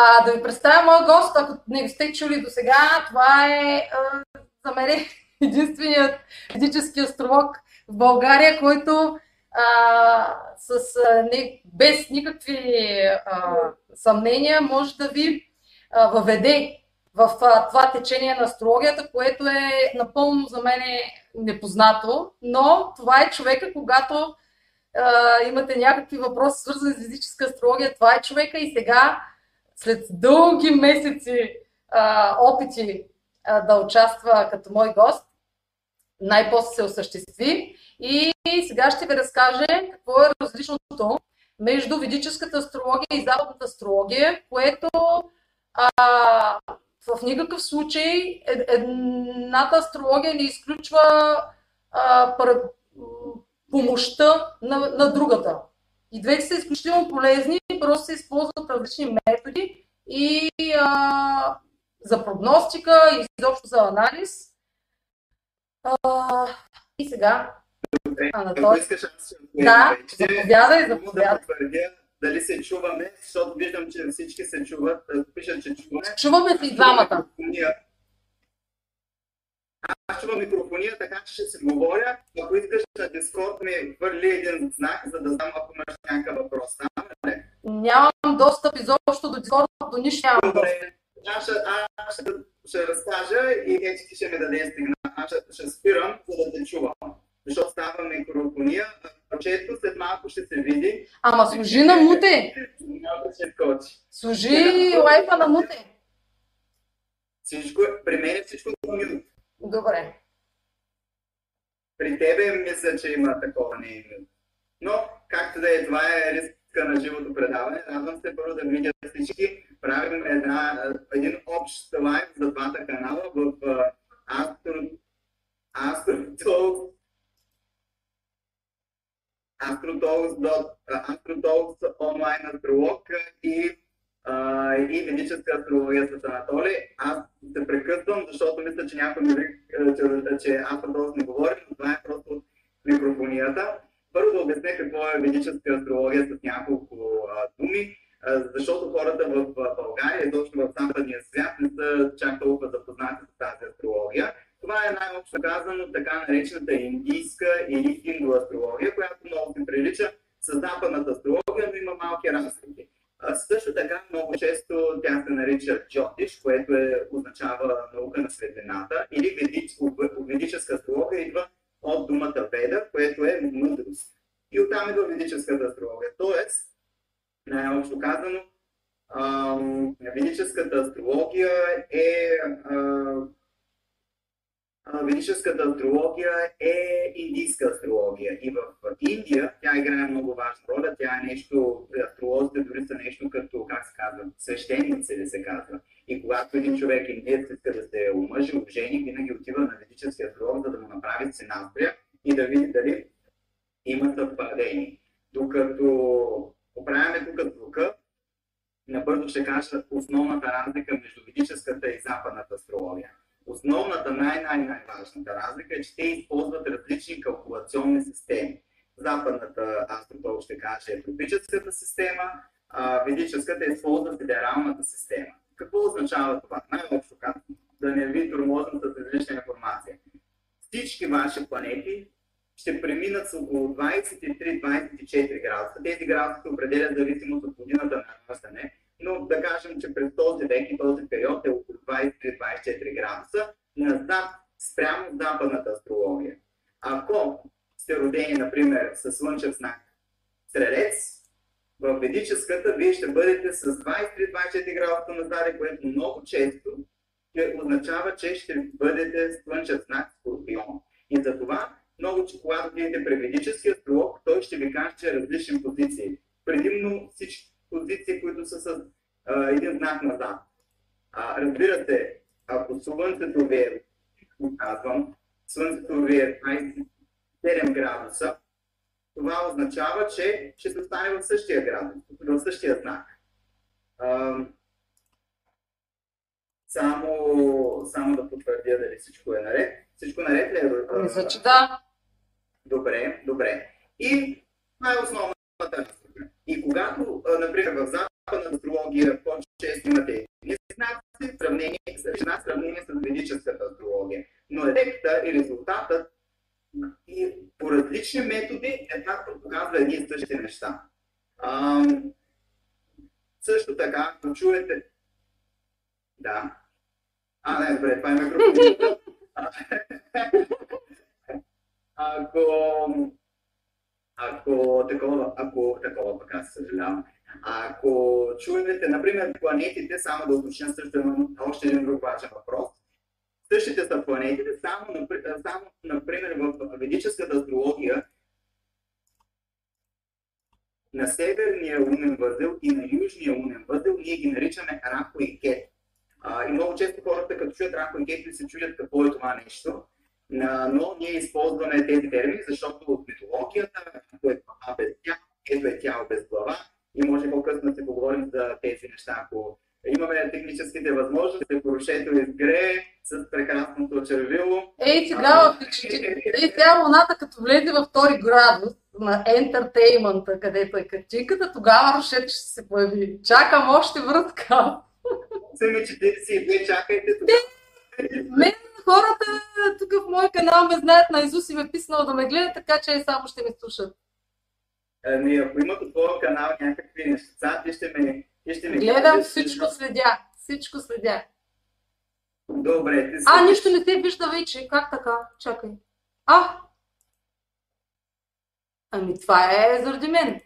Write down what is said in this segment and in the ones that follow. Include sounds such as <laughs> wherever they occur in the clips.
А, да ви представя мой гост, ако не сте чули до сега, това е а, за мен е <laughs> единственият физически астролог в България, който а, с, а, не, без никакви а, съмнения може да ви а, въведе в а, това течение на астрологията, което е напълно за мен непознато, но това е човека, когато а, имате някакви въпроси, свързани с физическа астрология, това е човека и сега, след дълги месеци а, опити а, да участва като мой гост, най-после се осъществи. И сега ще ви разкаже какво е различното между ведическата астрология и западната астрология, което а, в никакъв случай едната астрология не изключва а, помощта на, на другата. И двете са изключително полезни, просто се използват различни методи и а, за прогностика и изобщо за анализ. А, и сега. Анатолий. Да, заповядай, заповядай. Дали се чуваме, защото виждам, че всички се чуват. Пишат, че чуваме. Чуваме се и двамата. Аз чувам микрофония, така че ще се говоря. Ако искаш на Дискорд ми хвърли един знак, за да знам ако имаш някакъв въпрос. Не? Нямам достъп изобщо до Дискорд, до нищо нямам Добре. Аз ще, аз ще, ще разкажа и ти ще ми даде сигнал. Аз ще, ще спирам, за да те чувам. Защото става микрофония. Често след малко ще се види. Ама служи на муте. Служи лайфа на муте. Всичко, при мен е всичко минут. Добре. При тебе мисля, че има такова не Но, както да е, това е риска на живото предаване. Радвам се първо да видя всички. Правим една, един общ лайв за двата канала в Astro, Astro Astrotalks, онлайн астролог и и медическа астрология с Анатолий. Аз се прекъсвам, защото мисля, че някой ми че, че Астротолс не говори, но това е просто микрофонията. Първо да обясня какво е ведическа астрология с няколко а, думи, а, защото хората в България точно в западния свят не са чак толкова запознати с тази астрология. Това е най-общо казано така наречената индийска или хинду астрология, която много се прилича с западната астрология, но има малки разлики. А също така много често тя се нарича джотиш, което е, означава наука на светлината, или ведич, ведическа астрология идва от думата веда, което е мъдрост. И оттам идва ведическата астрология. Тоест, най-общо казано, ведическата астрология е ведическата астрология е индийска астрология. И в Индия тя играе много важна роля. Тя е нещо, астролозите дори са нещо като, как се казва, свещеници ли се казва. И когато един човек индиец иска да се омъжи, ожени, винаги отива на ведическия астролог, за да му направи сценария и да види дали има съвпадение. Докато оправяме тук звука, набързо ще кажа основната разлика между ведическата и западната астрология. Основната, най-най-най-важната разлика е, че те използват различни калкулационни системи. Западната астротол ще каже е тропическата система, а ведическата използва федералната система. Какво означава това? Най-общо казано, да не ви тормозим с различна информация. Всички ваши планети ще преминат с около 23-24 градуса. Тези градуси се определят зависимост от годината на раждане но да кажем, че през този век и този период е около 23-24 градуса назад спрямо западната астрология. Ако сте родени, например, с слънчев знак Стрелец, в ведическата вие ще бъдете с 23-24 градуса назад, което много често означава, че ще бъдете слънчев знак Скорпион. И затова много, че когато видите при ведически астролог, той ще ви каже различни позиции. Предимно всички позиции, които са с а, един знак назад. А, разбира се, ако Слънцето ви е, казвам, Слънцето ви е 27 градуса, това означава, че ще се остане в същия градус, в същия знак. А, само, само да потвърдя дали всичко е наред. Всичко наред ли е? Мисля, че да. Добре, добре. И това е основната и когато, например, в западната астрология по-често имате едни знаци, сравнение с една сравнение с ведическата астрология. Но ефекта и резултатът и по различни методи еднакво показва едни и същи неща. А, също така, ако чуете... Да. А, не, добре, това е микрофон. <laughs> ако, ако такова, ако такова пък аз съжалявам, ако чуете, например, планетите, само да уточня също още един друг важен въпрос, същите са планетите, само, само например, в ведическата астрология на северния лунен възел и на южния лунен възел ние ги наричаме Рако и Кет. А, и много често хората, като чуят Рако и Кет, се чудят какво е това нещо. Но ние използваме тези термини, защото от митологията, ако е глава без тяло, ето е тяло без глава, и може по-късно да се поговорим за тези неща, ако имаме техническите възможности, ако рушето изгрее с прекрасното червило. Ей, тогава, ей, сега луната като влезе във втори градус на ентертеймента, където е качинката, тогава рушето ще се появи. Чакам още връзка. Сами 42, чакайте. Мен хората тук в моя канал ме знаят на Изус и ме писнал да ме гледат, така че само ще ме слушат. Ами, ако имат от твоя канал някакви неща, ти ще ме... Ти ще ме Гледам всичко следя. Всичко следя. Добре, ти си... А, нищо не те вижда вече. Как така? Чакай. А! Ами това е заради мен.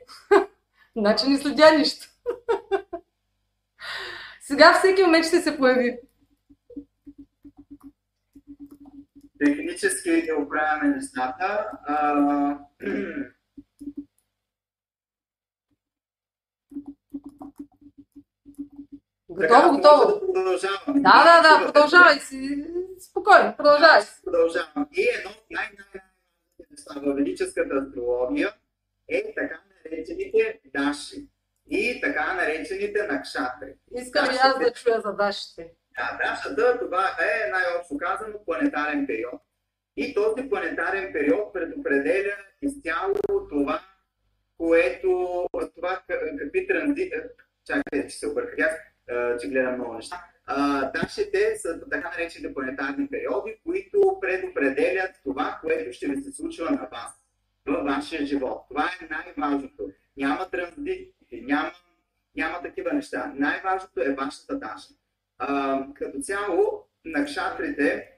<laughs> значи не следя нищо. <laughs> Сега всеки момент ще се появи. Технически оправяме нещата. А... <clears throat> Готово, готово. Да продължавам. Да, да, да, продължавай си. Спокойно, продължавай. Продължавам. И едно от най-най неща в ведическата астрология е така наречените даши и така наречените накшатри. Искам и аз да чуя за дашите. Да, дашата това е най-общо казано планетарен период. И този планетарен период предопределя изцяло това, което, това какви транзити, чакайте, че се обърках, че гледам много неща. Дашите са така наречените планетарни периоди, които предопределят това, което ще ви се случва на вас във вашия живот. Това е най-важното. Няма транзит, няма, няма такива неща. Най-важното е вашата Даша. А, като цяло, накшатрите,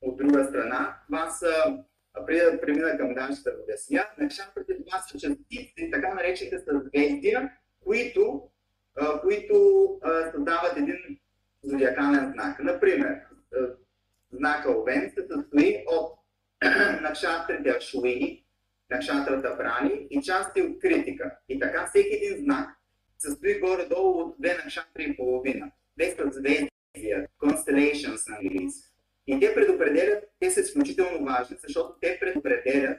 от друга страна, това са, преди да премина към Дашата да обясня, накшатрите това са частици, така наречените съзвездия, които които създават един зодиакален знак. Например, знака Овен се състои от <clears throat> накшатрите Ашуини, накшатрата Брани и части от критика. И така всеки един знак се състои горе-долу от две накшатри и половина. Две съзвездия, constellations на английски. И те предопределят, те са изключително важни, защото те предопределят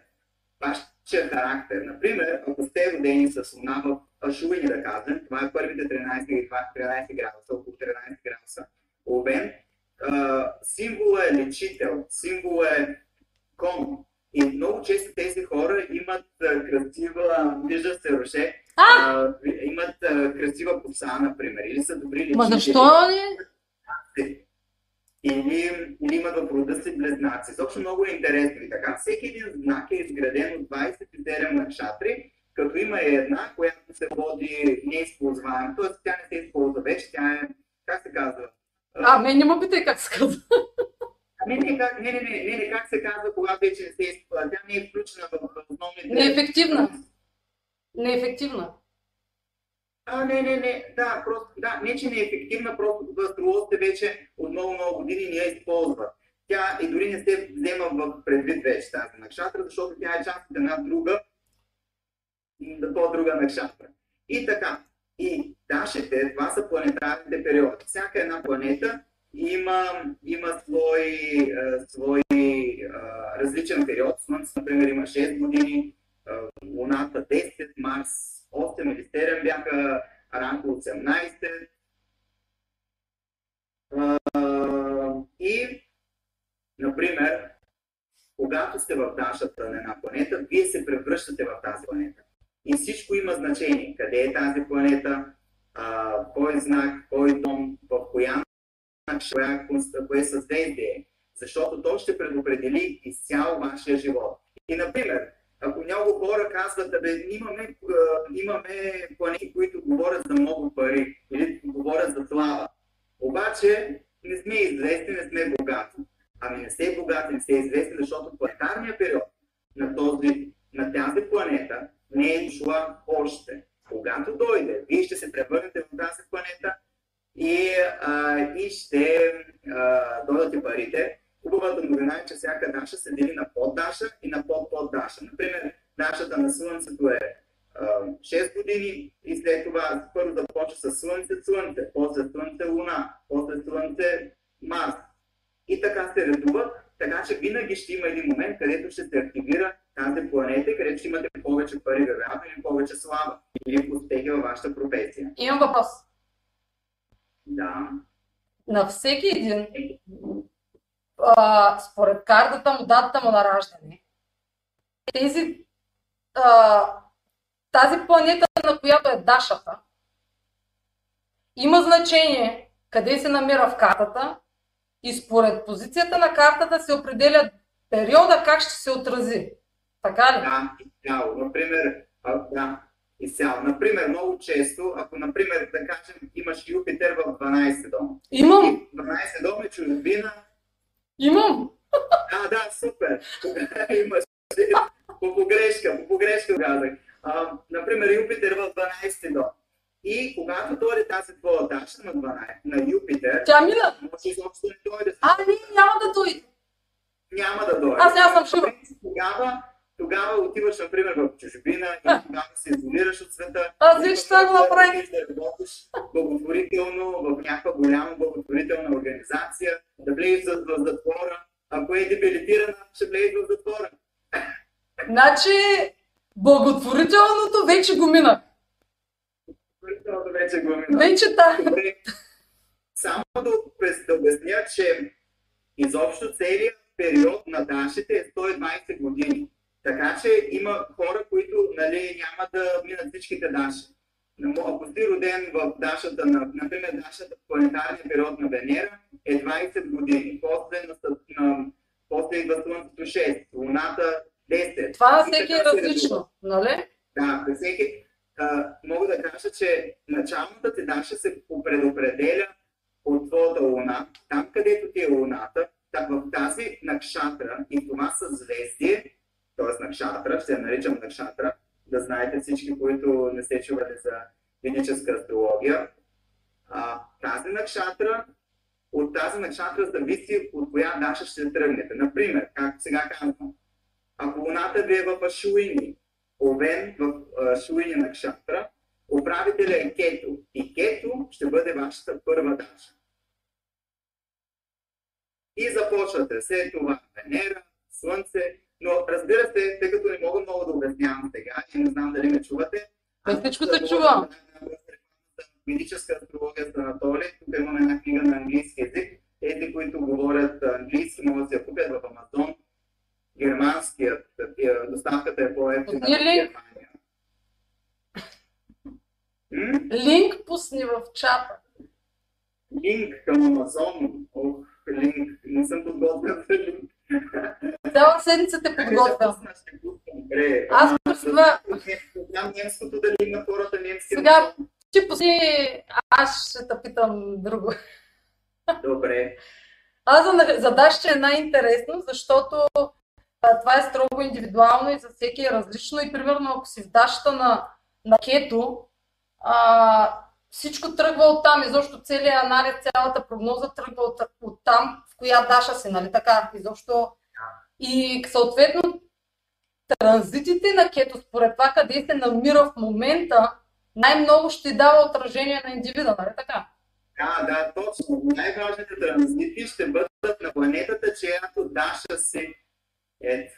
вашия характер. Например, ако сте родени с луна в Ашуини, да кажем, това е първите 13, 13 градуса, около 13 градуса, Овен, символа е лечител, символа е кон. И много често тези хора имат красива, вижда се роше, а! имат красива коса, например, или са добри лечители. Ма защо не? или, или имат в рода си близнаци. Също много е интересно. И така, всеки един знак е изграден от 27 накшатри, като има една, която се води неизползваема, т.е. тя не се използва вече, тя е, как се казва? А, мен не му питай как се казва. Не, не, как, не, не, не, не, как се казва, когато вече не се използва. Тя не е включена в, в основните... Неефективна. Неефективна. А, не, не, не, да, просто, да, не, че не е ефективна, просто астролозите вече от много, много години не я използват. Тя и дори не се взема в предвид вече тази накшатра, защото тя е част от една друга, по-друга накшатра. И така, и дашите, това са планетарните периоди. Всяка една планета има, има свой, свой различен период. Слънце, например, има 6 години, Луната 10, Марс 8 или 7 бяха, Ранко 18. И, например, когато сте в дашата на една планета, вие се превръщате в тази планета. И всичко има значение. Къде е тази планета, кой знак, кой дом, в коя коя, кое съзвездие, защото то ще предопредели изцяло вашия живот. И, например, ако много хора казват, бе, имаме, имаме планети, които говорят за много пари или говорят за слава, обаче не сме известни, не сме богати. Ами не сте богати, не сте известни, защото планетарният период на, този, на тази планета не е дошла още. Когато дойде, вие ще се превърнете в тази планета и, а, и ще а, дойдат парите. Хубавата новина е, че всяка Даша се дели на поддаша и на под-поддаша. Например, Дашата на Слънцето е а, 6 години и след това първо започва с Слънце, Слънце, после Слънце, Луна, после Слънце, Марс. И така се редуват, така че винаги ще има един момент, където ще се активира тази планета, където ще имате повече пари, вероятно, или повече слава, или успехи във вашата професия. Имам въпрос. Да. На всеки един, а, според картата му, датата му на раждане, тези, а, тази планета, на която е Дашата, има значение къде се намира в картата и според позицията на картата се определя периода как ще се отрази. Така ли? Да, изцяло. Например, а, да, изцяло. Например, много често, ако, например, да кажем, имаш Юпитер в 12 дом. Имам. И 12 дом е чужбина. Имам. А, да, супер. <laughs> имаш. По погрешка, по погрешка казах. А, например, Юпитер в 12 дом. И когато дойде тази твоя таша на 12, на Юпитер, Тя мина. може изобщо не дойде. А, не, няма да дойде. Няма да дойде. Аз няма съм шуба. Тогава, тогава отиваш, например, в чужбина и тогава се изолираш от света. Аз вече това го направих. Да работиш благотворително в някаква голяма благотворителна организация, влезеш в затвора. Ако е дебилитирана, ще влезеш в затвора. Значи, благотворителното вече го мина. Благотворителното вече го мина. Вече та. Добре. Само да, да обясня, че изобщо целият период на дашите е 120 години. Така че има хора, които нали, няма да минат всичките даши. Ако си роден в дашата, на, например, дашата в планетарния период на Венера е 20 години. После, на, на, после идва Слънцето 6, Луната 10. Това на всеки е различно, нали? да, при всеки а, мога да кажа, че началната ти даша се предопределя от твоята луна, там където ти е луната, так в тази накшатра и това съзвездие, т.е. накшатра, ще я наричам накшатра, да знаете всички, които не сте чували за ведическа астрология, а, тази накшатра, от тази накшатра зависи от коя даша ще тръгнете. Например, как сега казвам, ако луната ви е в Ашуини, Овен в а, Шуини на Кшатра, управителя е Кето. И Кето ще бъде вашата първа даша. И започвате след това Венера, Слънце, но разбира се, тъй като не мога много да обяснявам сега, и не знам дали ме чувате. Бе, всичко говоря за Медическа астрология с Анатолий. Тук имаме една книга на английски язик. Тези, които говорят английски, могат да се я купят в Амазон. Германският, доставката е по-ефтина в. Германия. М? Линк пусни в чата. Линк към Амазон. Ох, линк. Не съм подготвен за линк. Цяла седмица те. Ще ще. Добре. Аз през това- знам немското дали има хората немски. Сега ти пусни, аз ще те питам друго. Добре. Аз за, за Дашче е най-интересно, защото а, това е строго индивидуално и за всеки е различно. И примерно, ако си в Дашата на, на кето, а, всичко тръгва от там, изобщо целият анализ, цялата прогноза тръгва от, от там, в коя Даша си, нали така, изобщо. И съответно, транзитите на кето, според това къде се намира в момента, най-много ще дава отражение на индивида, нали така? Да, да, точно. Най-важните транзити ще бъдат на планетата, чиято Даша си. Ето.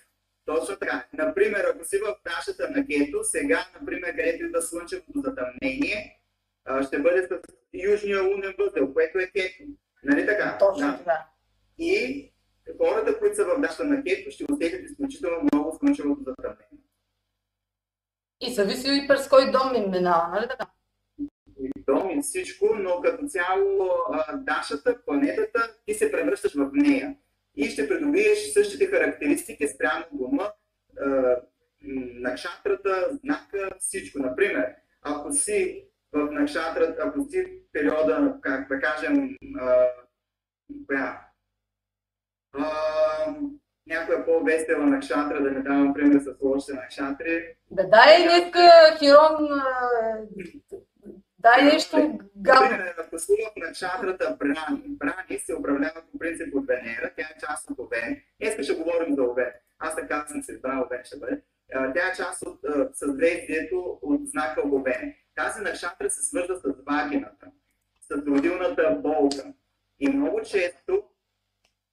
Точно така. Например, ако си в Дашата на Кето, сега, например, където идва слънчевото затъмнение, ще бъде с южния лунен възел, което е Кето. Нали така? Точно Да. така. И хората, които са в Дашата на Кето, ще усетят изключително много слънчевото затъмнение. И зависи и през кой дом им минава, нали така? дом и всичко, но като цяло Дашата, планетата, ти се превръщаш в нея. И ще придобиеш същите характеристики спрямо дома, накшатрата, знака, всичко. Например, ако си в накшатрата, ако си в периода, как да кажем, а, коя? А, някоя по-весела накшатра, да не давам пример с лошите накшатри. Да дай днеска Хирон, дай нещо гадно. Ако си в накшатрата Брани, Брани се управлява по принцип от Венера, тя е част от Овен. Днес ще говорим за Овен. Аз така съм се избрал, Овен ще бъде. Тя е част от съзвездието от знака Овен. Тази накшатра се свързва с вагината, с родилната болка. И много често,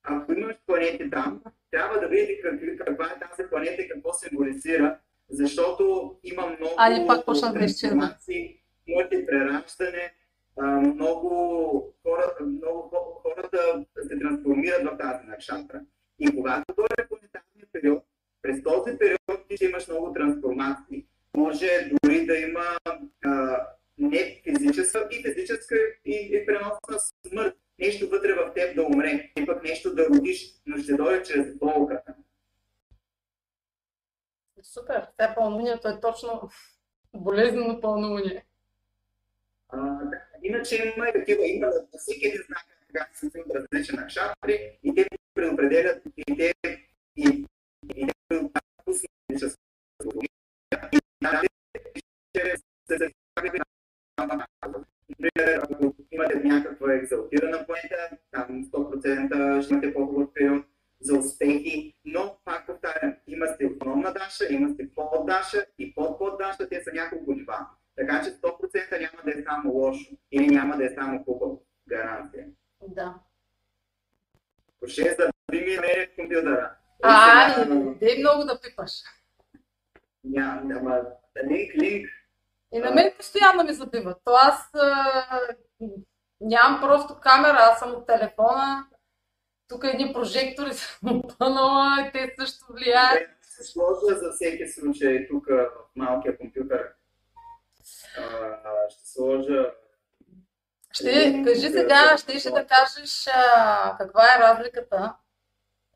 ако имаш планети там, трябва да видите как, каква е тази планета и какво символизира, защото има много Али, пак трансформации, моите прераждане, много, хора, много хората се трансформират в тази накшатра. И когато дойде планетарния период, през този период ти имаш много трансформации. Може дори да има а, не физическа и физическа и, и преносна смърт. Нещо вътре в теб да умре, и пък нещо да родиш, но ще дойде чрез болката. Супер. Тя пълномунието е точно болезнено пълномуние. Иначе има и такива, има на всеки един знак, как се имат различен акшатри и те предопределят и те и, и те предопределят Например, ако имате някаква екзалтирана планета, там 100% ще имате по-хубав период за успехи, но пак повтарям, има сте основна Даша, има сте под Даша и под под Даша, те са няколко нива. Така че 100% няма да е само лошо или няма да е само хубаво. Гаранция. Да. По 6 да би ми намерят компютъра. А, не, не много да пипаш. Няма, няма. Линк, линк. И на мен постоянно ми забиват. То аз а, нямам просто камера, аз съм от телефона. Тук едни прожектори <laughs> съм опънала, те също влияят. Ще сложа за всеки случай тук в малкия компютър. А, ще сложа ще, кажи сега, ще ще да кажеш а, каква е разликата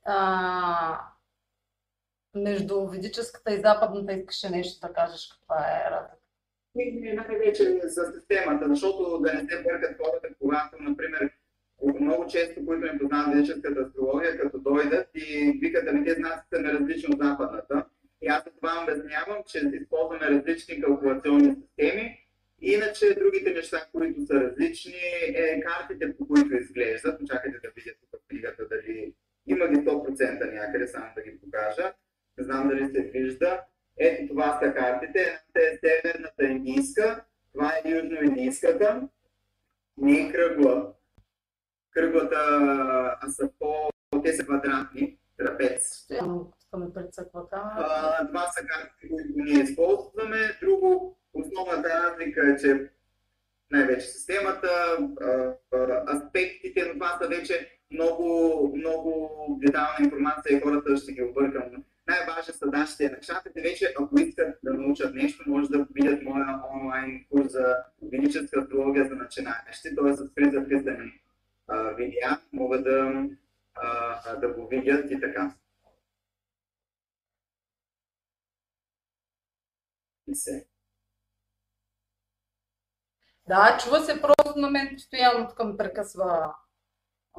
а, между ведическата и западната. Искаше нещо да кажеш каква е разликата. Най-вече за системата, защото да не се бъркат хората, когато, например, много често, които не познават ведическата астрология, като дойдат и викат, ами те знаците са различни от западната. И аз това обяснявам, че използваме различни калкулационни системи. Иначе другите неща, които са различни, е картите, по които изглеждат. Чакайте да видя тук книгата дали има ги 100% някъде, само да ги покажа. Не знам дали се вижда. Ето това са картите. Едната е северната индийска, това е южно-индийската. Не е кръгла. Кръглата а са по... Те са квадратни, трапец. Това са картите, които ние използваме. Друго, основната разлика е, че най-вече системата, аспектите, но това са вече много, много детална информация и хората ще ги объркам най-важни са нашите накшатрите. Вече, ако искат да научат нещо, може да видят моя онлайн курс за велическа астрология за начинаещи, т.е. с записани видеа, могат да, да го видят и така. И се. Да, чува се просто на мен постоянно тук ме прекъсва,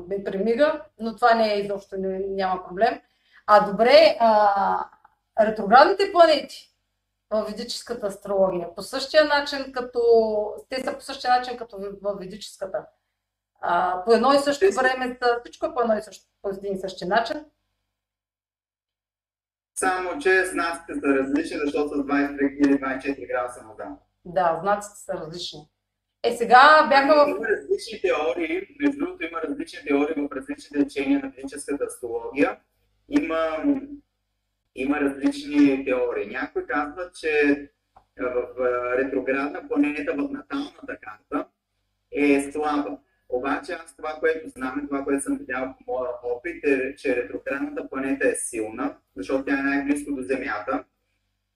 ме премига, но това не е изобщо, няма проблем. А добре, а, ретроградните планети в ведическата астрология, по същия начин като, те са по същия начин като в ведическата. А, по едно и също време, всичко е по едно и също, по един и същи начин. Само, че знаците са различни, защото са 23 или 24 градуса на Да, знаците са различни. Е, сега бяхме в... Има различни теории, между другото има различни теории в различните течения на физическата астрология има, има различни теории. Някой казва, че в ретроградна планета в наталната карта е слаба. Обаче аз това, което знам и това, което съм видял по моя опит е, че ретроградната планета е силна, защото тя е най-близко до Земята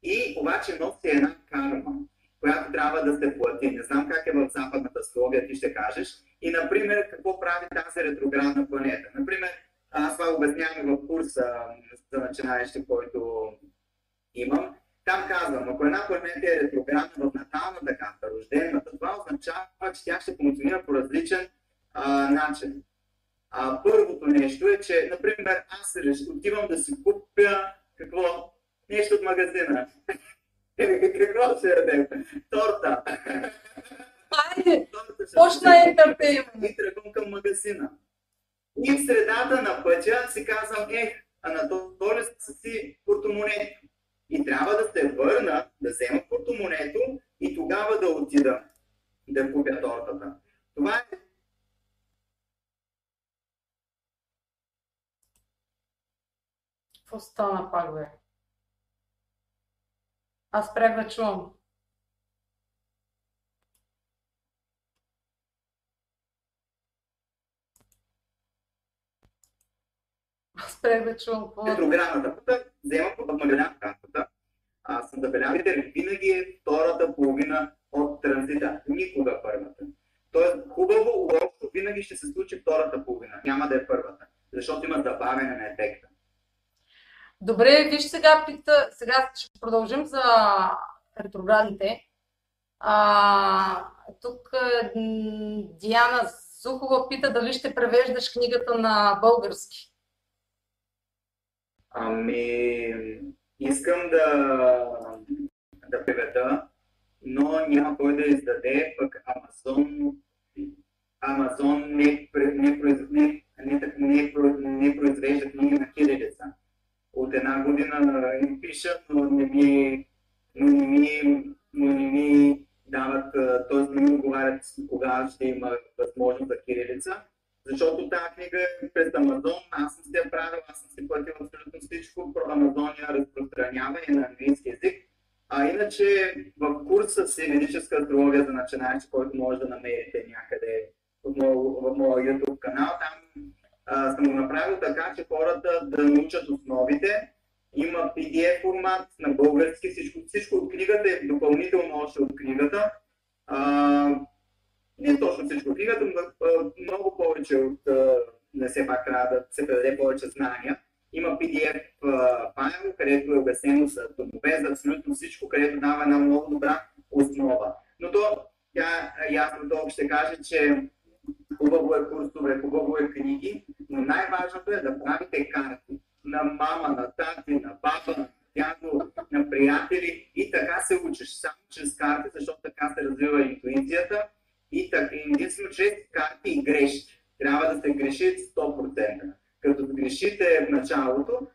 и обаче носи една карма. Която трябва да се плати. Не знам как е в западната астрология, ти ще кажеш. И, например, какво прави тази ретроградна планета. Например, аз това обяснявам в курса за начинаещи, който имам. Там казвам, ако една планета е ретроградна в наталната карта, рождената, това означава, че тя ще функционира по различен а, начин. А, първото нещо е, че, например, аз отивам да си купя какво? Нещо от магазина. Ядем? Торта. Айде, почна ентертеймент. И тръгвам към магазина. И в средата на пътя си казвам, ех, Анатолий си портомонето. И трябва да се върна, да взема портомонето и тогава да отида да купя тортата. Това е Какво стана пак, бе? Аз спрях да чувам. Спрях да чувам. Какво... ретроградната пътя, взема в магазина картата. Съм забелязали, винаги е втората половина от транзита, никога първата. Тоест, хубаво, лошо, винаги ще се случи втората половина, няма да е първата, защото има забавяне на ефекта. Добре, виж сега пита, сега ще продължим за ретроградните. А, тук е, Диана Зухова пита дали ще превеждаш книгата на български. Ами, искам да, да преведа, но няма кой да издаде, пък Амазон, Амазон не, не, не, не, не, не произвежда книги на кирилица. От една година им пишат, но не ми, но не ми, но не ми дават, т.е. не ми отговарят кога ще има възможност за кирилица. Защото тази книга е през Амазон, аз съм си я правил, аз съм си платил абсолютно всичко, про Амазон я разпространява и на английски язик. А иначе в курса си медическа астрология за начинаещи, който може да намерите някъде в моя, в YouTube канал, там а, съм го направил така, че хората да научат основите. Има PDF формат на български, всичко, всичко от книгата е допълнително още от книгата. А, не точно всичко от книгата, но много повече от не все пак трябва да се предаде повече знания. Има PDF файл, където е обяснено за домове, за абсолютно всичко, където дава една много добра основа. Но то, тя ясно толкова ще каже, че хубаво е курсове, хубаво е книги, но най-важното е да правите карти на мама, на тати, на папа, на дядо, на приятели и така се учиш, само чрез карти, защото така се развива интуицията и така, единствено чрез карти и грешки. Трябва да се греши 100%. Като грешите в началото,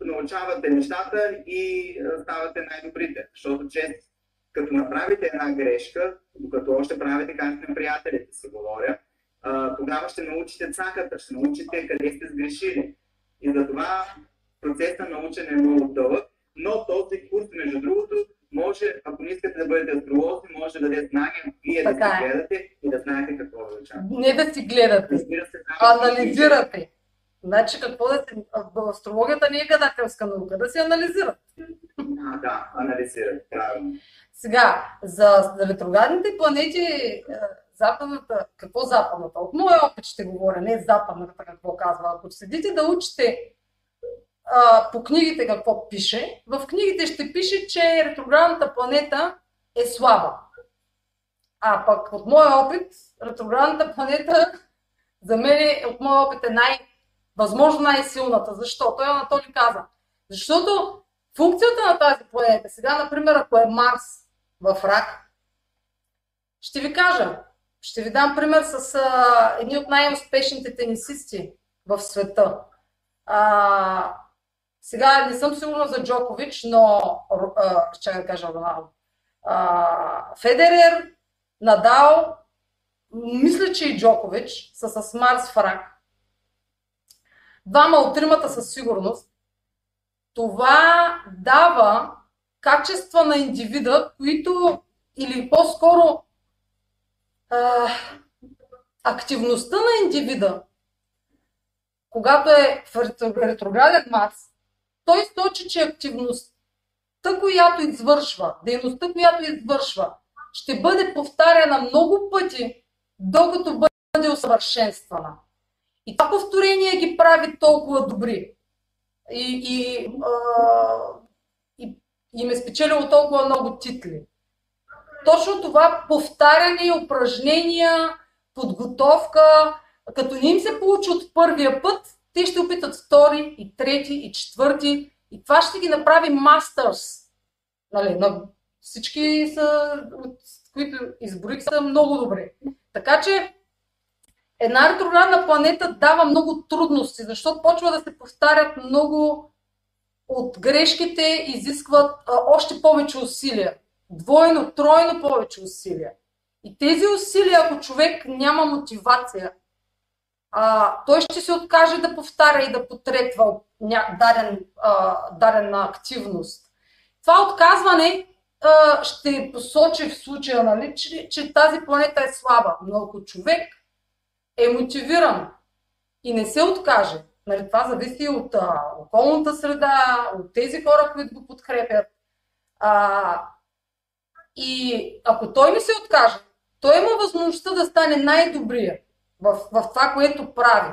научавате нещата и ставате най-добрите. Защото често, като направите една грешка, докато още правите карти на приятелите, се говоря, тогава ще научите цаката, ще научите къде сте сгрешили. И затова процесът на учене е много дълъг, но този курс, между другото, може, ако не искате да бъдете астролози, може да даде знания, вие така да си е. гледате и да знаете какво ви очаква. Не да си гледате, се, анализирате. Значи какво да се... Астрологията не е гадателска наука, да се анализират. А, да, анализират, правилно. Сега, за ретроградните планети, е, западната, какво западната? От моя опит ще говоря, не западната какво казва. Ако седите да учите а, по книгите какво пише, в книгите ще пише, че ретроградната планета е слаба. А пък от моя опит, ретроградната планета за мен е, от моя опит е най- възможно най-силната. Защо? Той Анатолий каза. Защото функцията на тази планета, сега, например, ако е Марс в рак, ще ви кажа, ще ви дам пример с а, едни от най-успешните тенисисти в света. А, сега не съм сигурна за Джокович, но ще да кажа Роналдо. Федерер, Надал, мисля, че и Джокович са с Марс в рак. Двама от тримата със сигурност. Това дава качества на индивида, които или по-скоро а, активността на индивида, когато е в ретрограден Марс, той сочи, че активността, която извършва, дейността, която извършва ще бъде повтаряна много пъти, докато бъде усъвършенствана. И това повторение ги прави толкова добри. И, и, а, и, и ме спечелило толкова много титли. Точно това повтаряне, упражнения, подготовка, като не им се получи от първия път, те ще опитат втори, и трети, и четвърти. И това ще ги направи мастърс. Нали, на всички, са, от които изборих, са много добре. Така че една ретроградна планета дава много трудности, защото почва да се повтарят много от грешките, изискват а, още повече усилия. Двойно, тройно повече усилия. И тези усилия, ако човек няма мотивация, а, той ще се откаже да повтаря и да потретва даден, а, дадена активност. Това отказване а, ще посочи в случая, нали, че, че тази планета е слаба. Но ако човек е мотивиран и не се откаже, нали, това зависи от а, околната среда, от тези хора, които го подкрепят. А, и ако той не се откаже, той има възможността да стане най-добрия в, в това, което прави.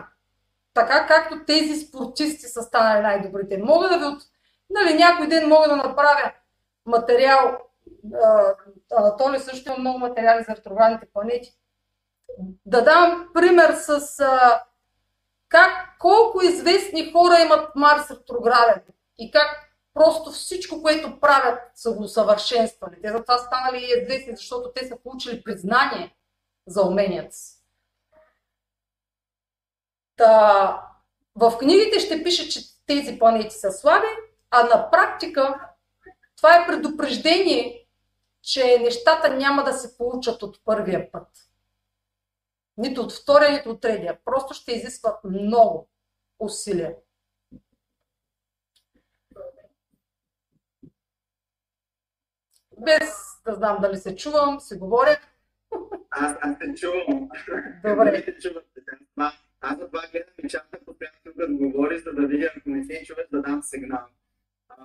Така както тези спортисти са станали най-добрите. Мога да ви от... Нали, някой ден мога да направя материал. Анатолий също има много материали за ретроградните планети. Да дам пример с а, как колко известни хора имат Марс ретрограден и как просто всичко, което правят, са го усъвършенствали. Те затова станали известни, защото те са получили признание за уменията си. Та, в книгите ще пише, че тези планети са слаби, а на практика това е предупреждение, че нещата няма да се получат от първия път. Нито от втория, нито от третия. Просто ще изискват много усилия. Без да знам дали се чувам, се говоря. Аз, аз те чувам. Добре. Аз за това гледам и чакам постоянно тук да говори, за да видя, ако не се чуваш, да дам сигнал. А,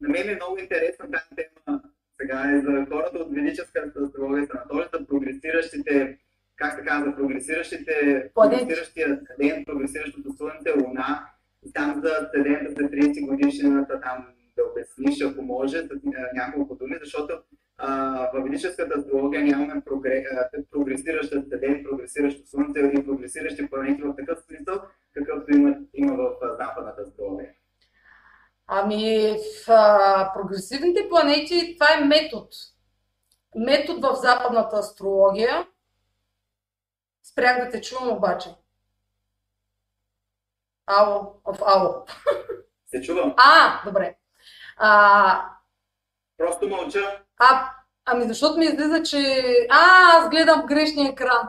на мен е много интересна тази тема сега е за хората от ведическата астрология, Анатолий, за прогресиращите, как се казва, прогресиращите, прогресиращия ден, прогресиращото слънце, луна, и там за седента за 30 годишната там да обясниш, ако може, с няколко думи, защото в ведическата астрология нямаме прогресираща Седен, прогресиращо Слънце или прогресиращи планети в такъв смисъл, какъвто има, има в западната астрология. Ами, в а, прогресивните планети това е метод. Метод в западната астрология. Спрях да те чувам обаче. Ало, в ало. Се чувам. А, добре. А, Просто мълча. А, ами защото ми излиза, че... А, аз гледам грешния екран.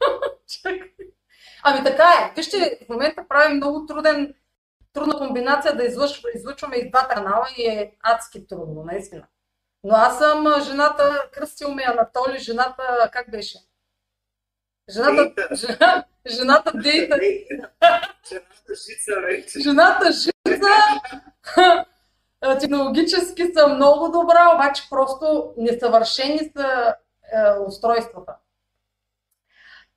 <laughs> Чакай. Ами така е. Вижте, в момента правим много труден, трудна комбинация да излъчваме, излъчваме и двата канала и е адски трудно, наистина. Но аз съм жената, кръстил ме Анатоли, жената, как беше? Жената, <laughs> жена, жената дейта. Жената жица вече. Жената жица <laughs> технологически са много добра, обаче просто несъвършени са е, устройствата.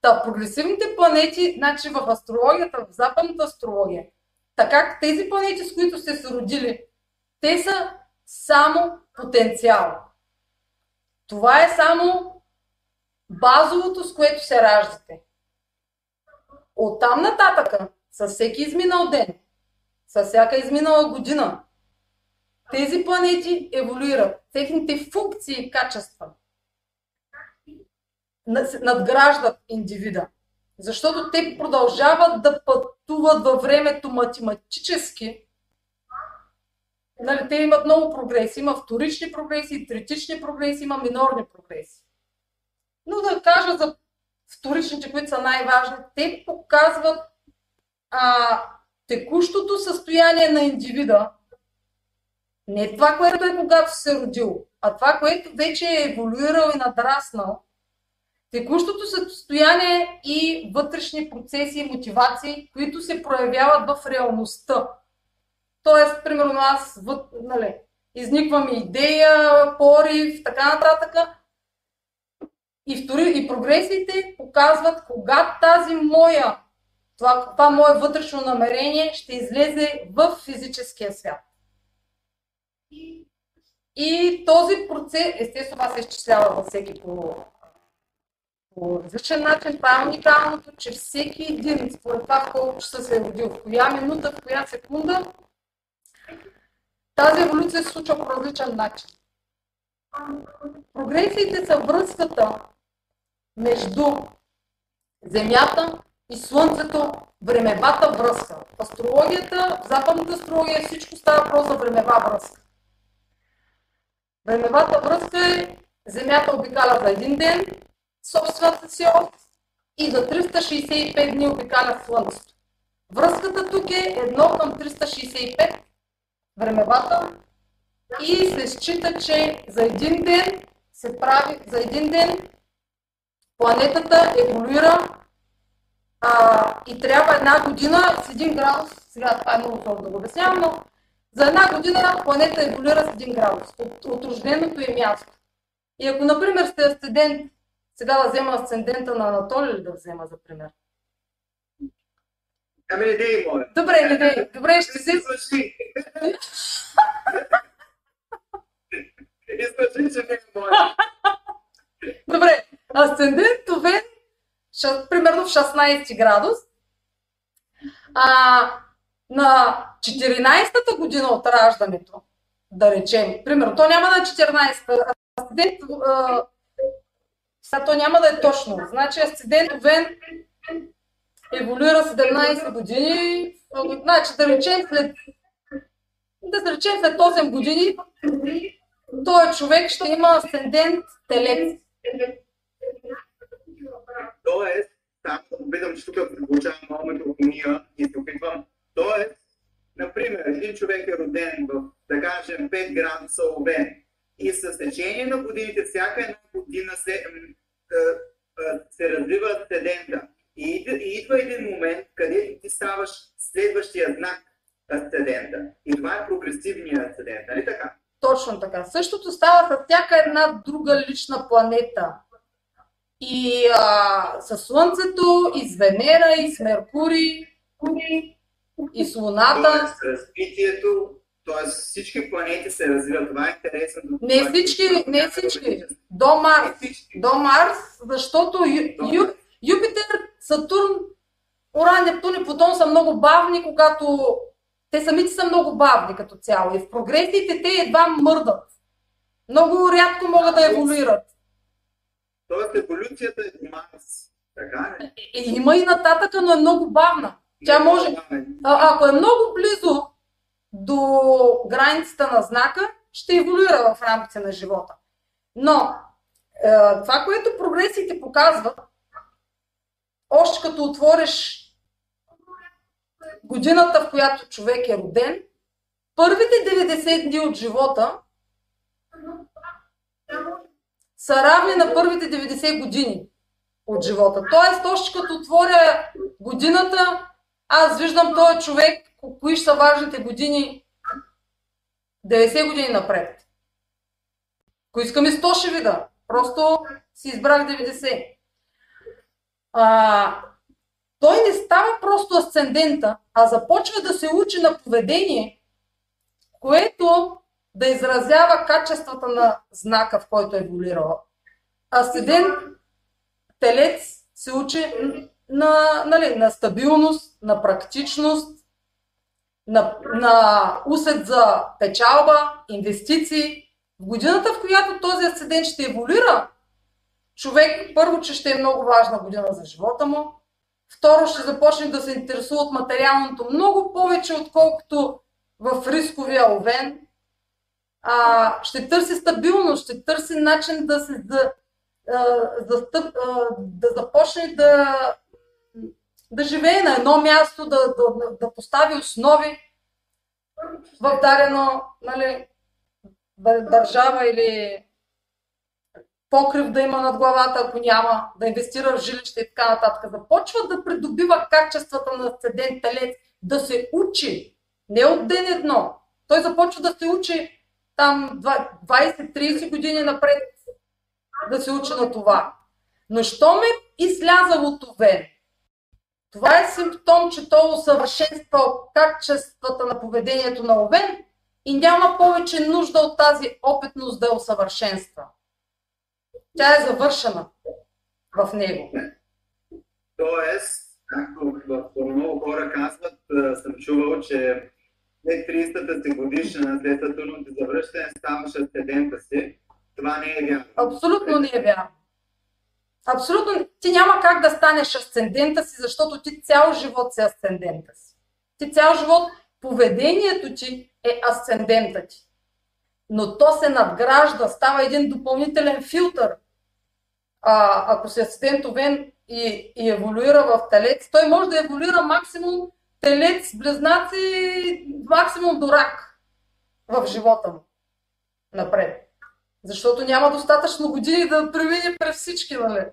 Та, прогресивните планети, значи в астрологията, в западната астрология, така тези планети, с които сте се родили, те са само потенциал. Това е само базовото, с което се раждате. Оттам нататъка, с всеки изминал ден, с всяка изминала година, тези планети еволюират. Техните функции и качества надграждат индивида. Защото те продължават да пътуват във времето математически. Нали, те имат много прогреси. Има вторични прогреси, третични прогреси, има минорни прогреси. Но да кажа за вторичните, които са най-важни, те показват а, текущото състояние на индивида не това, което е когато се родил, а това, което вече е еволюирал и надраснал. Текущото състояние и вътрешни процеси и мотивации, които се проявяват в реалността. Тоест, примерно аз, нали, изниква ми идея, порив, така нататък. И, втори, и прогресиите показват кога тази моя, това, това мое вътрешно намерение ще излезе в физическия свят. И този процес, естествено, това се изчислява във всеки по, по различен начин. Това е уникалното, че всеки един, според това колко часа се е родил, в коя минута, в коя секунда, тази еволюция се случва по различен начин. Прогресиите са връзката между Земята и Слънцето, времевата връзка. В астрологията, западната астрология всичко става просто за времева връзка. Времевата връзка е Земята обикаля за един ден собствената си ос и за 365 дни обикаля Слънцето. Връзката тук е 1 към 365 времевата и се счита, че за един ден се прави, за един ден планетата еволюира а, и трябва една година с един градус, сега това е много трудно да го обяснявам, но за една година планета еволюира с 1 градус от, от рожденото е място. И ако, например, сте асцендент, сега да взема асцендента на Анатолий ли да взема за пример? Ами не дей, моля. Добре, не дей. Добре, ще се... Излъжи. Излъжи, че не е моля. Добре, асцендент Овен, примерно в 16 градус, а, на 14-та година от раждането, да речем, примерно, то няма да е 14-та, асцендент, а, сега то няма да е точно, значи асцендент Овен еволюира 17 години, значи да речем след да речем след 8 години, този човек ще има асцендент телец. Тоест, само виждам, че тук получавам много метрофония и се опитвам. Тоест, например, един човек е роден в, да кажем, 5 градуса овен и с течение на годините, всяка една година се, се развива асцендента. И, и идва един момент, където ти ставаш следващия знак асцендента. И това е прогресивният асцендент, нали така? Точно така. Същото става с всяка една друга лична планета. И а, с Слънцето, и с Венера, и с Меркурий, и с Луната. Тоест, развитието, т.е. всички планети се развиват. Това е интересно. Не всички, не всички. До Не Марс. До Марс, защото Ю, Ю, Юпитер, Сатурн, Уран, Нептун и Плутон са много бавни, когато те самите са много бавни като цяло. И в прогресиите те едва мърдат. Много рядко могат да еволюират. Тоест еволюцията е Марс. Така? И има и нататъка, но е много бавна. Тя може, а, ако е много близо до границата на знака, ще еволюира в рамките на живота. Но е, това, което прогресиите показват, още като отвориш годината, в която човек е роден, първите 90 дни от живота са равни на първите 90 години от живота. Тоест, още като отворя годината, аз виждам този човек, ко- кои са важните години, 90 години напред. Ако искам и 100 ще вида. Просто си избрах 90. А, той не става просто асцендента, а започва да се учи на поведение, което да изразява качествата на знака, в който е еволюирала. Асцендент телец се учи на, нали, на стабилност, на практичност, на, на усет за печалба, инвестиции. В годината, в която този асцендент ще еволюира, човек първо, че ще е много важна година за живота му, второ, ще започне да се интересува от материалното много повече, отколкото в рисковия овен. А, ще търси стабилност, ще търси начин да се да, да, да започне да, да живее на едно място, да, да, да постави основи в дадено нали, дър- държава или покрив да има над главата, ако няма, да инвестира в жилище и така нататък. Започва да придобива качествата на асцендент телец, да се учи, не от ден едно. Той започва да се учи там 20-30 години напред да се уча на това. Но що ме излязалото Овен? Това е симптом, че то усъвършенства качествата на поведението на Овен и няма повече нужда от тази опитност да усъвършенства. Тя е завършена в него. Тоест, както в много хора казват, съм чувал, че след 30-та си годишна, след Сатурното завръщане, ставаш асцендента си. Това не е вярно. Абсолютно не е вярно. Абсолютно. Ти няма как да станеш асцендента си, защото ти цял живот си асцендента си. Ти цял живот, поведението ти е асцендента ти. Но то се надгражда, става един допълнителен филтър. А, ако си асцендент Овен и, и еволюира в телец, той може да еволюира максимум телец, близнаци, максимум до рак в живота му напред. Защото няма достатъчно години да премине през всички, нали?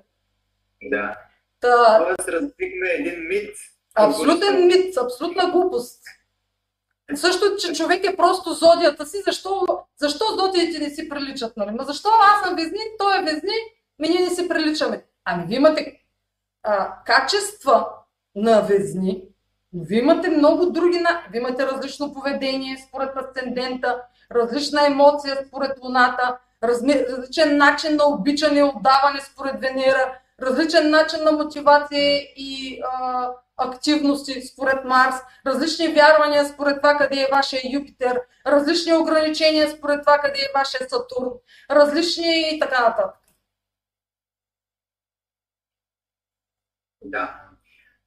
Да. Та... Тоест разбихме един мит. Абсолютен мит, абсолютна глупост. Също, че човек е просто зодията си, защо, защо зодиите не си приличат, нали? Ма защо аз съм везни, той е везни, ми ние не си приличаме. Ами вие имате а, качества на везни, но вие имате много други, вие имате различно поведение според асцендента, различна емоция според Луната, различен начин на обичане отдаване според Венера, различен начин на мотивация и а, активности според Марс, различни вярвания според това къде е вашия Юпитер, различни ограничения според това къде е вашия Сатурн, различни и така нататък. Да.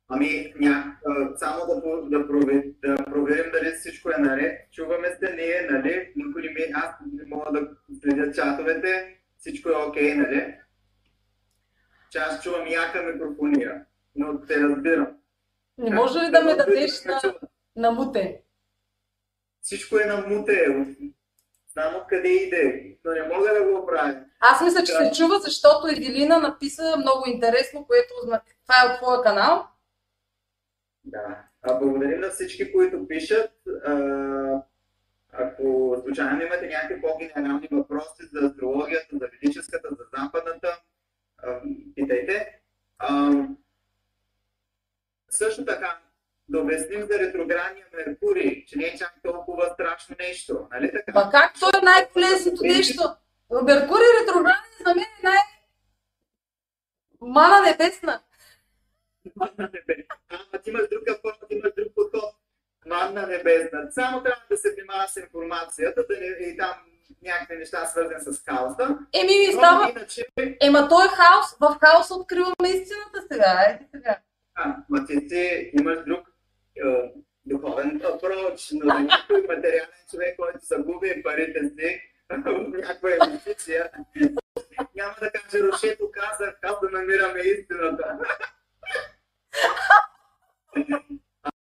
Ами, ня, само да, да, проверим, да проверим дали всичко е наред. Чуваме се, не е, нали? Никой не ми, аз не мога да следя чатовете. Всичко е окей, okay, нали? Че аз чувам яка микрофония, но те разбирам. Не може ли да ме дадеш на, на муте? Всичко е на муте. Знам откъде иде, но не мога да го правя. Аз мисля, че се чува, защото Евелина написа много интересно, което това е от твоя канал. Да. А благодарим на всички, които пишат. А, ако случайно имате някакви по-генерални въпроси за астрологията, за ведическата, за западната, а, питайте. А, също така, да обясним за ретроградния Меркурий, че не е чак толкова страшно нещо. Нали така? Ма как то е най-полезното нещо? Меркурий ретрограден за мен е най... Мана небесна. Манна небесна. Ама ти имаш друг подход, ти имаш друг подход. Манна небесна. Само трябва да се внимава с информацията, да не, и там някакви неща свързани с хаоса. Еми ми става. Иначе... Ема той е хаос. В хаоса откриваме истината сега. Айде сега. А, ма ти си имаш друг е, духовен апроч, но за някой материален човек, който загуби парите си в някаква инвестиция, няма да каже, Рошето казах, как да намираме истината.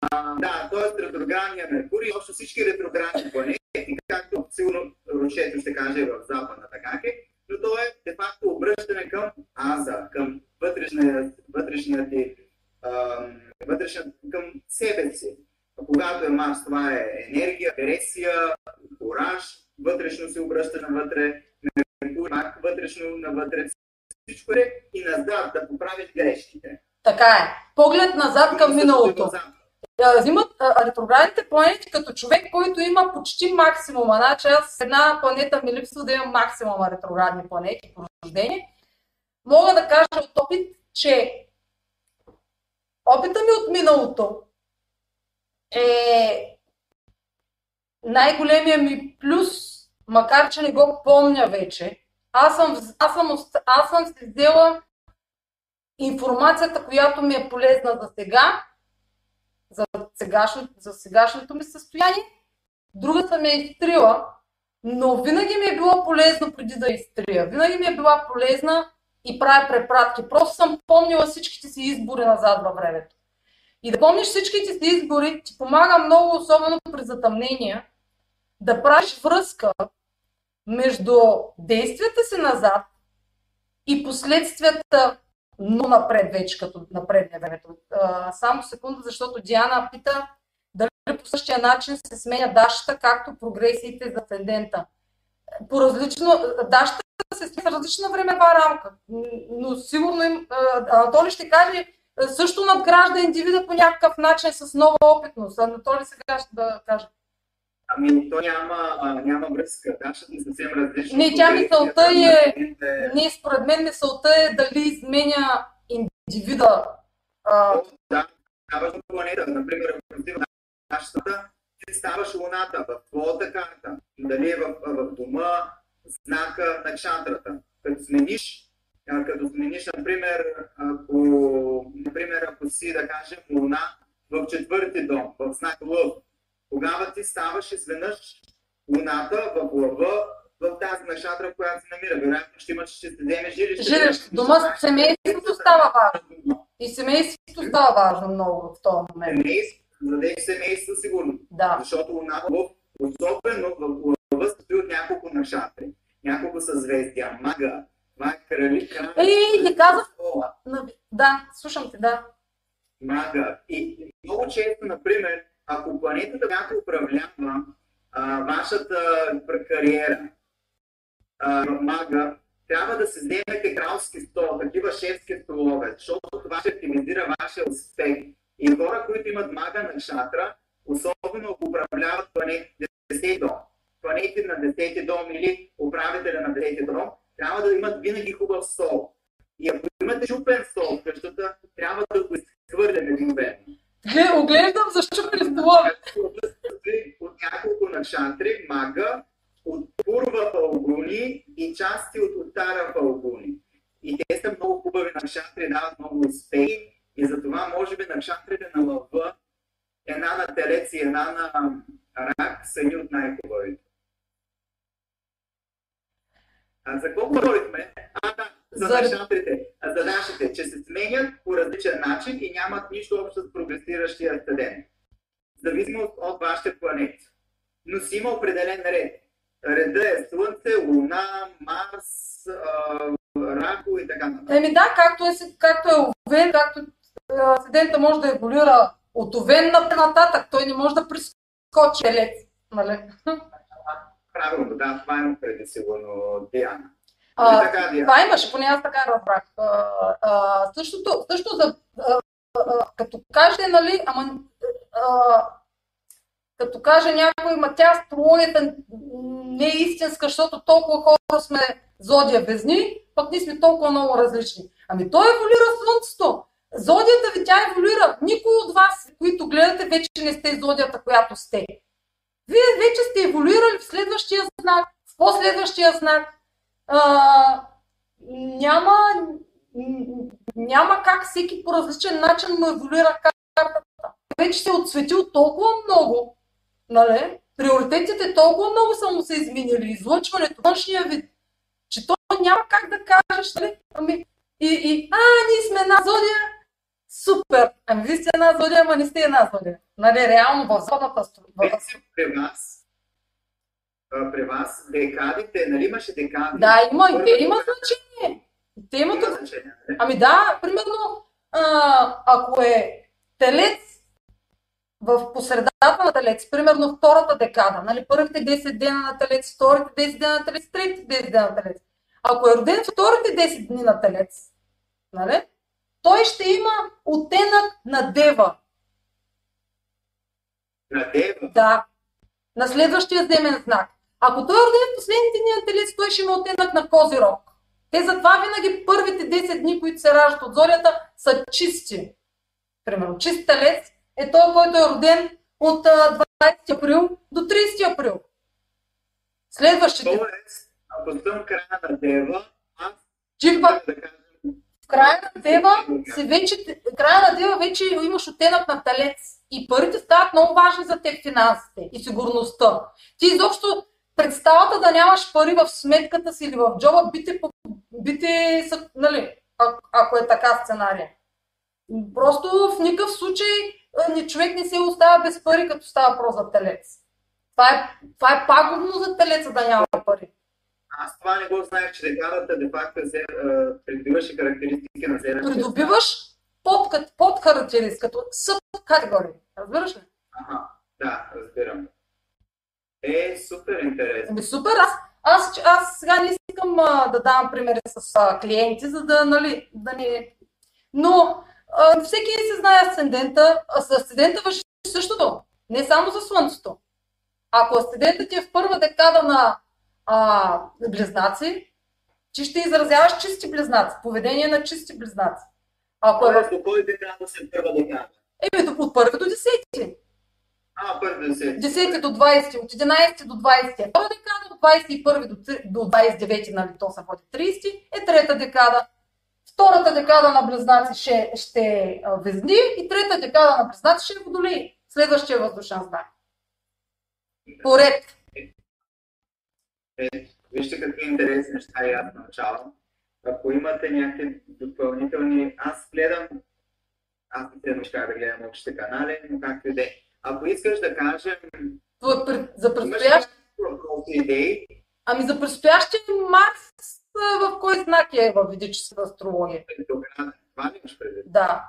А, да, т.е. ретроградния Меркурий, общо всички ретроградни планети, както сигурно Рошето ще каже в западната как е, но то е де-факто обръщане към аза, към вътрешния, вътрешния ти вътрешен към себе си. Когато е Марс, това е енергия, агресия, кораж, вътрешно се обръща навътре, Меркурий пак вътрешно навътре, всичко е и назад да поправиш грешките. Така е. Поглед назад към миналото. Взимат ретроградните планети като човек, който има почти максимума. Значи аз една планета ми липсва да имам максимума ретроградни планети по рождение. Мога да кажа от опит, че опита ми от миналото е най-големия ми плюс, макар че не го помня вече. Аз съм, аз съм, аз съм си взела информацията, която ми е полезна за сега, за, сегашно, за сегашното ми състояние. Другата ми е изтрила, но винаги ми е било полезно преди да изтрия. Винаги ми е била полезна и правя препратки. Просто съм помнила всичките си избори назад във времето. И да помниш всичките си избори ти помага много, особено при затъмнения, да правиш връзка между действията си назад и последствията но напред вече, като напредне времето. Само секунда, защото Диана пита дали по същия начин се сменя дашата, както прогресиите за асцендента. по различно, дащата се с различна времева рамка, но сигурно им, Анатолий ще каже, също надгражда индивида по някакъв начин с нова опитност. Анатолий сега ще да каже. Ами, то няма, няма връзка. Дашата е съвсем различна. Не, тя мисълта е, не, според мен мисълта е дали изменя индивида. А... Да, ставаш планета. Например, ако си в нашата, ти ставаш луната в твоята карта. Дали е в, в дома, знака на чандрата. Като смениш, като смениш, например, ако, например, ако си, да кажем, луна в четвърти дом, в знак Лъв, тогава ти ставаш изведнъж луната в лъва в тази нашатра, която се намира. Вероятно ще имаш, ще се вземе жилище. Жилище. Дома, семейството става важно. И семейството става важно много в този момент. Семейство, за семейство сигурно. Да. Защото луната, особено в лъва, стои от няколко нашатри. Няколко съзвездия. Мага. Това е крали, крали. Ей, не казах. Да, слушам те, да. Мага. И много често, например, ако планетата някой управлява а, вашата кариера, а, мага, трябва да се вземете кралски стол, такива шефски столове, защото това ще оптимизира вашия успех. И хора, които имат мага на шатра, особено ако управляват планети 10 дом, планети на 10 дом или управителя на 10 дом, трябва да имат винаги хубав стол. И ако имате чупен стол в къщата, трябва да го изхвърляме мигновено. Оглеждам защо стола. От няколко на шантри, мага, от пурва фалгуни и части от оттара фалгуни. И те са много хубави на шантри, дават много успехи. И затова, може би, на шантрите на лъва, една на телец и една на рак са едни от най-хубавите. А за какво говорихме? А, да, за, нашатрите, за нашите, че се сменят по различен начин и нямат нищо общо с прогресиращия стаден. Зависимост от вашите планети. Но си има определен ред. Реда е Слънце, Луна, Марс, Рако и така нататък. Еми да, както е, както е Овен, както седента може да еволюира от Овен нататък, той не може да прескочи елец. Нали? Правилно, да, това е преди сигурно Диана. А, така, това имаше, поне аз така разбрах. същото, също за, а, а, като каже, нали, ама, а, като каже някой, ма тя астрологията не е истинска, защото толкова хора сме зодия везни, пък ние сме толкова много различни. Ами той еволюира Слънцето. Зодията ви тя еволюира. Никой от вас, които гледате, вече не сте зодията, която сте. Вие вече сте еволюирали в следващия знак, в последващия знак. А, няма, няма как всеки по различен начин му еволюира картата. Вече се е отсветил толкова много, нали? приоритетите толкова много са му се изменили, излъчването, външния вид, че то няма как да кажеш, нали? Ами, и, и, а, ние сме една зодия, супер! Ами вие сте една зодия, ама не сте една зодия. Нали, реално в зоната. При при вас, декадите, нали имаше декади? Да, има, и те имат значение. Те имат значение. Ами да, примерно, а, ако е телец в посредата на телец, примерно втората декада, нали, първите 10 дена на телец, вторите 10 дена на телец, третите 10 дена на телец. Ако е роден вторите 10 дни на телец, нали, той ще има оттенък на дева. На дева? Да. На следващия земен знак. Ако той е роден в последните дни на телец, той ще има оттенък на козирог. Те затова винаги първите 10 дни, които се раждат от зорята, са чисти. Примерно, чист телец е той, който е роден от 20 април до 30 април. Следващите. Тоест, ако съм края на дева, аз да кажа края на дева, си вече, края на дева вече имаш оттенък на талец. И парите стават много важни за теб финансите и сигурността. Ти изобщо представата да нямаш пари в сметката си или в джоба би те, би те нали, а, ако е така сценария. Просто в никакъв случай ни човек не се оставя без пари, като става про за телец. Това е, това е пагубно за телеца да няма пари. Аз това не го знаех, че декадата де факто е, придобиваше характеристики на зелен. Придобиваш под, под характеристика, като съп категория. Разбираш ли? Ага, да, разбирам. Е, супер интересно. Ами супер, аз, Аз, аз сега не искам а, да давам примери с а, клиенти, за да, нали, да не... Но а, всеки си знае асцендента, а с асцендента върши същото. Не само за Слънцето. Ако асцендентът ти е в първа декада на а, близнаци, ти ще изразяваш чисти близнаци, поведение на чисти близнаци. Ако е... До кой декада се първа декада? Еми, от първи до десети. А, първи до 10. 10 до 20, от 11 до 20 е втора декада, от 21 до, до 29, нали, то се води 30, е трета декада. Втората декада на близнаци ще, ще е везни и трета декада на близнаци ще е водолей. Следващия въздушен знак. Поред. Е, вижте какви интересни неща и аз научавам. Ако имате някакви допълнителни... Аз гледам... Аз не се научавам да гледам общите канали, но както и да е. Ако искаш да кажем... За предстоящ... идеи? Ами за предстоящия Марс в кой знак е в ведическата астрология? Ретрограден. Това ли предвид? Да.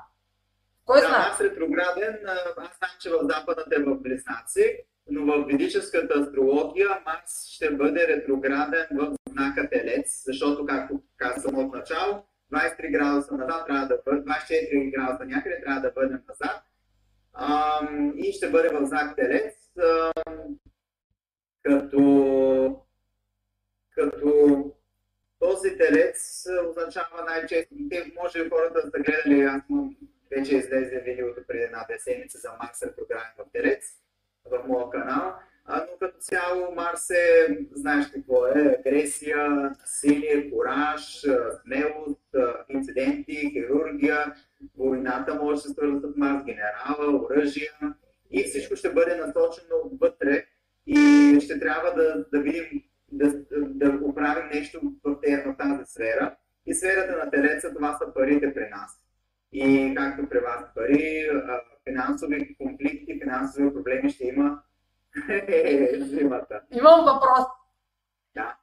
Кой да, знак? Аз ретрограден, аз знам, че в западната е в Близнаци, но в ведическата астрология Марс ще бъде ретрограден в знака Телец, защото, както казвам от начало, 23 градуса назад трябва да бъде, 24 градуса някъде трябва да бъдем назад. И ще бъде в знак Телец, като, като този телец означава най-често, те може хората да са гледали, аз вече излезе видеото преди една седмица за Марс ретрограден в телец в моя канал. Но като цяло Марс е, знаеш какво е, агресия, насилие, кораж, смелост, инциденти, хирургия, войната може да се свързва с Марс, генерала, оръжия и всичко ще бъде насочено вътре и ще трябва да, да видим, да, да оправим нещо в тази сфера. И сферата на Телеца това са парите при нас. И както при вас пари, финансови конфликти, финансови проблеми ще има зимата. Имам въпрос. Да.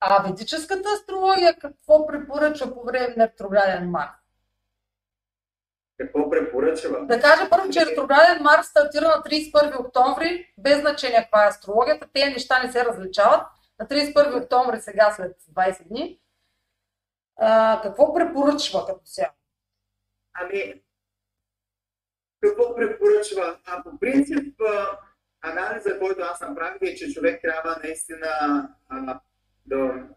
А ведическата астрология какво препоръчва по време на ретрограден Марс? Какво препоръчва? Да кажа първо, че ретрограден Марс стартира на 31 октомври, без значение каква е астрологията. Те неща не се различават. На 31 октомври, сега след 20 дни. А, какво препоръчва като цяло? Ами, какво препоръчва? А по принцип, анализа, който аз направих е, че човек трябва наистина а, да...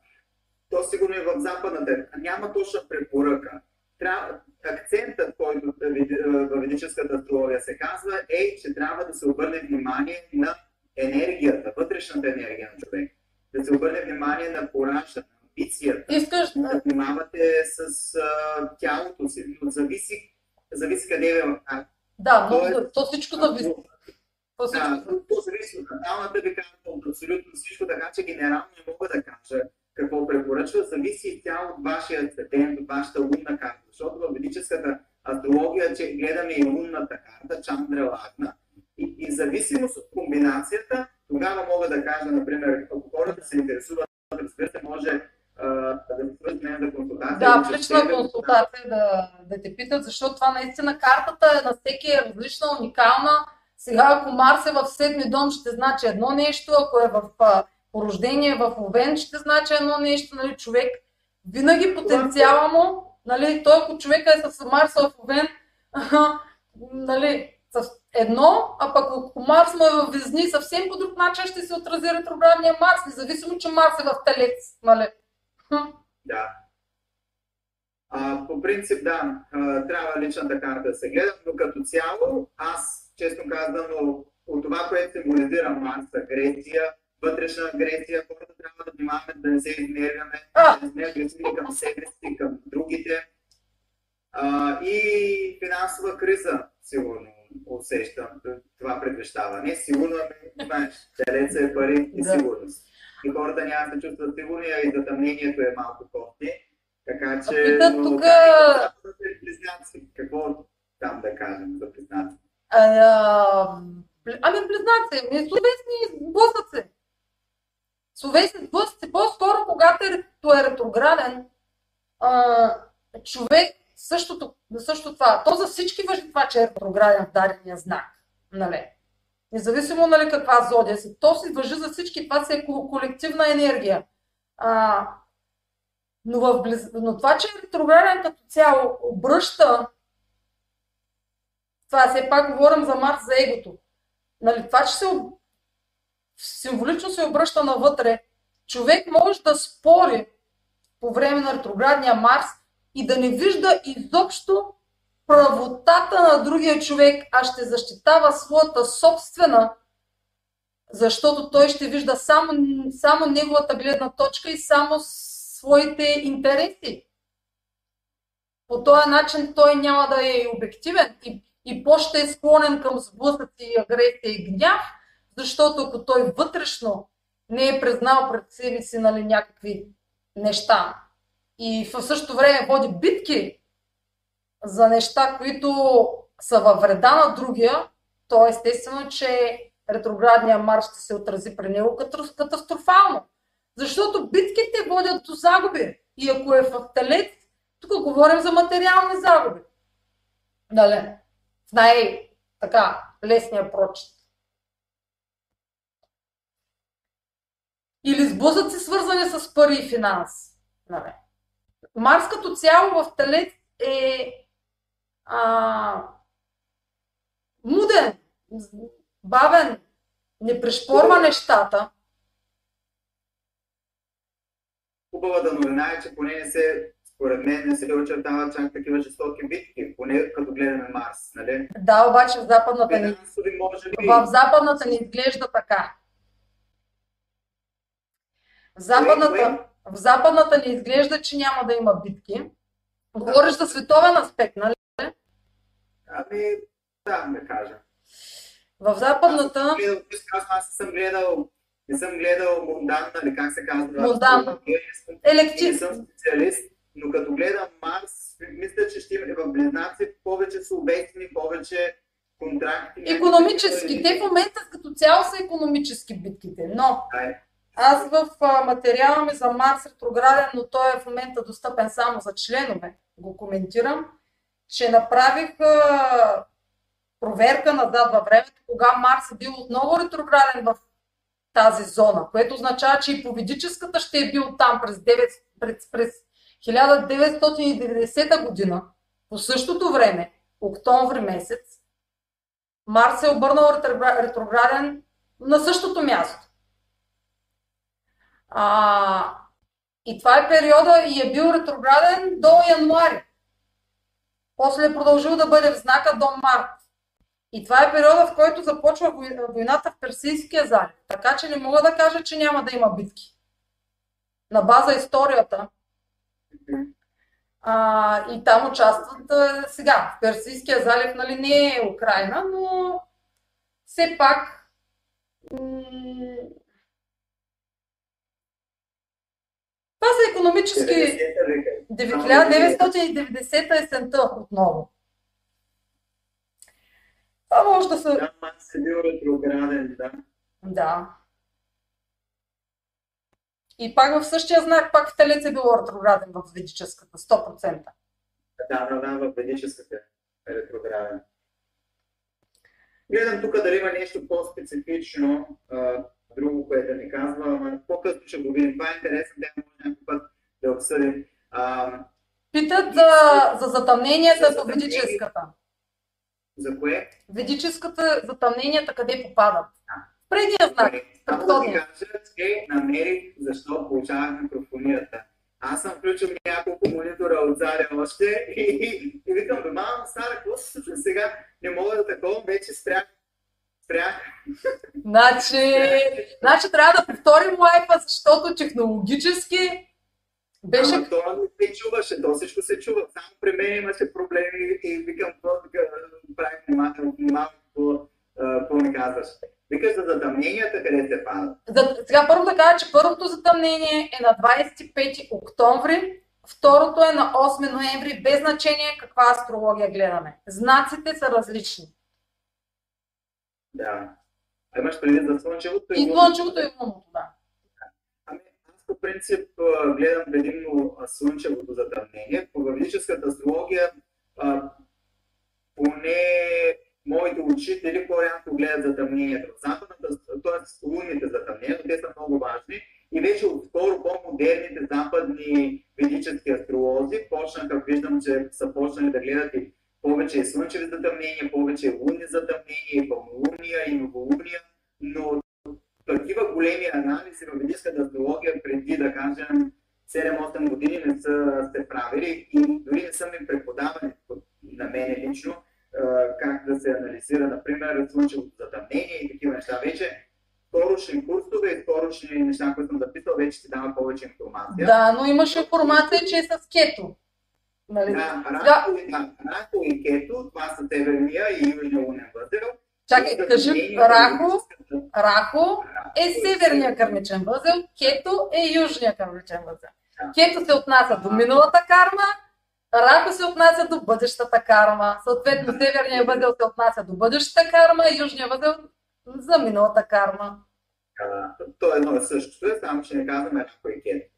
То сигурно и в западната. Няма точна препоръка. Трябва, акцентът, който в ведическата астрология се казва, е, че трябва да се обърне внимание на енергията, вътрешната енергия на човек. Да се обърне внимание на коража, на амбицията. Искаш да внимавате с а, тялото си. Но зависи, зависи къде е да, но то, то всичко зависи. То, да, ви казва от абсолютно всичко, така че генерално не мога да кажа какво препоръчва, зависи цяло от вашия асцендент, от вашата лунна карта. Защото в ведическата астрология, че гледаме и лунната карта, Чандра Лагна, и, и зависимост от комбинацията, тогава мога да кажа, например, ако хората се интересуват, разбира се, може да свързват за консултация. Да, в лична консултация да, да те питат, защото това наистина картата е на всеки е различна, уникална. Сега, ако Марс е в седми дом, ще значи едно нещо, ако е в порождение в Овен, ще значи едно нещо, нали, човек винаги потенциала му, нали, той ако човека е с Марс в Овен, нали, с едно, а пък ако Марс му е в Везни, съвсем по друг начин ще се отрази ретроградния Марс, независимо, че Марс е в Телец, нали. Да. А, по принцип, да, трябва личната карта да се гледа, но като цяло, аз, честно казвам, от това, което символизира Марс, агресия, вътрешна агресия, хората трябва да внимаваме да не се изнервяме, да не сме агресивни към себе си, към другите. А, и финансова криза, сигурно усещам, това предвещава. Не сигурно, ами, знаеш, телеца е пари и сигурност и хората няма да се чувстват сигурни, а и затъмнението е малко кофти. Така че... Питат тук... Близнаци. Какво там да кажем за близнаци? Ами близнаци, ми словесни блъсъци. Словесни блъсъци. По-скоро, когато е, е ретрограден, а, човек същото, също това. То за всички въжи това, че е ретрограден в дадения знак. Нали? Независимо нали каква зодия си. То си въжи за всички. Това си е колективна енергия. А, но, в близ... но това, че е ретрограден като цяло обръща това все пак говорим за Марс, за егото. Нали, това, че се символично се обръща навътре, човек може да спори по време на ретроградния Марс и да не вижда изобщо правотата на другия човек, а ще защитава своята собствена, защото той ще вижда само, само неговата гледна точка и само своите интереси. По този начин той няма да е обективен и, и по-ще е склонен към сблъсъци, агресия и гняв, защото ако той вътрешно не е признал пред себе си нали, някакви неща и в същото време води битки за неща, които са във вреда на другия, то естествено, че ретроградния марш ще се отрази при него катастрофално. Защото битките водят до загуби. И ако е в телец, тук говорим за материални загуби. Нали? В най-така лесния прочит. Или сблъсъци свързани с пари и финанс. Нали? Марс като цяло в телец е а, муден, бавен, не пришпорва нещата. Хубавата новина е, че поне не се, според мен, не се очертават чак такива жестоки битки, поне като гледаме Марс, нали? Да, обаче в западната ни... В западната ни изглежда така. В западната, в западната ни изглежда, че няма да има битки. Говориш за световен аспект, нали? Ами, да, да кажа. В западната... Аз, гледал, аз съм гледал, не съм гледал Мондан, нали как се казва? Мондан. Електрик. Не съм специалист, но като гледам Марс, мисля, че ще има в Близнаци повече субектни, повече контракти. Економически. Те в момента като цяло са економически битките, но аз в материала ми за Марс ретрограден, но той е в момента достъпен само за членове, го коментирам, че направих проверка назад във времето, кога Марс е бил отново ретрограден в тази зона, което означава, че и поведическата ще е бил там през, 9, през, през 1990 година, по същото време, октомври месец, Марс е обърнал ретрограден на същото място. А, и това е периода и е бил ретрограден до януари. После е продължил да бъде в знака до март. И това е периода, в който започва войната в Персийския залив. Така че не мога да кажа, че няма да има битки. На база историята. А, и там участват а, сега. В Персийския залив нали, не е Украина, но все пак м- това са економически... 1990 есента отново. Това може да се... Да, е бил ретрограден, да. Да. И пак в същия знак, пак в Телец е било ретрограден в ведическата, 100%. Да, да, да, в ведическата е ретрограден. Гледам тук дали има нещо по-специфично, друго, което да ни казва, но по-късно ще го видим. Това е интересно, да може някой път да обсъдим. Питат за, за затъмненията по ведическата. За кое? Ведическата затъмненията къде попадат? Предния знак. Кажа, че намерих защо получавах микрофонията. Аз съм включил няколко монитора от заря още и, и, и викам, бе, мама, Сара, какво се случва сега? Не мога да такова, вече спрях. Спрях. Значи, значи трябва да повторим лайфа, защото технологически беше... Ама то не се чуваше, то всичко се чува. Само при мен имаше проблеми и викам, какво правим внимателно, какво не казваш. Викаш за затъмненията, къде се падат? За, сега първо да кажа, че първото затъмнение е на 25 октомври, второто е на 8 ноември, без значение каква астрология гледаме. Знаците са различни. Да. А имаш преди за слънчевото и, и слънчевото и лунното, да по принцип гледам предимно слънчевото затъмнение. По гравическата астрология, поне моите учители по-рядко гледат затъмнението западната, т.е. лунните затъмнения, те са много важни. И вече отскоро по-модерните западни ведически астролози почнаха, виждам, че са почнали да гледат и повече слънчеви затъмнения, повече лунни затъмнения, и пълнолуния, и новолуния, но такива големи анализи в ведическата астрология преди, да кажем, 7-8 години не са се правили и дори не са ми преподавани на мене лично как да се анализира, например, слънчевото затъмнение и такива неща. Вече скорошни курсове и скорошни неща, които съм записал, вече ти дава повече информация. Да, но имаш информация, че е с кето. Нали? Да, Рако, да, Рако и Кето, това са северния и южния лунен възел. Чакай, кажи, Рахо, Рахо е северния кърмичен възел, Кето е южния кърмичен възел. Кето се отнася до миналата карма, Рако се отнася до бъдещата карма. Съответно, северния възел се отнася до бъдещата карма, и южния възел за миналата карма. А, то е едно и също, е, само че не казваме и Кето.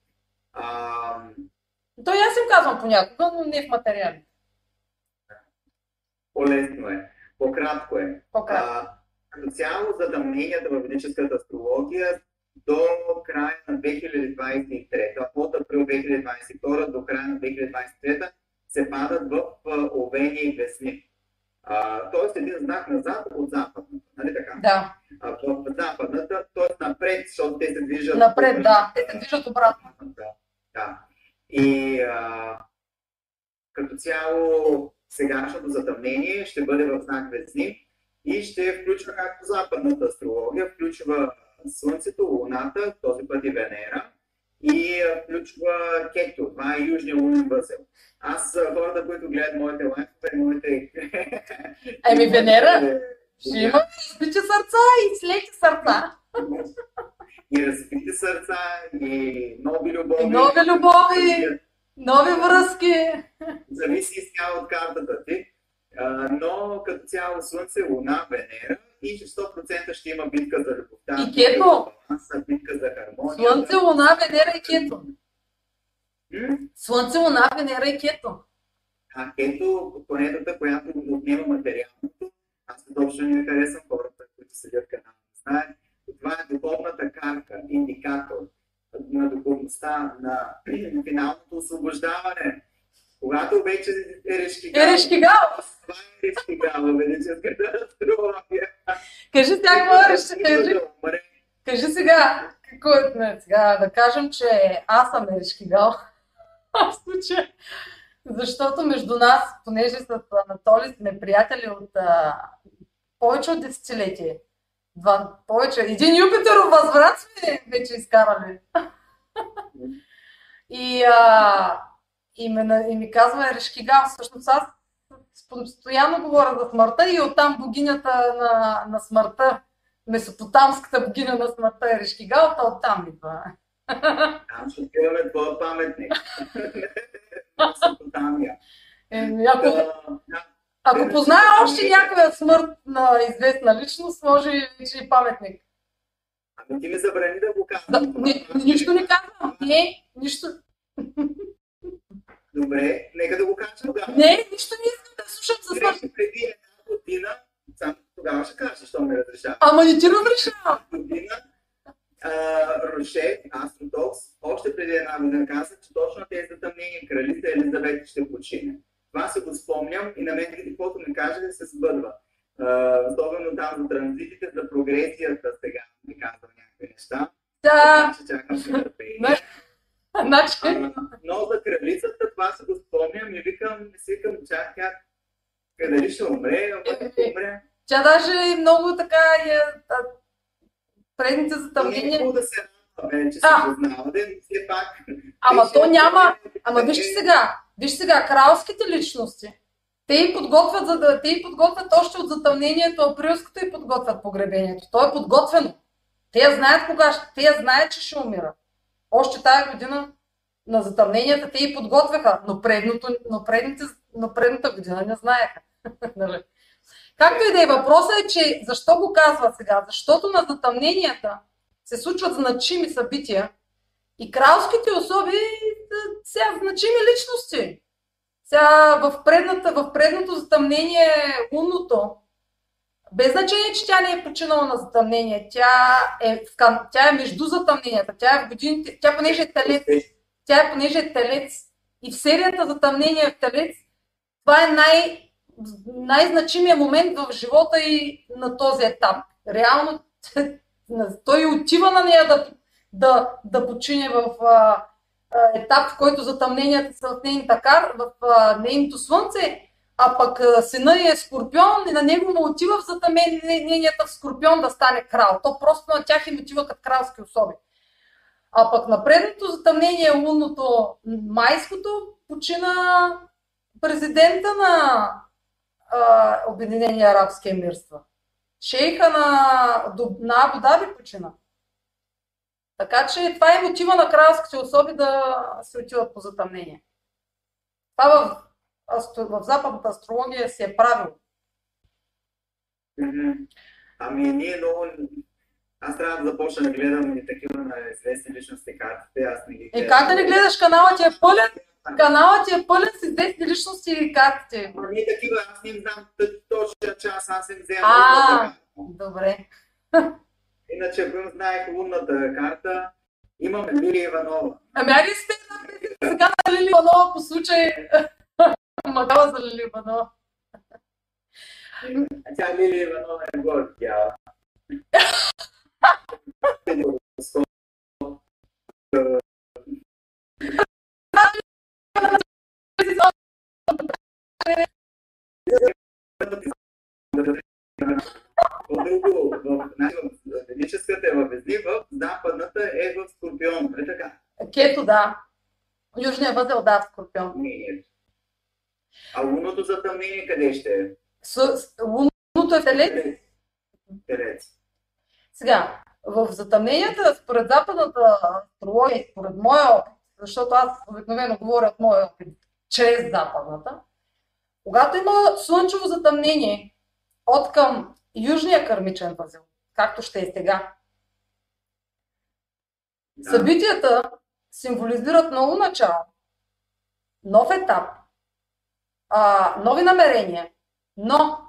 То и аз им казвам понякога, но не в материали. По-лесно е. По-кратко е. По-кратко. А, като цяло затъмненията в ведическата астрология до края на 2023, от април 2022 до края на 2023 се падат в овени и весни. тоест един знак назад от западната. Нали така? Да. А, в западната, т.е. напред, защото те се движат. Напред, да. Те се движат обратно. Да. да. И а, като цяло сегашното затъмнение ще бъде в знак Весни и ще включва както западната астрология, включва Слънцето, Луната, този път и Венера и включва Кето, това е южния лунен възел. Аз хората, които гледат моите лайфове, моите... Еми Венера, ще има разпити сърца и слеки сърца. И разпити сърца, и нови любови. И нови любови, нови връзки. Зависи изцяло от картата ти. Но като цяло Слънце, Луна, Венера и 100% ще има битка за любовта. И кето. Битка за хармония. Слънце, Луна, Венера и кето. Слънце, Луна, Венера и кето. А кето, планетата, която отнема материалното, аз точно не харесвам хората, които седят в канала. Знаят, това е духовната карта, индикатор на духовността, на <clears throat> финалното освобождаване. Когато вече е решкигал. Е решкигал! Това е решкигал, ведическата астрология. Кажи сега, какво кажи? Кажи сега, какво е сега? Да кажем, че аз съм решкигал. <laughs> В случая. Защото между нас, понеже с Анатолий сме приятели от а, повече от десетилетие, Два, повече. Един Юпитеров възврат сме вече изкарали. <laughs> и, а, и, ме, и ми казва Ерешкигал. Всъщност аз постоянно говоря за смъртта и оттам богинята на, на смъртта, месопотамската богиня на смъртта Ерешкигал, то оттам идва. Там ще отиваме твоя паметник. Месопотамия. Е, ако, ако познае още някоя смърт на известна личност, може и и паметник. Ами ти ми забрани да го казвам. Да, ни, нищо не казвам. Не, нищо. Добре, нека да го кажа тогава. Не, нищо не искам да слушам за това. преди една година, сам тогава ще кажа, защо ме разрешава. Ама не ти разрешава. Година, Роше, Астротокс, още преди една година каза, че точно тези затъмнения кралица Елизавета ще почине. Това се го спомням и на мен каквото ми каже се сбъдва. Uh, особено там за транзитите, за прогресията сега ми казвам някакви неща. Да. Значи чакам се <laughs> търпение. Значи... но за кралицата това се го спомням и викам, си викам, чак тя къде ще умре, ама ще умре. Тя даже много така е, предните затъмнения. Не е да се радваме, че се познава, да все пак. Ама то няма, ама виж сега, Виж сега, кралските личности, те и подготвят, за да, те и подготвят още от затъмнението априлското и подготвят погребението. То е подготвено. Те знаят кога, те знаят, че ще умират. Още тази година на затъмненията те и подготвяха, но, предното, но, предните, но предната година не знаеха. <laughs> Нали? Както и да е, въпросът е, че защо го казва сега? Защото на затъмненията се случват значими събития и кралските особи сега значими личности. Сега в, предната, в предното затъмнение лунното, без значение, че тя не е починала на затъмнение, тя е, тя е между затъмненията, тя е в годините, тя понеже е телец, тя е понеже е телец и в серията затъмнение в телец, това е най- най-значимия момент в живота и на този етап. Реално <laughs> той отива на нея да, да, да почине в а, етап, в който затъмненията са в нейната кар, в а, нейното слънце, а пък сина е скорпион и на него му отива в затъмненията в скорпион да стане крал. То просто на тях им отива като кралски особи. А пък на предното затъмнение, лунното, майското, почина президента на а, Обединения арабски емирства. Шейха на, на Абу Даби почина. Така че това е мотива на кралските особи да се отиват по затъмнение. Това в, в западната астрология си е правило. Ами ние много... Аз трябва да започна да гледам и такива на известни личности картите. Аз не ги Е, как да не гледаш канала ти е пълен? Каналът ти е пълен с известни личности и картите. Ами такива, аз не знам точно час, аз им взема А, добре. Иначе, ако знаех лунната карта, имам Лилия Иванова. Ами айде сте сега на Лили Иванова по случай Лили Иванова. Тя Лили Иванова е горе. Тя... По-друго, в, ведическата е в Везни, в западната е в Скорпион. Е така. Кето, да. Южния възел, да, в Скорпион. Не, а луното затъмнение къде ще е? С, луното е Телец. Телец. Сега, в затъмненията, според западната астрология, според моя опит, защото аз обикновено говоря от моя опит, чрез западната, когато има слънчево затъмнение от към южния кърмичен възел, както ще е сега, Да. събитията символизират ново начало, нов етап, а, нови намерения, но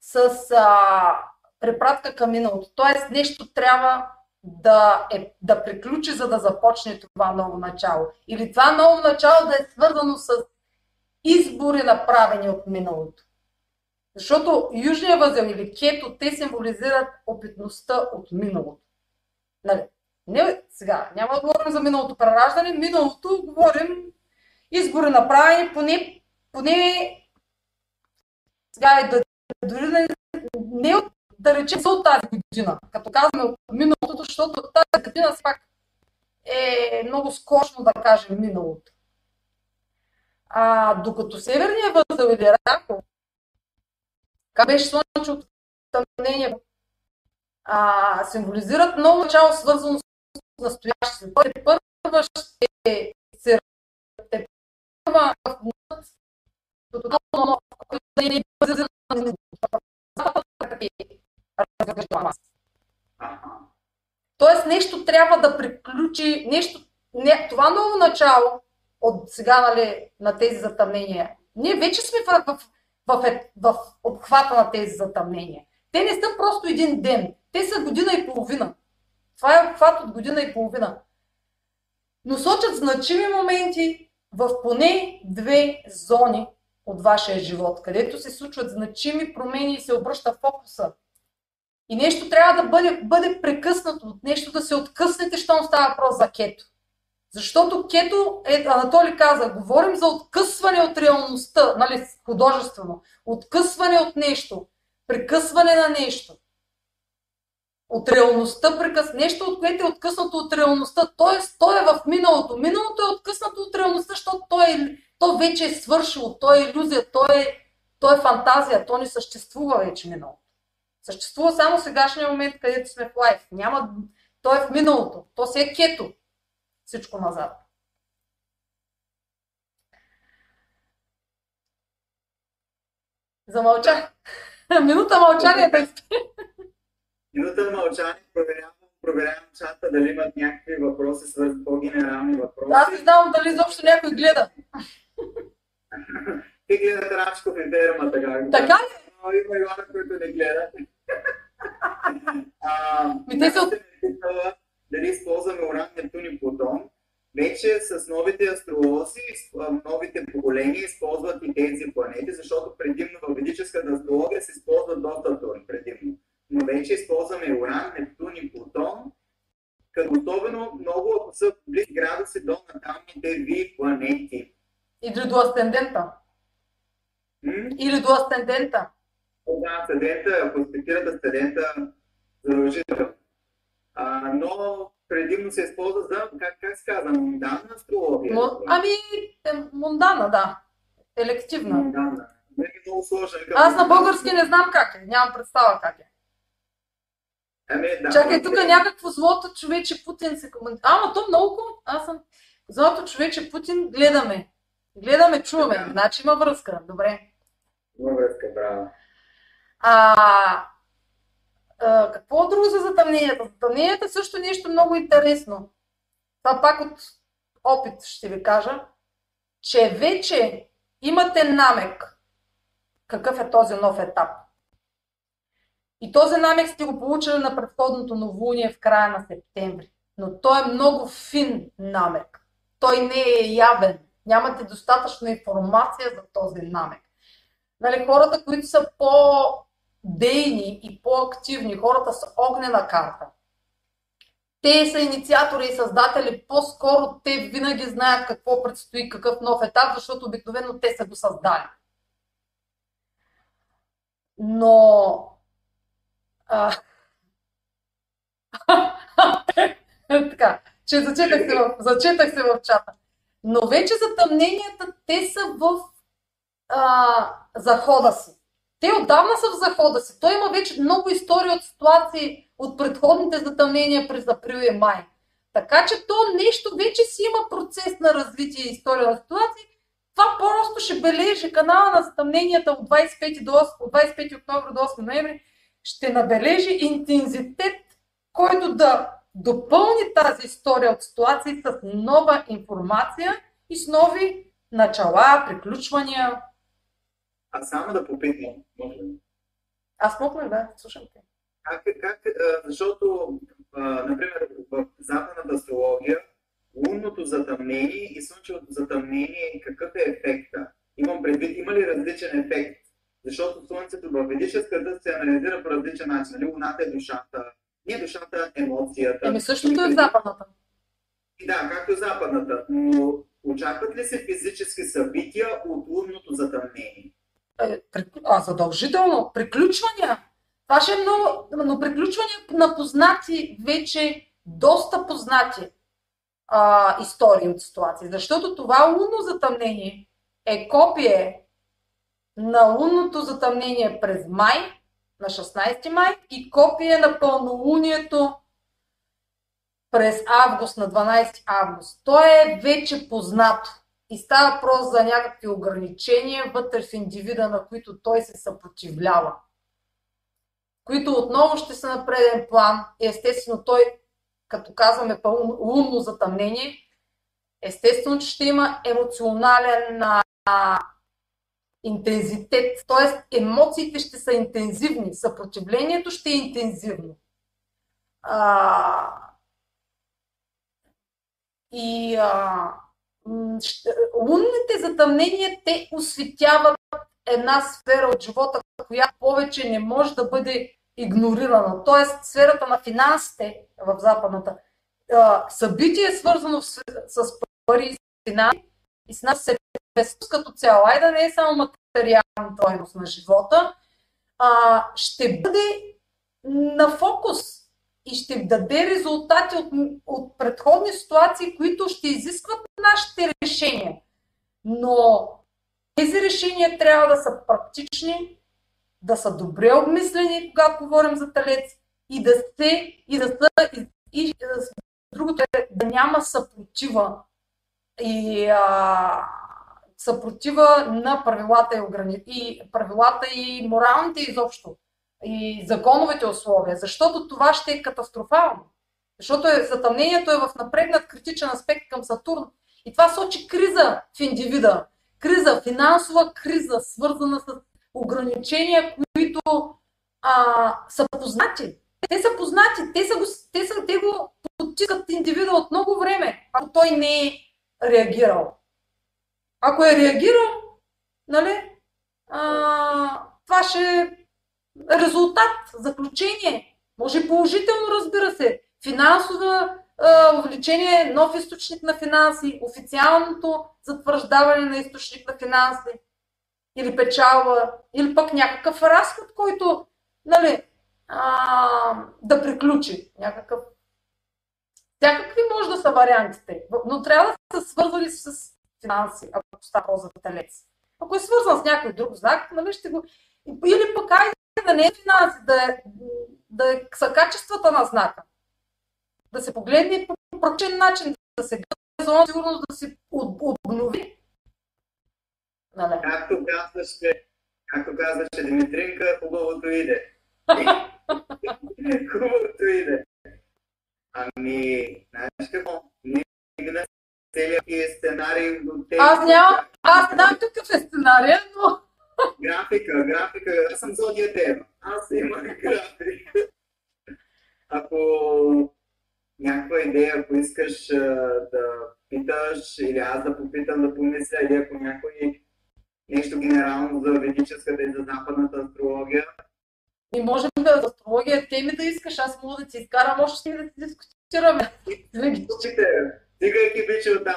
с а, препратка към миналото. Тоест нещо трябва да, е, да приключи, за да започне това ново начало. Или това ново начало да е свързано с избори, направени от миналото. Защото Южния възел или Кето, те символизират опитността от миналото. Нали? Не, сега, няма да говорим за миналото прераждане, миналото говорим избори направени, поне, поне сега е да, дори да не от, да речем от тази година, като казваме от миналото, защото тази година все пак е много скучно да кажем миналото. А, докато Северния възел или Рако, как беше слънчевото тъмнение, а, символизират ново начало, свързано с настоящето. Той първа ще в нов, който не е базиран на Тоест нещо трябва да приключи, нещо, не, това ново начало от сега нали, на тези затъмнения. Ние вече сме в, в, в, в обхвата на тези затъмнения. Те не са просто един ден, те са година и половина. Това е обхват от година и половина. Но сочат значими моменти в поне две зони от вашия живот, където се случват значими промени и се обръща фокуса. И нещо трябва да бъде, бъде прекъснато, от нещо да се откъснете, щом става въпрос за кето. Защото кето, е, Анатолий каза, говорим за откъсване от реалността, нали, художествено. Откъсване от нещо, прекъсване на нещо. От реалността прекъс... Нещо, от което е откъснато от реалността. Тоест, то е в миналото. Миналото е откъснато от реалността, защото то, е, то вече е свършило. То е иллюзия, то е, то е фантазия, то не съществува вече миналото. Съществува само сегашния момент, където сме в лайф. Няма... То е в миналото. То се е кето. Всичко назад. Замълчах. <laughs> Минута мълчание. Минута мълчание, проверявам, проверявам чата дали имат някакви въпроси, свързани по-генерални въпроси. Аз не знам дали изобщо някой гледа. Ти гледат Рачков и ферма, така. Така ли? има и хора, които не гледат. Ми, те са- питала дали използваме Уран, Нептун и Плутон. Вече с новите астролози, новите поколения използват и тези планети, защото предимно в ведическата астрология се използват доста Сатурн предимно. Но вече използваме Уран, Нептун и Плутон, като особено много, са близки градуси до наталните ви планети. Или до асцендента. М? Или до асцендента. Да, асцендента, ако аспектират асцендента, задължително. А, но предимно се използва за, как, как се казва, мунданна астрология. Му- Ами, е, мундана, да. Елективна. Мунданна. Не е много викам, Аз на български не знам как е. Нямам представа как е. Ами, да. Чакай, тук някакво злото човече Путин се коментира. Ама то много. Аз съм... Злото човече Путин гледаме. Гледаме, чуваме. Да. Значи има връзка. Добре. Има връзка, браво. А, а какво друго за затъмненията? Затъмненията също нещо много интересно. Това пак от опит ще ви кажа, че вече имате намек какъв е този нов етап. И този намек сте го получили на предходното новолуние в края на септември. Но той е много фин намек. Той не е явен. Нямате достатъчно информация за този намек. Нали, хората, които са по-дейни и по-активни, хората с огнена карта, те са инициатори и създатели, по-скоро те винаги знаят какво предстои, какъв нов етап, защото обикновено те са го създали. Но а... <laughs> така, че зачетах се, в, зачетах се в чата. Но вече затъмненията, те са в а, захода си. Те отдавна са в захода си. Той има вече много истории от ситуации от предходните затъмнения през април и май. Така че то нещо вече си има процес на развитие и история на ситуации. Това просто ще бележи канала на затъмненията от 25, до 8, от 25 октомври до 8 ноември. Ще набележи интензитет, който да допълни тази история от ситуации с нова информация и с нови начала, приключвания. А само да попитам, може ли? Аз мога да слушам те. Как, как, а, защото, например, в западната астрология, лунното затъмнение и слънчевото затъмнение, какъв е ефекта? Имам предвид, има ли различен ефект? Защото Слънцето в ведическата се анализира по различен начин. Нали? Луната е душата, не е душата, емоцията. Еми същото е в западната. И да, както и западната. Но очакват ли се физически събития от лунното затъмнение? Е, А, задължително. Приключвания. Това ще е много, но приключвания на познати, вече доста познати а, истории от ситуации. Защото това лунно затъмнение е копие на лунното затъмнение през май, на 16 май, и копие на пълнолунието през август, на 12 август. То е вече познато. И става въпрос за някакви ограничения вътре в индивида, на които той се съпротивлява. Които отново ще са на преден план. Естествено, той, като казваме лунно затъмнение, естествено, че ще има емоционален а, интензитет. Тоест, емоциите ще са интензивни, съпротивлението ще е интензивно. А, и а, ще- лунните затъмнения, те осветяват една сфера от живота, която повече не може да бъде игнорирана. Тоест, сферата на финансите в западната. Събитие, свързано с, с пари и с финанси и с нас себестойност като цяло, ай да не е само материална стойност на живота, а, ще бъде на фокус и ще даде резултати от, от предходни ситуации, които ще изискват нашите решения. Но тези решения трябва да са практични, да са добре обмислени, когато говорим за талец, и да се, и да са, и, и с другото е да няма съпротива и а, съпротива на правилата и, ограни... и правилата и моралните изобщо и законовите условия, защото това ще е катастрофално. Защото е, затъмнението е в напрегнат критичен аспект към Сатурн. И това сочи криза в индивида. Криза, финансова криза, свързана с ограничения, които а, са познати. Те са познати, те, са го, те, са, те го потискат индивида от много време, ако той не е реагирал. Ако е реагирал, нали, а, това ще е резултат, заключение. Може положително, разбира се. Финансова увеличение, нов източник на финанси, официалното затвърждаване на източник на финанси или печалба, или пък някакъв разход, който нали, а, да приключи. Някакъв... Всякакви може да са вариантите, но трябва да са свързани с финанси, ако става за телец. Ако е свързан с някой друг знак, нали, ще го... Или пък айде да не е финанси, да, е, да е, са качествата на знака. Да се погледне по прочен начин, да се гледа сигурност да се обнови. Нали? Както казваше, както казваше Димитринка, хубавото иде. <laughs> хубавото иде. Ами, знаеш какво? Не целият е сценарий до тези... Аз нямам, аз знам какъв е сценария, но... Графика, графика, аз съм зодия Аз имам графика. Ако някаква идея, ако искаш да питаш или аз да попитам, да помисля, или ако някой нещо генерално за ведическата и за западната астрология. И можем да за астрология теми да искаш, аз мога да ти изкарам още да ти дискутираме. Стигайки вече от там.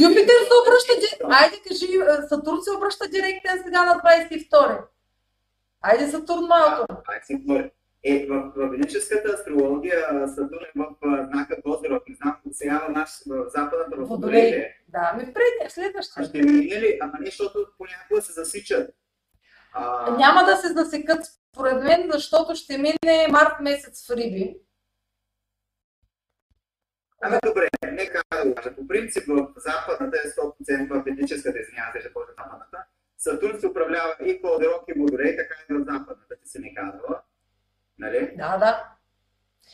Юпитер се обръща. Айде кажи, Сатурн се обръща директен сега на 22. Айде Сатурн малко. Айде Е, в, в ведическата астрология Сатурн е в знака Козирог. Не знам, сега в, наш, в западната в Водолей. Да, ми преди, в следващия. Ще мине ли? Ама не, защото понякога се засичат. А... Няма да се засекат, според мен, защото ще мине март месец в Риби. Ами добре, нека да кажа. По принцип в западната е 100% в ведическата, извинявате, ще почва западната. Сатурн се управлява и Козерог и Водолей, така и в западната ти се ми казва. Нали? Да, да.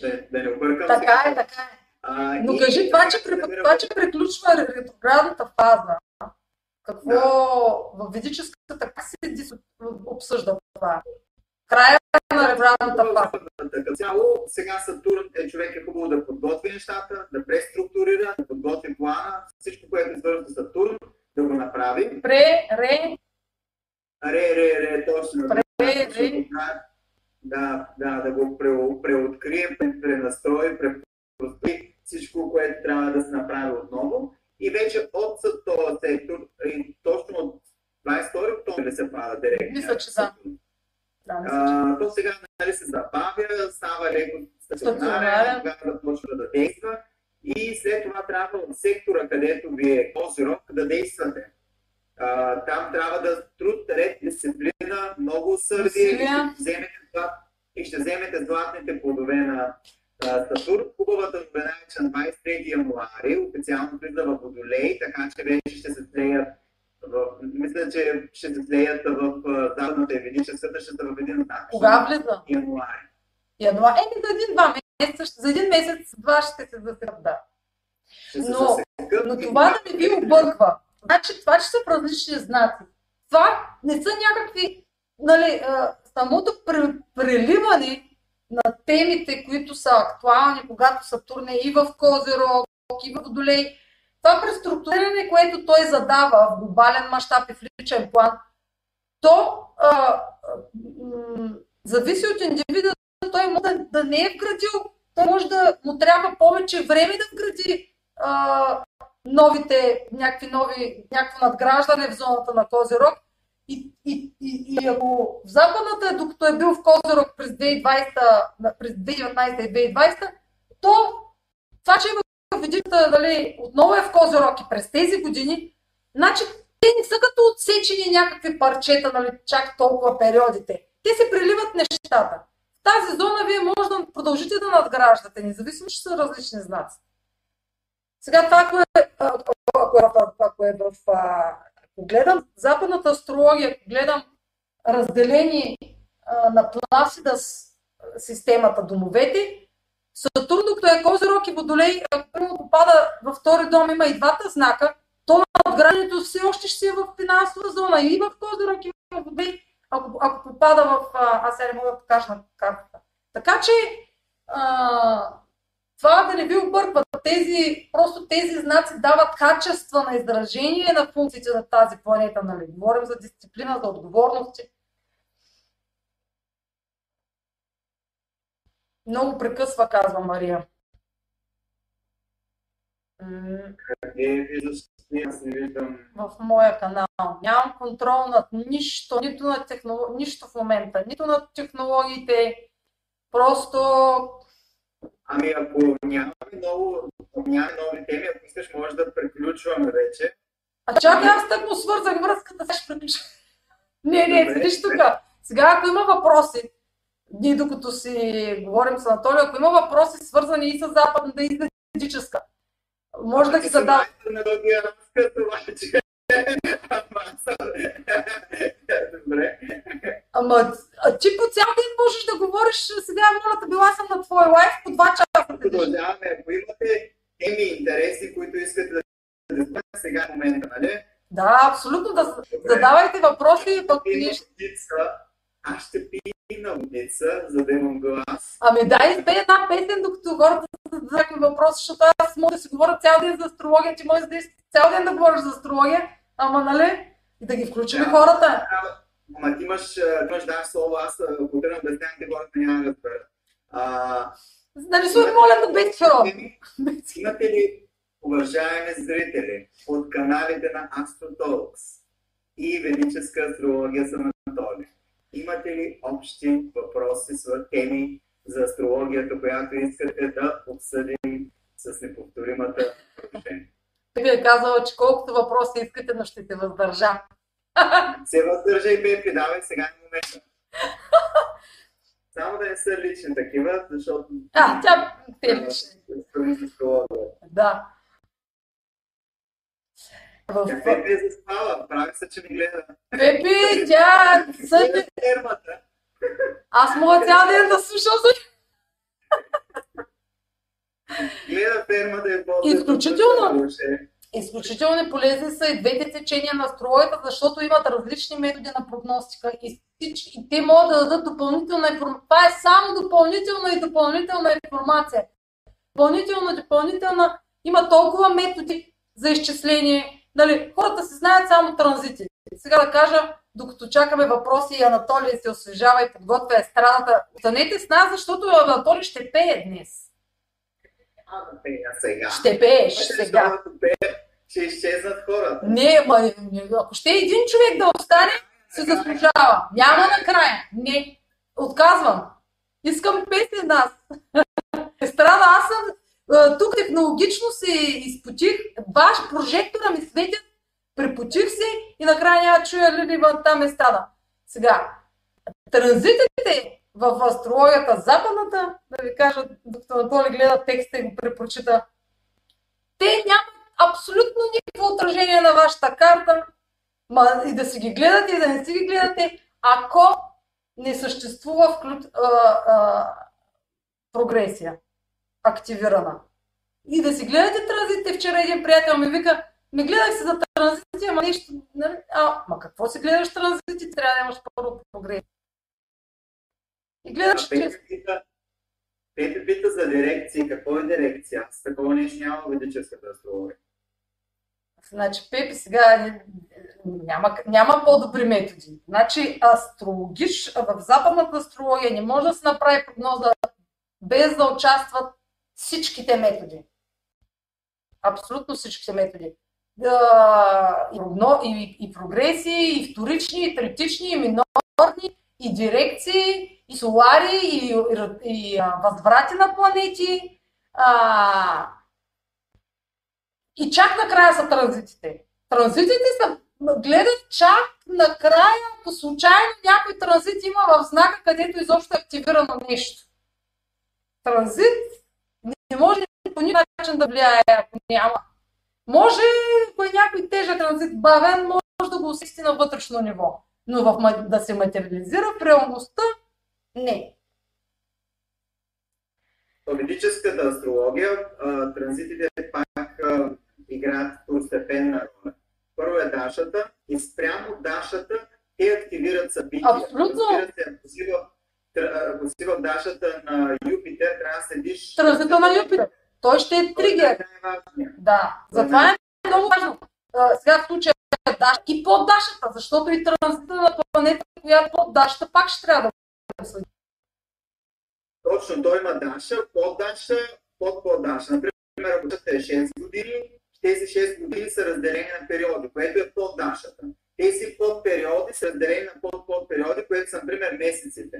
Да, да не объркам Така сега. е, така е. А, Но и... кажи това, че, да това, че приключва ретроградната фаза. Какво да. в ведическата как се обсъжда това? Края на ретроградната фаза. Като цяло, сега Сатурн е човек е хубаво да подготви нещата, да преструктурира, да подготви плана, всичко, което е свързано с Сатурн, да го направи. Пре, ре. Ре, ре, ре, точно. Пре, ре. Да, да, да го преоткрие, пренастрои, препрострои всичко, което трябва да се направи отново. И вече от този сектор, точно от 22 октомври се пада директно. Мисля, че да. А, то сега нали, се забавя, става леко стационарен, когато да почва да действа. И след това трябва от сектора, където ви е Козирог, да действате. А, там трябва да труд, ред, дисциплина, много усърдие. И ще вземете, и ще вземете златните плодове на Сатурн. Хубавата новина е, че на 23 януари официално влиза в Водолей, така че вече ще се слеят в, мисля, че ще се слеят в западната и ведическата, ще един знак. Кога влиза? Януари. Януари. Еми, за един-два месеца, за един месец, два ще се засекат, да. Но, но това да не ви обърква. Значи това, че са в различни знаци. Това не са някакви, нали, самото преливане на темите, които са актуални, когато Сатурн е и в Козерог, и в Водолей, това преструктуриране, което той задава в глобален мащаб и в личен план, то а, м- зависи от индивида, той може да, да не е вградил, той може да му трябва повече време да вгради а, новите, някакви нови, някакво надграждане в зоната на Козирог. И, и, и, и ако в западната, докато е бил в Козирог през 2020, през 2019 и 2020, то това, че е видите, дали, отново е в Козирог и през тези години, значи те не са като отсечени някакви парчета, нали, чак толкова периодите. Те се преливат нещата. В тази зона вие може да продължите да надграждате, независимо, че са различни знаци. Сега това, ако е, ако, ако, ако е в... Ако гледам западната астрология, ако гледам разделение на Пласидас системата домовете, Сатурн, докато е Козирог и Водолей, ако попада във втори дом, има и двата знака, то надграждането все още ще си е в финансова зона и в Козирог и в Водолей. ако, ако попада в... А, аз сега не мога да покажа на картата. Така че а, това да не ви обърква. Тези, просто тези знаци дават качества на изражение на функциите на тази планета. Нали? Говорим за дисциплина, за отговорности. Много прекъсва, казва Мария. Къде виждаш? Аз не виждам. В моя канал. Нямам контрол над нищо, нито на технолог... нищо в момента, нито над технологиите. Просто Ами ако нямаме много, нямаме нови теми, ако искаш, може да приключваме вече. А чакай, аз так му свързах връзката, сега ще приключа. Не, не, седиш тук. Сега, ако има въпроси, ние докато си говорим с Анатолий, ако има въпроси, свързани и с западната, и с ведическа, може да ги задам. Разказ, обаче. Добре. Ама а ти по цял ден можеш да говориш, сега моля те, била съм на твой лайф по два часа. Продължаваме. Ако имате теми интереси, които искате да да сега е момента, нали? Да, абсолютно. Да задавайте въпроси, пък ние ще... Аз ще пия на водица, за да имам глас. Ами да, избей една песен, докато хората зададат въпроси, защото аз мога да си говоря цял ден за астрология, ти можеш да цял ден да говориш за астрология, ама нали? И да ги включим да, хората. Ама ти имаш, имаш даш слово, аз ако да обяснявам, те хората няма да разберат. Нарисувай, моля, да без херо. Имате ли, уважаеми зрители, от каналите на AstroTalks и Ведическа астрология с Анатолий, имате ли общи въпроси с теми за астрологията, която искате да обсъдим с неповторимата продължение? Би е казала, че колкото въпроси искате, но ще се въздържа. Се въздържа и Пепи, давай сега е момента. Само да не са лични такива, защото... А, тя е лични. Да. В... Пепи е заспала, прави се, че ми гледа. Пепи, тя съди... Аз мога цял ден да слушам за... Гледа фермата е по Изключително. Изключително полезни са и двете течения на астрологията, защото имат различни методи на прогностика и, и те могат да дадат допълнителна информация. Това е само допълнителна и допълнителна информация. Допълнителна, допълнителна. Има толкова методи за изчисление. Нали, хората се знаят само транзити. Сега да кажа, докато чакаме въпроси и Анатолий се освежава и подготвя естрадата, останете с нас, защото Анатолий ще пее днес. сега. Ще пееш сега. Ще изчезнат хората. Не, ма, ако ще един човек да остане, се заслужава. Няма накрая. Не. Отказвам. Искам песен аз. <laughs> Естрада, аз съм тук технологично се изпотих. Ваш прожектора ми светят. Препотих се и накрая няма чуя ли там е стада. Сега, транзитите в астрологията западната, да ви кажа, докато Анатолий гледа текста и го препрочита, те нямат абсолютно никакво отражение на вашата карта, ма и да си ги гледате и да не си ги гледате, ако не съществува вклю... а, а, прогресия активирана. И да си гледате транзитите. Вчера един приятел ми вика, не гледах се за транзити, ама нещо... Нали? А, ма какво си гледаш транзити? Трябва да имаш първо прогресия. И гледаш чрез... Пепи пита за дирекции. Какво е дирекция? С такова нещо няма в ведическата астрология. Значи, Пепи сега няма, няма по-добри методи. Значи, астрологиш, в западната астрология не може да се направи прогноза без да участват всичките методи. Абсолютно всичките методи. Да, и, и, и прогресии, и вторични, и третични, и минорни, и дирекции, и солари, и, и, и възврати на планети. А, и чак накрая са транзитите. Транзитите са гледат чак накрая, по случайно някой транзит има в знака, където изобщо е активирано нещо. Транзит не може по никакъв начин да влияе, ако няма. Може, ако е някой тежък транзит, бавен, може да го усети на вътрешно ниво. Но в, да се материализира в реалността, не. В ведическата астрология транзитите пак играят второстепенна роля. Първо е Дашата и спрямо Дашата те активират събития. Абсолютно. Разбира се, тр- ако си в дашата на Юпитер, трябва да седиш... Транзита на Юпитер. Той ще е тригер. Е най-важният. Да, затова е много важно. Сега в случая Даш и под Дашата, защото и транзита на планета, която под Дашата, пак ще трябва да го следи. Точно, той има Даша, под Даша, под под Даша. Например, ако е 6 години, тези 6 години са разделени на периоди, което е под Дашата. Тези подпериоди са разделени на под-подпериоди, което са, например, месеците.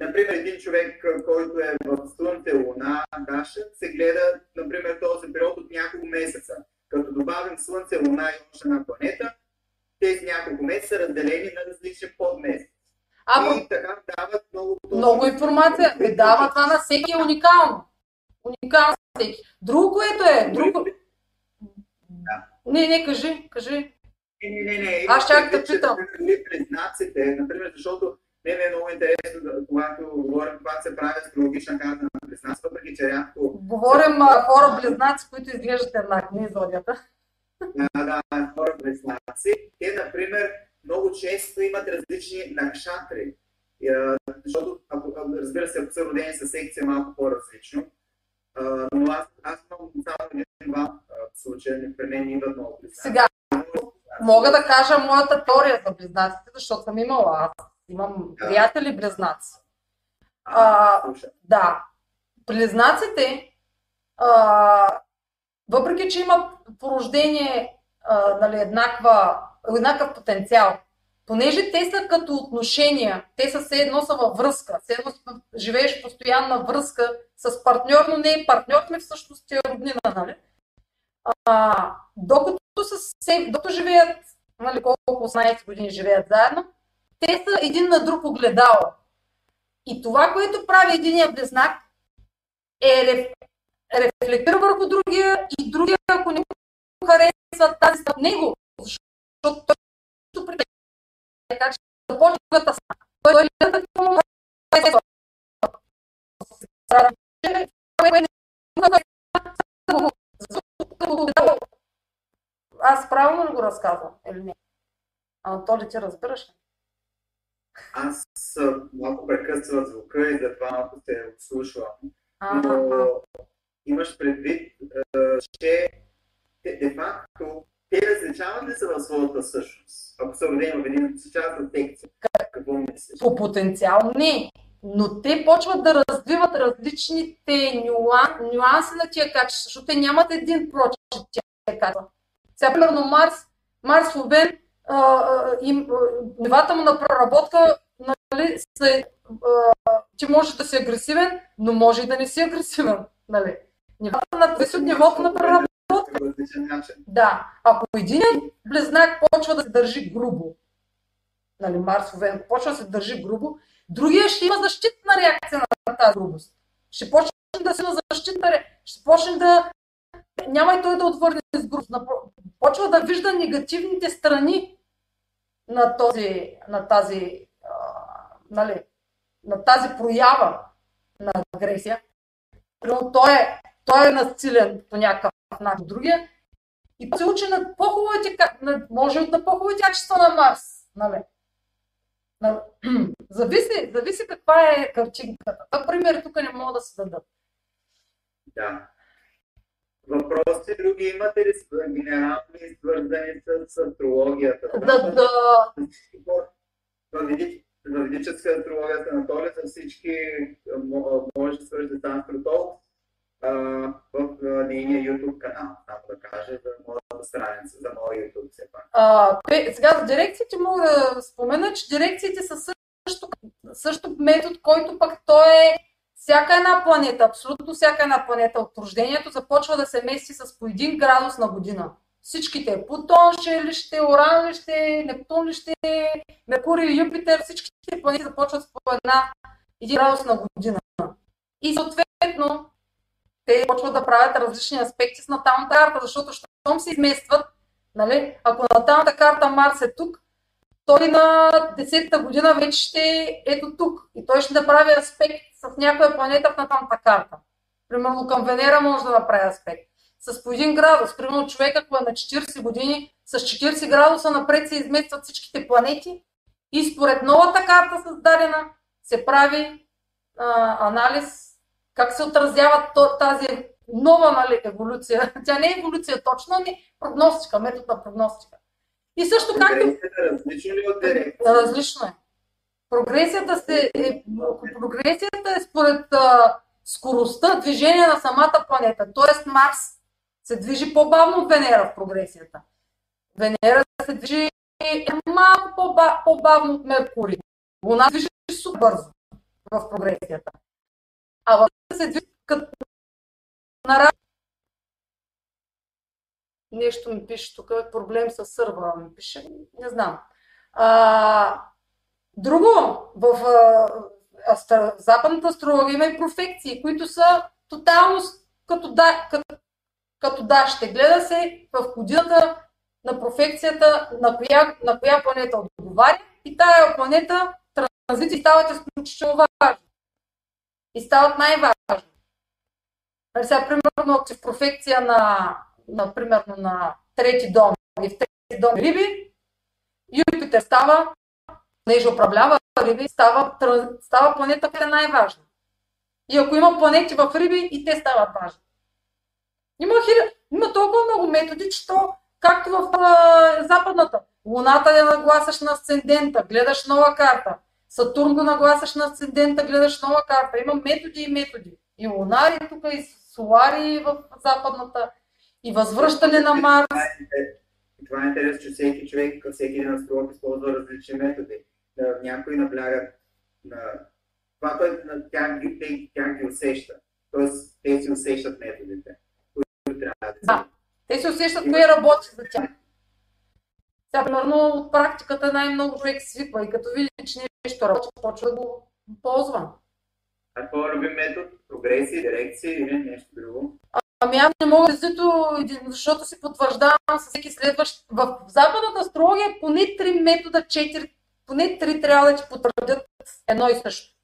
Например, един човек, който е в Слънце, Луна, Даша, се гледа, например, този период от няколко месеца. Като добавим Слънце, Луна и още една планета, тези няколко месеца са разделени на различни подмесеци. А, И така дават много много информация. Е, дава това на всеки е уникално. Уникално всеки. Друго, което е, друго... Да. Не, не, кажи, кажи. Не, не, не, не. Аз чак да питам. Признаците, например, защото не е много интересно, да- когато говорим, когато се прави астрологична карта на признаци, въпреки че рядко Говорим а, хора близнаци, които изглеждат еднакви, не зодията. да, да, хора признаци, те, например, много често имат различни накшатри. А, Защото, ако, разбира се, ако са родени с секция малко по-различно, а, но аз, аз имам само един-два а, случая, при мен идват много признаци. Сега, мога да кажа моята теория за близнаците, защото съм имала. Аз имам Да. приятели близнаци. А, слушай. Да. Близнаците, а, въпреки че имат по рождение а, нали, еднаква, еднакъв потенциал, понеже те са като отношения, те са все едно са във връзка, все едно живееш в постоянна връзка с партньор, но не е партньор, ми всъщност ти е роднина, нали? А, докато, са докато живеят, нали, колко 18 години живеят заедно, те са един на друг огледало. И това, което прави единия близнак, е реф, рефлектира върху другия и другия, ако не му харесва тази от него, защото той притежава, така че започва да сна. Той гледа какво му харесва. Аз правилно ли го разказвам или не? Анатоли, ти разбираш ли? Аз малко прекъсвам звука и затова малко се отслушвам. Но имаш предвид, че де факто те различават ли се в своята същност? Ако са родени в един част от секция. Какво мислиш? По потенциал не, но те почват да развиват различните нюан, нюанси на тия качества, защото те нямат един прочит тия качества. Сега, примерно, Марс, Марс Овен, нивата му на преработка, нали, са, а, ти можеш да си агресивен, но може и да не си агресивен. Нали. Нивата на, от нивото на преработка. Да, ако един близнак почва да се държи грубо, нали, Марс Овен почва да се държи грубо, другия ще има защитна реакция на тази грубост. Ще почне да си има защитна реакция, ще почне да няма и той да отвърне с грубост. Почва да вижда негативните страни на, този, на тази, а, нали, на тази проява на агресия. Примерно той е, той е насилен по някакъв начин. Другия и се учи на по-хубавите, може от на по-хубавите качества на Марс. Нали? На, <clears throat> зависи, зависи каква е картинката. Например, тук не могат да се дадат. Да. Въпроси други имате ли генерални, свързани с астрологията? Да, да, в ведическа астрология с Анатолий за всички може да свържете с Астротолк в нейния YouTube канал, само да кажа, за моята страница, за моя YouTube все пак. а, те, сега за дирекциите мога да спомена, че дирекциите са също, също метод, който пък той е всяка една планета, абсолютно всяка една планета от рождението започва да се мести с по 1 градус на година. Всичките, Плутон ще ли ще, Оран ли ще, Нептун ли ще, Меркурий, Юпитер, всичките планети започват с по една 1 градус на година. И съответно, те почват да правят различни аспекти с наталната карта, защото щом се изместват, нали, ако наталната карта Марс е тук, той на 10-та година вече ще е ето тук. И той ще направи аспект с някоя планета в наталната карта. Примерно към Венера може да направи аспект. С по 1 градус. Примерно човек, ако е на 40 години, с 40 градуса напред се изместват всичките планети И според новата карта създадена се прави а, анализ как се отразява тази нова нали, еволюция. <laughs> Тя не е еволюция точно, ами прогностика, метод на прогностика. И също както... Различно ли от Различно е. Прогресията, се, е, прогресията е според а, скоростта движение на самата планета. Тоест Марс се движи по-бавно от Венера в прогресията. Венера се движи малко по-бавно от Меркурий. Луна се движи супер бързо в прогресията. А в се движи като на Нещо ми пише тук, проблем с сървъра ми пише, не знам. А, друго, в а, западната астрология има и профекции, които са тотално като, да, като, като да, ще гледа се в годината на профекцията на коя, на коя планета отговаря и тая планета транзити стават изключително важни. И стават най-важни. Нали сега, примерно, ако си в профекция на, на, примерно, на трети дом и в трети дом риби, Юпитер става, понеже управлява риби, става, става планета, която е най-важна. И ако има планети в риби, и те стават важни. Има, хиля... има толкова много методи, че то, както в а, западната, Луната я нагласяш на асцендента, гледаш нова карта. Сатурн го нагласяш на асцендента, гледаш нова карта. Има методи и методи. И лунари тук, и солари в западната, и възвръщане на Марс. Това е интересно, че всеки човек, всеки един астролог използва различни методи. Някои наблягат на това, което на тях, ги, тях ги усеща. Тоест, те си усещат методите, които трябва да Да, те си усещат кое работи за тях. Сега, примерно, от практиката най-много човек свиква и като види, че нещо работи, почва да го ползва. А какво любим метод? Прогресия, дирекция или нещо друго? Ами аз не мога да защото си потвърждавам с всеки следващ. В западната астрология поне три метода, четири, поне три трябва да ти потвърдят едно и също.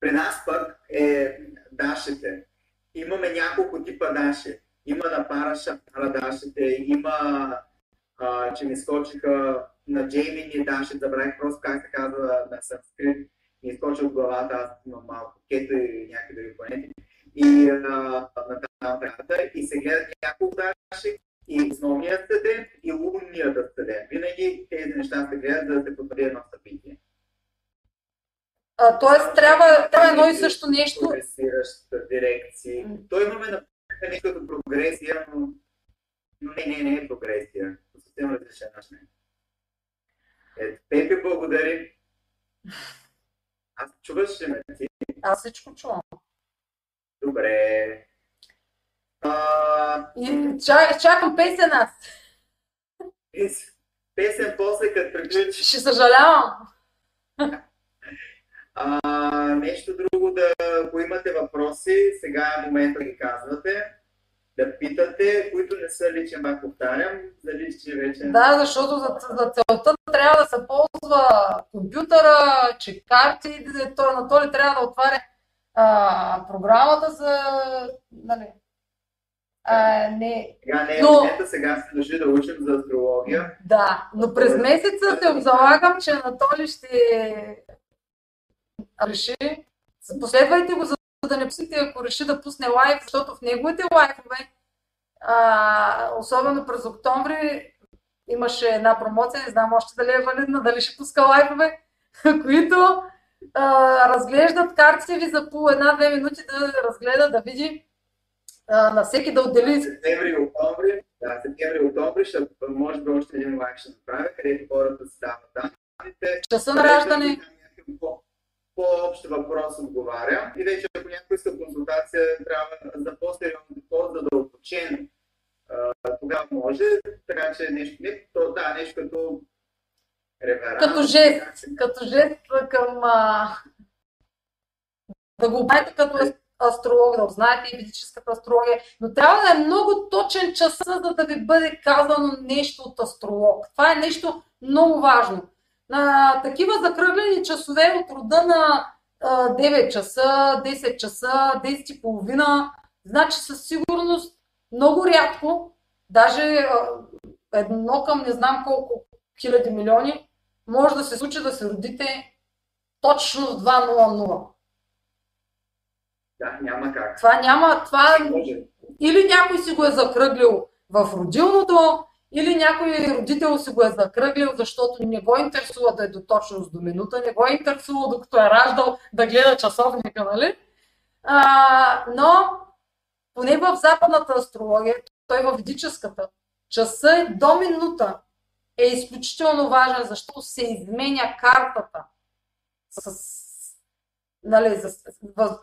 При нас пък е дашите. Имаме няколко типа даши. Има на параша на дашите, има, а, че ми скочиха на Джеймини даши, забравих просто как се казва на санскрит ми изкочи от главата, аз имам малко кето и някакви други планети. И на тази и се гледат няколко даши и основният съден и лунният съден. Винаги тези неща се гледат, за да се потвърди едно събитие. А, тоест трябва, трябва едно и също нещо. Прогресираща дирекции. То имаме на нещо като прогресия, но, но не, не, не е прогресия. По съвсем различен начин. Ето, Пепи, благодарим. Аз чуваш ли ме ти? Аз всичко чувам. Добре. А... И чак, чакам песен аз. Песен после като приключи. Ще съжалявам. <laughs> А, нещо друго да, ако имате въпроси, сега е момента да ги казвате да питате, които не са личен, пак повтарям, за личен вече. Да, защото за, за целта трябва да се ползва компютъра, че карти, той на то ли трябва да отваря а, програмата за... Нали, а, не. Сега не е но... момента, сега се държи да учим за астрология. Да, но през месеца се залагам, че Анатолий ще реши. Последвайте го, за да не пуснете, ако реши да пусне лайв, защото в неговите лайфове, а, особено през октомври, имаше една промоция, не знам още дали е валидна, дали ще пуска лайфове, <laughs> които а, разглеждат картите ви за по една-две минути да разгледа, да види а, на всеки да отдели. Септември и октомври, да, септември и октомври ще може би още един лайк ще направя, където хората се дават данните. Часа на раждане по-общ въпрос отговаря и вече ако някой иска консултация, трябва за по-сериозно, по-задълбочен, тогава може, така че нещо, не, то, да, нещо като реверанс. Като жест, като жест към а... да го правите като астролог, да знаете и физическата астрология, но трябва да е много точен час, за да ви бъде казано нещо от астролог. Това е нещо много важно на такива закръглени часове от рода на 9 часа, 10 часа, 10 и половина, значи със сигурност много рядко, даже едно към не знам колко хиляди милиони, може да се случи да се родите точно в 2.00. Да, няма как. Това няма, това или някой си го е закръглил в родилното, или някой родител си го е закръглил, защото не го интересува да е до точност до минута, не го е интересува докато е раждал да гледа часовника, нали? А, но поне в западната астрология, той в ведическата, часа е до минута е изключително важен, защото се изменя картата. С, нали, за,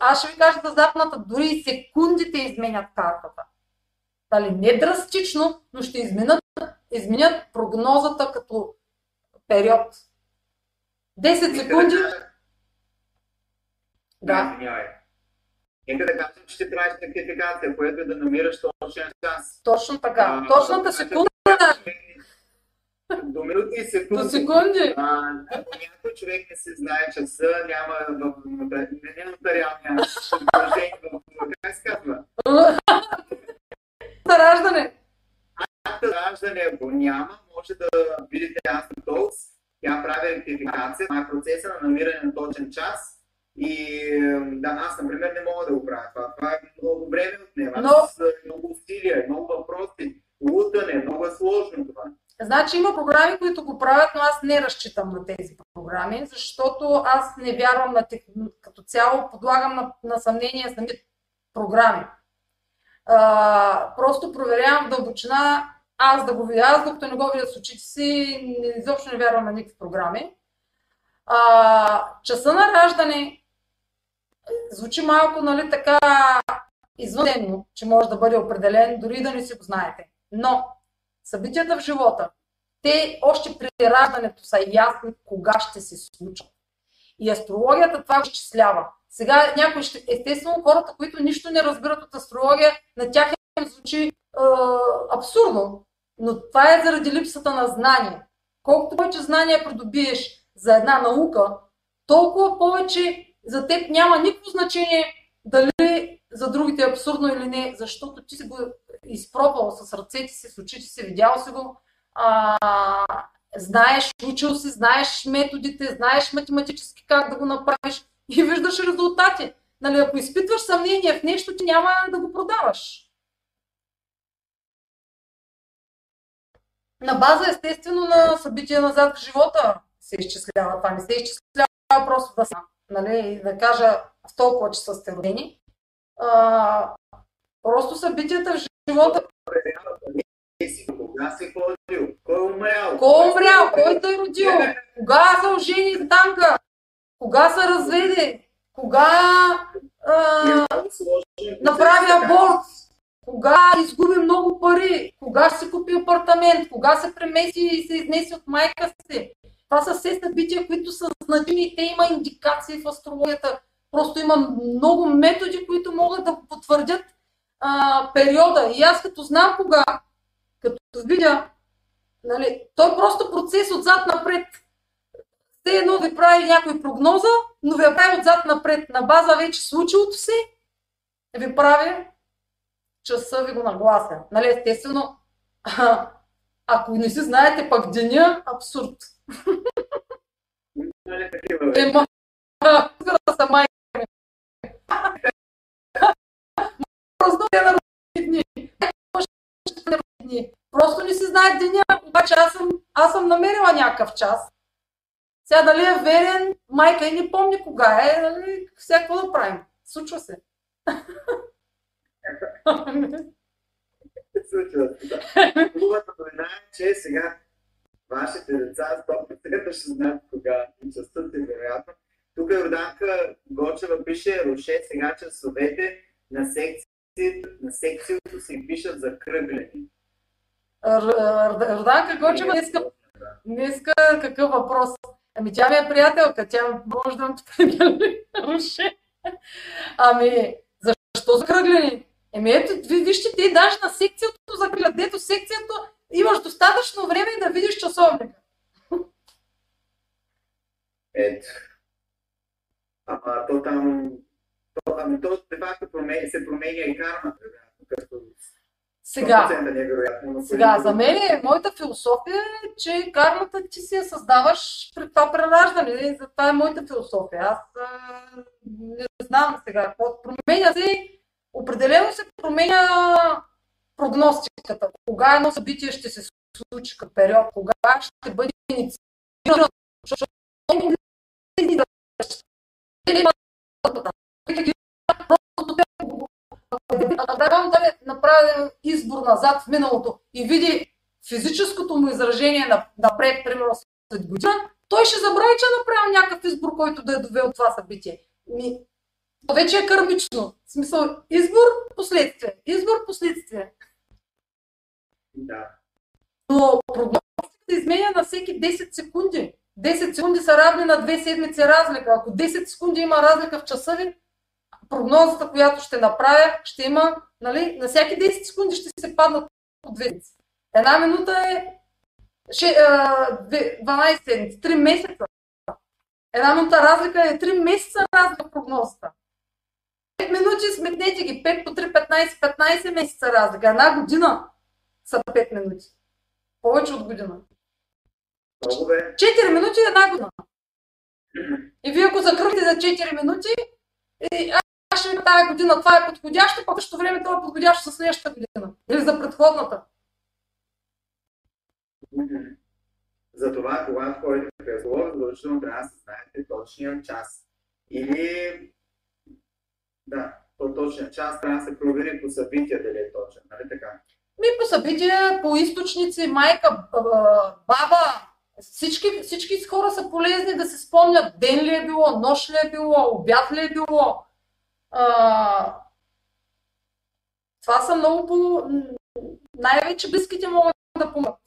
аз ще ви кажа за западната, дори и секундите изменят картата. Дали не драстично, но ще изменят, изменят прогнозата като период. 10 секунди. Да. Нека да кажем, че ще трябваш сертификация, което е да намираш точен час. Точно така. Точната значи, секунда До минути и секунди. до секунди. А, някой човек не се знае часа, няма в, нотариалния положение в, как се казва? За раждане. Акта за раждане го няма, може да видите Astrotalks. Тя прави ректификация, това е процеса на намиране на точен час. И да, аз, например, не мога да го правя това. Това е много време от него. Но- Аз, много усилия, много въпроси, лутане, много е сложно това. Значи има програми, които го правят, но аз не разчитам на тези програми, защото аз не вярвам на тех... като цяло, подлагам на, на съмнение самите програми. А, просто проверявам дълбочина, аз да го видя, аз докато не го видя с очите си, изобщо не вярвам на никакви програми. А, часа на раждане звучи малко, нали, така извънземно, че може да бъде определен, дори да не си го знаете. Но събитията в живота, те още при раждането са ясни кога ще се случат. И астрологията това изчислява. Сега някой ще... Естествено, хората, които нищо не разбират от астрология, на тях им звучи е, абсурдно. Но това е заради липсата на знание. Колкото повече знания придобиеш за една наука, толкова повече за теб няма никакво значение дали за другите е абсурдно или не, защото ти си го изпробвал с ръцете си, с очите си, видял си го, а, знаеш, учил си, знаеш методите, знаеш математически как да го направиш и виждаш резултати. Нали, ако изпитваш съмнение в нещо, ти няма да го продаваш. На база, естествено, на събития назад в живота се изчислява това. Не се изчислява просто да са, нали, да кажа в толкова часа сте родени. А, просто събитията в живота. Кой е умрял, Кой е умрял, кой те е родил, кога се ожени с Данка, кога се разведе, кога а, направи аборт, кога изгуби много пари, кога ще си купи апартамент, кога се премеси и се изнесе от майка си. Това са все събития, които са значими. И те има индикации в астрологията. Просто има много методи, които могат да потвърдят а, периода. И аз като знам кога, като видя, нали, той е просто процес отзад напред. Все едно ви прави някой прогноза, но ви я прави отзад напред. На база вече случилото се, ви прави часа ви го наглася. Нали, естествено, ако не си знаете пък деня, абсурд. Нали, такива. Ема, са майка не на родни дни. Просто не си знае деня, обаче аз съм, аз съм намерила някакъв час. Сега дали е верен, майка и не помни кога е, нали, всяко да правим. Случва се. Случва се, да. Хубавата новина е, че сега вашите деца 100% ще знаят кога и частта си, вероятно. Тук Йорданка Гочева пише, Роше сега часовете на секцията, на секцията си пишат за кръглени. Роданка Гочева иска Днеска какъв въпрос? Ами тя ми е приятелка, тя може да ме сподели руше. Ами, защо закръглени? Еми ето, ви, вижте, те даже на секцията закръглят. Ето секцията имаш достатъчно време да видиш часовника. Ето. Ама то там, то, ами то де факто променя, се променя и кармата, като Сега, 100% невероятно. но сега, за мен е, моята философия е, че кармата ти си я създаваш при това прераждане. За това е моята философия. Аз а, не знам сега какво. Променя се, определено се променя прогностиката. Кога едно събитие ще се случи като период, кога ще бъде инициирано. Защото Дадам да направим избор назад в миналото и види физическото му изражение на- напред, примерно след година, той ще забрави, че е направил някакъв избор, който да е довел това събитие. Ми, то вече е кърмично. В смисъл, избор, последствие. Избор, последствие. Да. Но прогнозата се изменя на всеки 10 секунди. 10 секунди са равни на 2 седмици разлика. Ако 10 секунди има разлика в часа ви, прогнозата, която ще направя, ще има, нали, на всяки 10 секунди ще се паднат по 2 седмици. Една минута е ше- а, две- 12 седмици, 3 месеца. Една минута разлика е 3 месеца разлика в прогнозата. 5 минути сметнете ги, 5 по 3, 15, 15 месеца разлика. Една година са 5 минути. Повече от година. Много бе. 4 минути е една година. И вие ако закръхте за 4 минути, и аз ще ви тази година това е подходящо, пък в същото време това е подходящо за следващата година. Или за предходната. Затова, когато ходите в астролог, задължително трябва да се знаете точния час. Или, да, по точния час трябва да се провери по събития дали е точен, нали така? Ми по събития, по източници, майка, баба, баба, всички, всички хора са полезни да се спомнят ден ли е било, нощ ли е било, обяд ли е било. А, това са много по... Най-вече близките могат да помогнат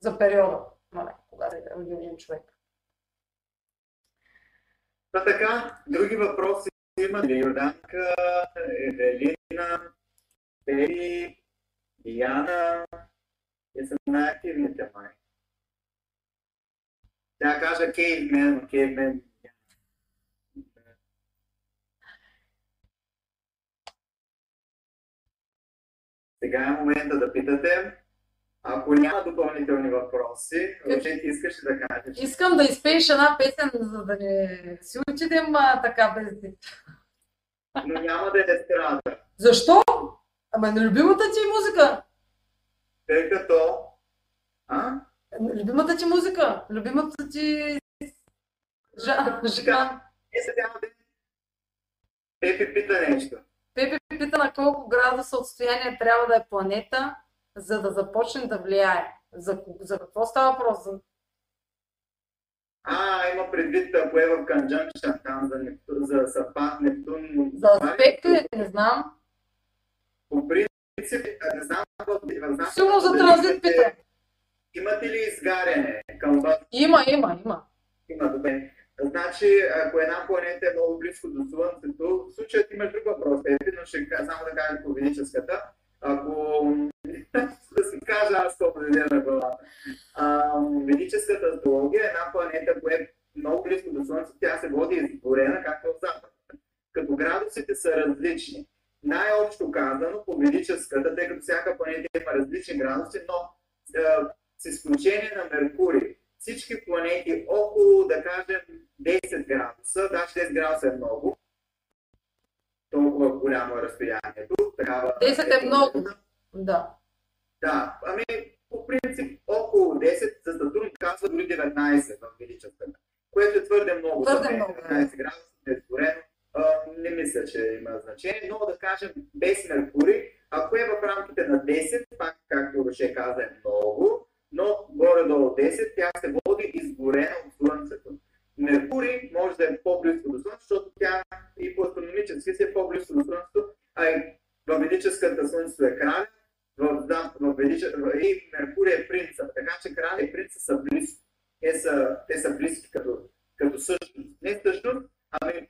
за периода, нали, когато е един човек. Та така, други въпроси има ли? Йорданка, Евелина, Пери, Диана, те са най-активните май. Тя кажа Кейвмен, но Сега е момента да питате. Ако няма допълнителни въпроси, Рожи, ти искаш да кажеш? Искам да изпееш една песен, за да не си отидем а, така без. Но няма да е страда, Защо? Ама на любимата ти музика. тъй като... А? Любимата ти музика. Любимата ти... Жа... Жа... Е, сега да... Пепи пита нещо. Пепе пита на колко градуса отстояние трябва да е планета, за да започне да влияе. За, за какво става въпрос? За... А, има предвид, ако е в Conjunction там за, Нептун, за Сапат, Нептун. За аспект ли? Не знам. По принцип, не знам, Сигурно за транзит имате- пита. Имате ли изгаряне към вас? Има, има, има. Има, добре. Значи, ако една планета е много близко до Слънцето, в случаят имаш друг въпрос, Пепи, но ще само да кажа по ведическата. Ако <laughs> да си кажа аз колко да на главата. Ведическата астрология е една планета, която е много близко до Слънцето, тя се води изгорена, както в Запад. Като градусите са различни. Най-общо казано, по ведическата, тъй като всяка планета има различни градуси, но с изключение на Меркурий, всички планети около, да кажем, 10 градуса, даже 10 градуса е много, толкова голямо е разстоянието. Такава 10 е много. Да. Да, ами по принцип около 10 за Сатурн казва дори 19 в величествата, което е твърде много. Твърде мен. много, да. 19 градуса е изгорено. Не мисля, че има значение, но да кажем без Меркурий, ако е в рамките на 10, пак както Роше каза е много, но горе-долу 10, тя се води изгорена от Слънцето. Меркурий може да е по-близко до Слънцето, защото тя и по астрономически си е по-близко до Слънцето, а и в ведическата Слънцето е краля, в, да, в величе, в, и Меркурий е принца. Така че краля и принца са близки. Те са, те са близки като, като същност. Не същност, ами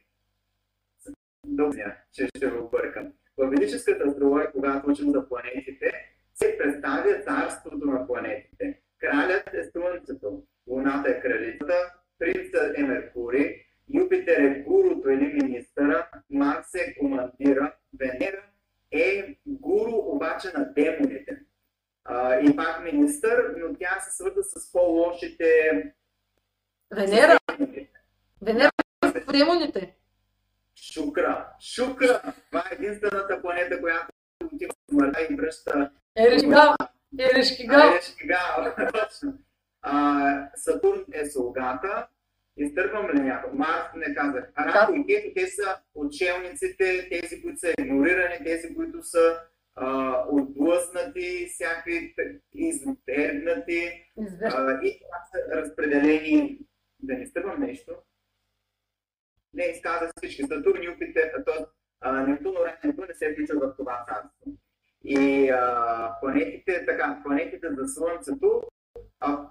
Добре, че ще го объркам. В ведическата астрология, когато учим за планетите, се представя царството на планетите. Кралят е Слънцето, Луната е кралицата, принца е Меркурий, Юпитер е гуруто или министъра, Марс е командира, Венера е гуру обаче на демоните. А, и пак министър, но тя се свърза с по-лошите... Венера! Венера е с демоните! Шукра! Шукра! Това е единствената планета, която отива в смъртта и връща Ерешкигал. Точно. <laughs> А, Сатурн е слугата. Изтървам ли някой? Марс не казах. Рако и Кето, те са отшелниците, тези, които са игнорирани, тези, които са а, отблъснати, всякакви а, и това са разпределени. Да не стъпвам нещо. Не, изказа всички. Сатурн, Юпитер, т.е. Нептун, не се включват в това царство. И а, планетите, така, планетите за Слънцето, а,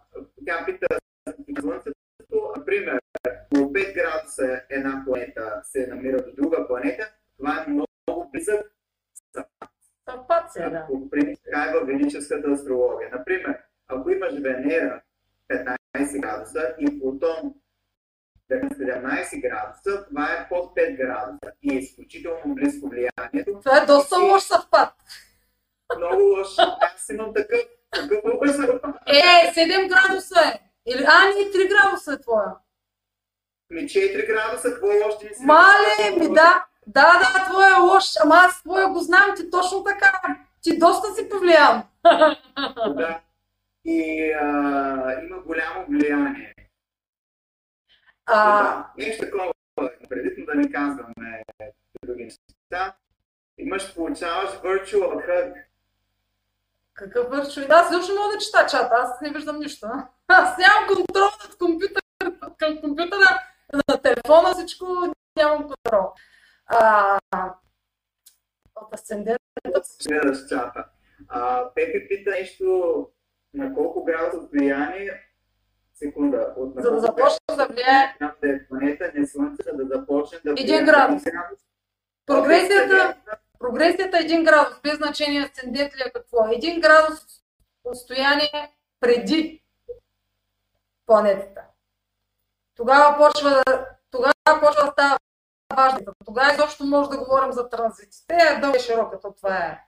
тя пита за Слънцето, например, около 5 градуса една планета се намира до друга планета, това е много близък Съвпад се, да. по така е в ведическата астрология. Например, ако имаш Венера 15 градуса и Плутон 17 градуса, това е под 5 градуса и е изключително близко влиянието. Това е доста лош съвпад. Много лош. Аз имам такъв, такъв. Е, 7 градуса е. Или, а, не, 3 градуса е твоя. Ми 4 градуса, какво още не си? Мале, ми да. Да, да, твоя е лош. Ама аз твоя го знам, ти точно така. Ти доста си повлиян. Да. И а, има голямо влияние. А, Да, нещо такова, предитно да не казваме други неща. Имаш, получаваш virtual hug. Какъв вършо? Да, аз също мога да чета чата, аз не виждам нищо. Аз нямам контрол над компютъра, към компютъра, на телефона, всичко нямам контрол. А, от асцендент. гледаш чата. А, Пепи пита нещо на колко градуса влияние секунда. От За да започне да влияе да е планета, не Слънцето, да започне да Един влияе на градус. Прогресията, прогресията е 1 градус, без значение асцендент ли е какво. 1 градус отстояние преди планетата. Тогава почва тогава почва да става важно. Тогава изобщо може да говорим за транзитите. Е, дълга широка, то това е.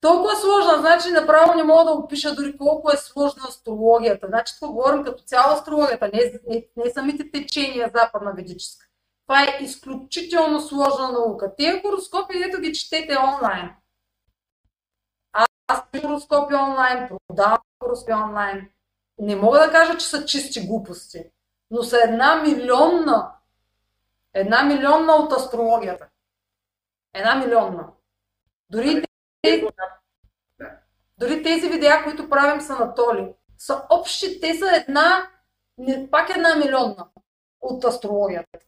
Толкова сложна, значи направо не мога да опиша дори колко е сложна астрологията. Значи това говорим като цяло астрологията, не, не, не самите течения западна ведическа. Това е изключително сложна наука. Тия хороскопи, дето ги четете онлайн. Аз хороскопи онлайн, продавам хороскопи онлайн. Не мога да кажа, че са чисти глупости, но са една милионна. Една милионна от астрологията. Една милионна. Дори, тези, дори тези видеа, които правим с Анатоли, са общи, те са една, пак една милионна от астрологията.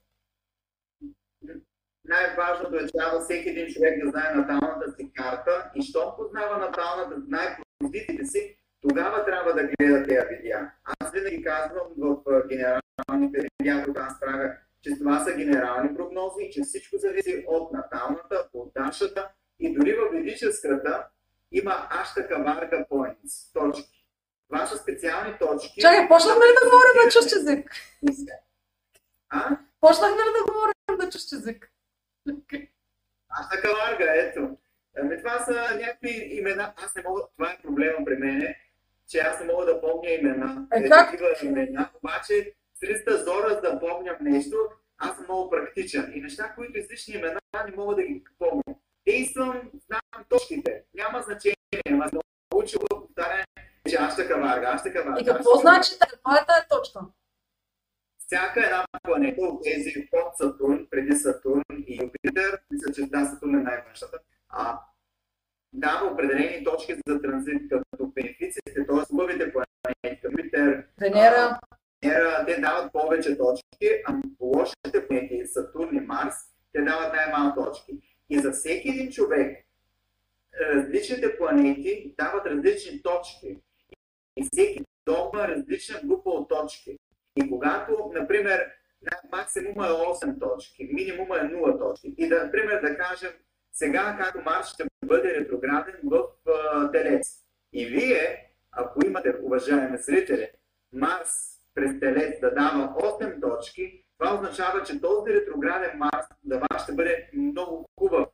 Най-важното е, трябва всеки един човек да знае наталната си карта и щом познава наталната, знае позициите си, тогава трябва да гледа тези видеа. Аз винаги казвам в генералните видеа, които аз правя, че това са генерални прогнози и че всичко зависи от наталната, от нашата и дори в ведическата има аштака варка points, точки. Това са специални точки. Чакай, почнахме ли да говорим на чужд език? А? Почнахме ли да говорим на чужд език? Аз така ларга, ето. Ами това са някакви имена. Аз не мога, това е проблема при мен, че аз не мога да помня имена. Е, как? такива имена. Обаче, с 300 зора да помням нещо, аз съм много практичен. И неща, които излишни имена, не мога да ги помня. Действам, знам точките. Няма значение. Ама съм научил да повтарям, че аз така варга, аз така варга. И какво значи? Каква е тази точка? Всяка една планета от тези под Сатурн, преди Сатурн и Юпитер, мисля, че да, Сатурн е най-външната, а, дава определени точки за транзит, като бенефициите, т.е. хубавите планети, като Юпитер, Венера. Венера, те дават повече точки, а лошите планети, Сатурн и Марс, те дават най-малко точки. И за всеки един човек, различните планети дават различни точки. И всеки догма е различна група от точки. И когато, например, максимума е 8 точки, минимума е 0 точки. И да, например, да кажем, сега както Марс ще бъде ретрограден в Телец. И вие, ако имате, уважаеми зрители, Марс през Телец да дава 8 точки, това означава, че този ретрограден Марс за вас ще бъде много хубав.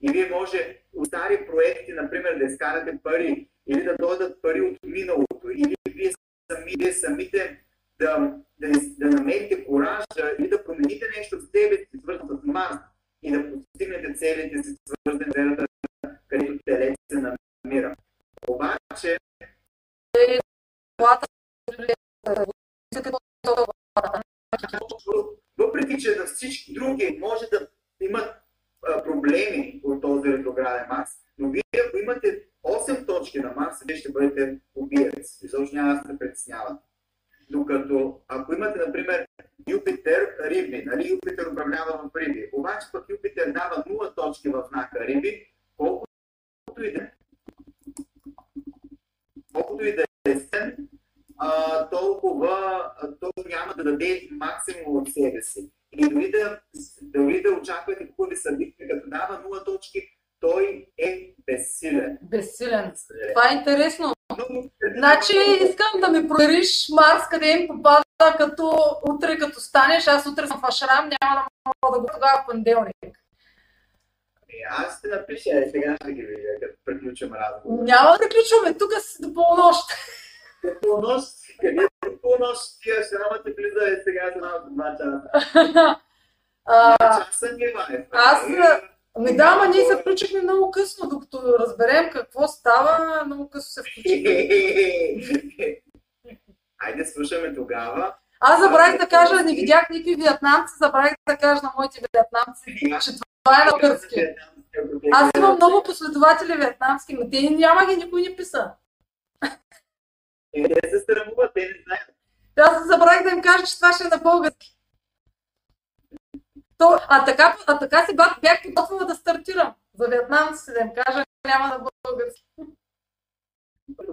И вие може от стари проекти, например, да изкарате пари, или да дойдат пари от миналото, или вие самите, самите да, да, да намерите коража и да промените нещо в себе си, свързано с Марс, и да постигнете целите си, свързани с сферата, където телец се намира. Обаче, въпреки че на всички други може да имат проблеми от този ретрограден Марс, но вие ако имате 8 точки на Марс, вие ще бъдете убиец. Изобщо няма да се притеснявате. Докато ако имате, например, Юпитер Риби, нали Юпитер управлява в Риби, обаче пък Юпитер дава 0 точки в знака Риби, колкото и да колкото и да е сен, а, толкова то няма да даде максимум от себе си. И дори да, дори да очаквате хубави събития, като дава 0 точки, той е безсилен. Безсилен. Това е интересно. Значи искам да ми провериш Марс, къде им попада, като утре, като станеш. Аз утре съм в Ашрам, няма да мога да го тогава в понеделник. Е, аз ще напиша, е, сега ще ги видя, като приключим разговор. Няма да приключваме, тук си до полунощ. До полунощ? Къде до полунощ? Тия те влиза е сега малко два <laughs> часа. Е. Аз... Ами да, ама ние се включихме много късно, докато разберем какво става, много късно се включихме. Айде слушаме тогава. Аз забравих да кажа, не видях никакви вьетнамци, забравих да кажа на моите вьетнамци, че това е на гръцки. Аз имам много последователи вьетнамски, но те няма ги, никой не писа. Те се срамуват, те не знаят. Аз забравих да им кажа, че това ще е на български. То, а, така, а така си бях подготвила да стартирам. За вьетнамци да им кажа, няма на български.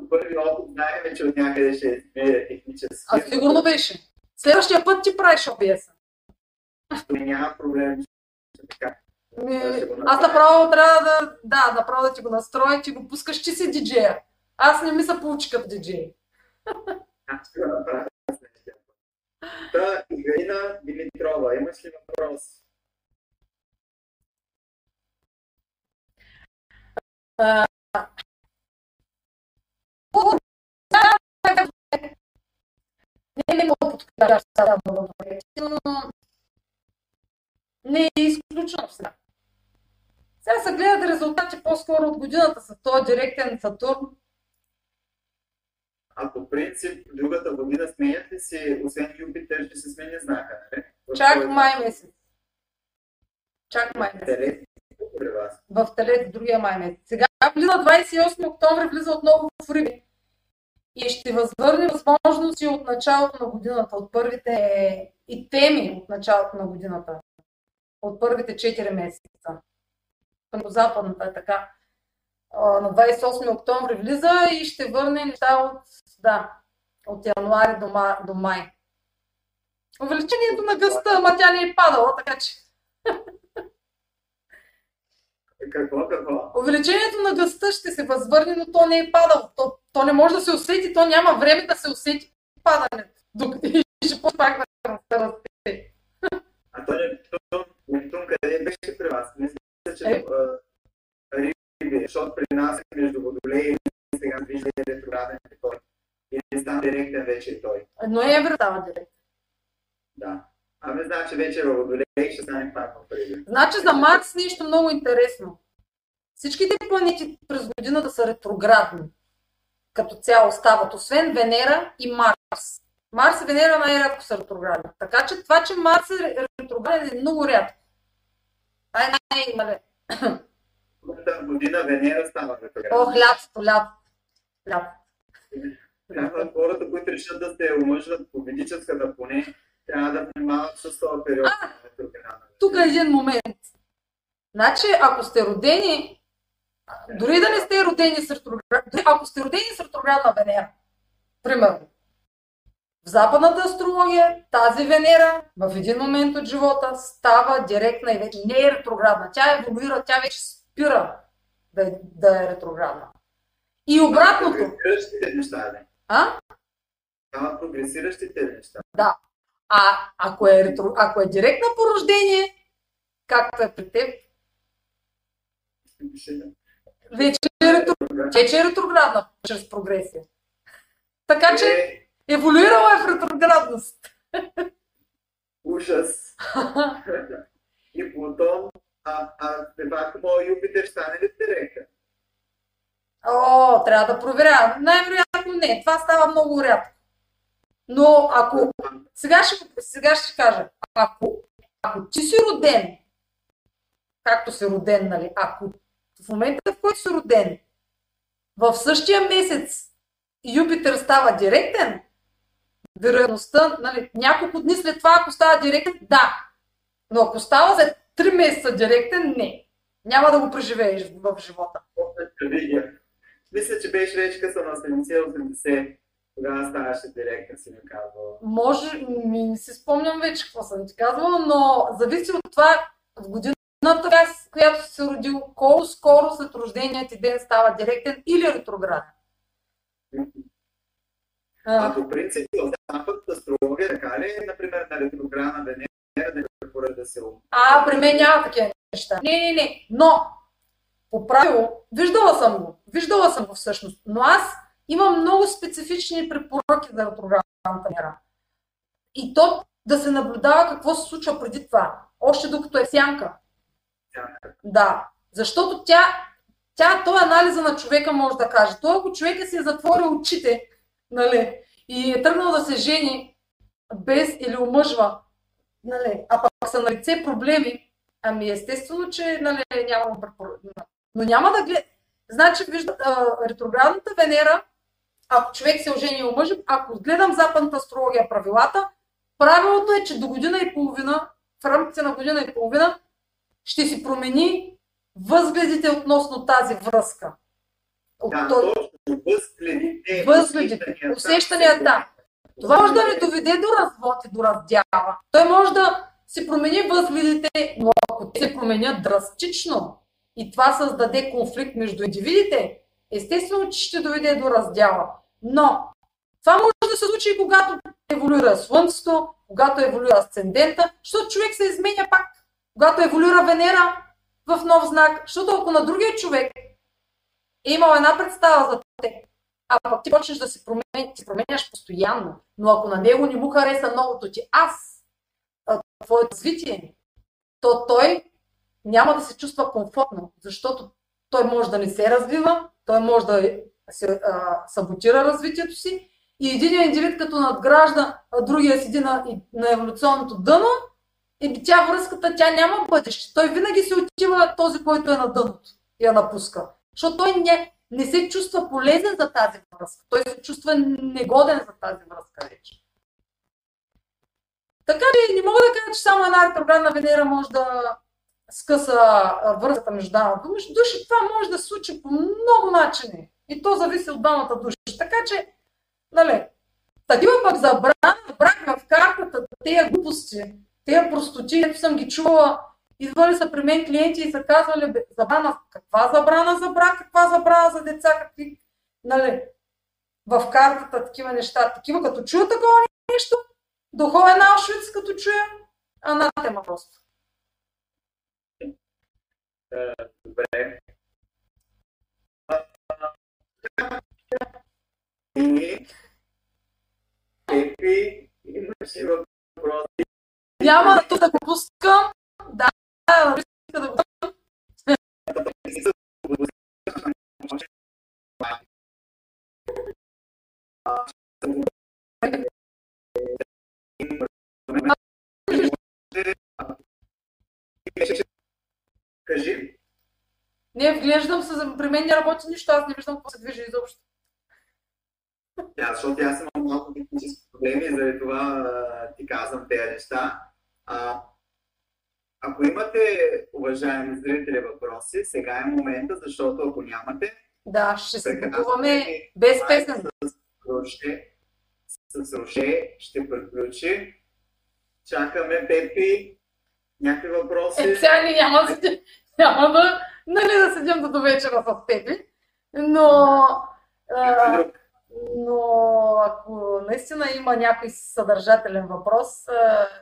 Първи опит знаем, че от някъде ще е технически. А сигурно беше. Следващия път ти правиш OBS. Няма проблем. Така. Ми, аз направо трябва да, да, направо да ти го настроя, ти го пускаш, че си диджея. Аз не ми се получи като диджей. Аз ще го направя. Та, Игарина Димитрова, имаш ли въпрос? А, не, не мога подкрепя сега в проекти, но не е изключено сега. Сега се гледат резултати по-скоро от годината с този директен Сатурн. А по принцип, другата година сменят ли си, освен Юпитер, ще се смени знака, нали? Чак май месец. Чак май месец. Телец. В Телец другия май месец. Сега влиза 28 октомври, влиза отново в Риби. И ще възвърне възможности от началото на годината, от първите и теми от началото на годината. От първите 4 месеца. Западната е така. На 28 октомври влиза и ще върне неща от, да, от януари до, ма, до май. Увеличението на гъста, ама тя не е падала, така че. Какво, какво? Увеличението на гъста ще се възвърне, но то не е падало. То, то не може да се усети, то няма време да се усети падането. Докато ще пак да расте. А то не, Нептун къде беше при вас? Мисля, че Е. е. Риби, защото при нас е между Водолей и сега вижда ретрограден е Или стана директен вече и той. Ноември става директ. Да. Ами значи вече във Водолей ще стане пак в. Значи за Марс нещо много интересно. Всичките планети през годината са ретроградни. Като цяло стават, освен Венера и Марс. Марс и Венера най-рядко са ретроградни. Така че това, че Марс е ретрограден е много рядко. Това е най-мале. Година Венера става ретрограден. Ох, лятото, лятото. Лято. Трябва хората, които решат да се омъжват по ведическата поне, трябва да внимават с този период ретрограден. Тук е един момент. Значи, ако сте родени, дори да не сте родени с ретроградна, ако сте родени с ретроградна Венера, примерно, в западната астрология тази Венера в един момент от живота става директна и вече не е ретроградна. Тя еволюира, тя вече спира да е, да е ретроградна. И обратното. А? Става прогресиращите неща. Да. А ако е, ретро, ако е директна по рождение, както е при теб, вече е, ретро, вече е ретроградна чрез прогресия. Така че, Е, Еволюирала е в ретроградност. <laughs> Ужас. <laughs> И Плутон, а, а де факто моят Юпитер стане ли директен? О, трябва да проверя. Най-вероятно не. Това става много рядко. Но ако... Сега ще, сега ще кажа. Ако, ако ти си роден, както си роден, нали? Ако в момента, в който си роден, в същия месец Юпитер става директен, вероятността, нали, няколко дни след това, ако става директен, да. Но ако става за 3 месеца директен, не. Няма да го преживееш в живота. Мисля, че беше вече късно на 70-80. Тогава ставаше директен, си ми казвала. Може, ми не си спомням вече какво съм ти казвала, но зависи от това в годината, която си се родил, колко скоро след рождения ти ден става директен или ретрограден. А, по принцип, в западната астрология, така ли, например, на ретроградна Венера, да препоръча да се А, при мен няма такива неща. Не, не, не. Но, по правило, виждала съм го. Виждала съм го всъщност. Но аз имам много специфични препоръки за ретроградната Венера. И то да се наблюдава какво се случва преди това. Още докато е сянка. Да. Защото тя, тя, той анализа на човека може да каже. Той, ако човека си е затворил очите нали, и е тръгнал да се жени без или омъжва, нали, а пък са на лице проблеми, ами естествено, че нали, няма препоръча. Но няма да гледа. Значи, вижда, ретроградната Венера, ако човек се ожени и омъжи, ако гледам западната астрология правилата, правилото е, че до година и половина, в рамките на година и половина, ще си промени възгледите относно тази връзка. Да, точно. Възгледите. Възгледите. Усещанията. Това може да не доведе до развод и до раздяла. Той може да се промени възгледите, но ако те се променят драстично и това създаде конфликт между индивидите, естествено, че ще доведе до раздяла. Но това може да се случи и когато еволюира Слънцето, когато еволюира Асцендента, защото човек се изменя пак. Когато еволюира Венера в нов знак, защото ако на другия човек е имал една представа за теб, а пък ти почнеш да се променяш, ти променяш постоянно, но ако на него не му хареса новото ти аз, твоето развитие, то той няма да се чувства комфортно, защото той може да не се развива, той може да се а, саботира развитието си и един индивид като надгражда, а другия седи на, на еволюционното дъно, и тя връзката, тя няма бъдеще. Той винаги се отива този, който е на дъното и я напуска. Защото той не, не се чувства полезен за тази връзка. Той се чувства негоден за тази връзка вече. Така ли, не мога да кажа, че само една ретроградна Венера може да скъса връзката между двамата души. Това може да се случи по много начини. И то зависи от двамата души. Така че, нали, такива пък забрана брак в картата, тези глупости, тези простоти, ето съм ги чувала, идвали са при мен клиенти и са казвали, забрана, каква забрана за брак, каква забрана за деца, какви, нали, в картата такива неща, такива като чуя такова нещо, духовен Аушвиц като чуя, анатема просто. Е, добре. И Епи, имаш ли въпроси? Няма да да го пускам. Да, да го пускам. Кажи. Не, вглеждам се, при мен не работи нищо, аз не виждам какво се движи изобщо. Да, защото аз имам малко технически проблеми, заради това а, ти казвам тези неща. А, ако имате, уважаеми зрители, въпроси, сега е момента, защото ако нямате, да, ще се купуваме без песен. С Роше, с Роше ще приключи. Чакаме Пепи. Някакви въпроси? Е, сега ни няма, няма да, нали, да седим до вечера с Пепи, но... А, но ако наистина има някой съдържателен въпрос,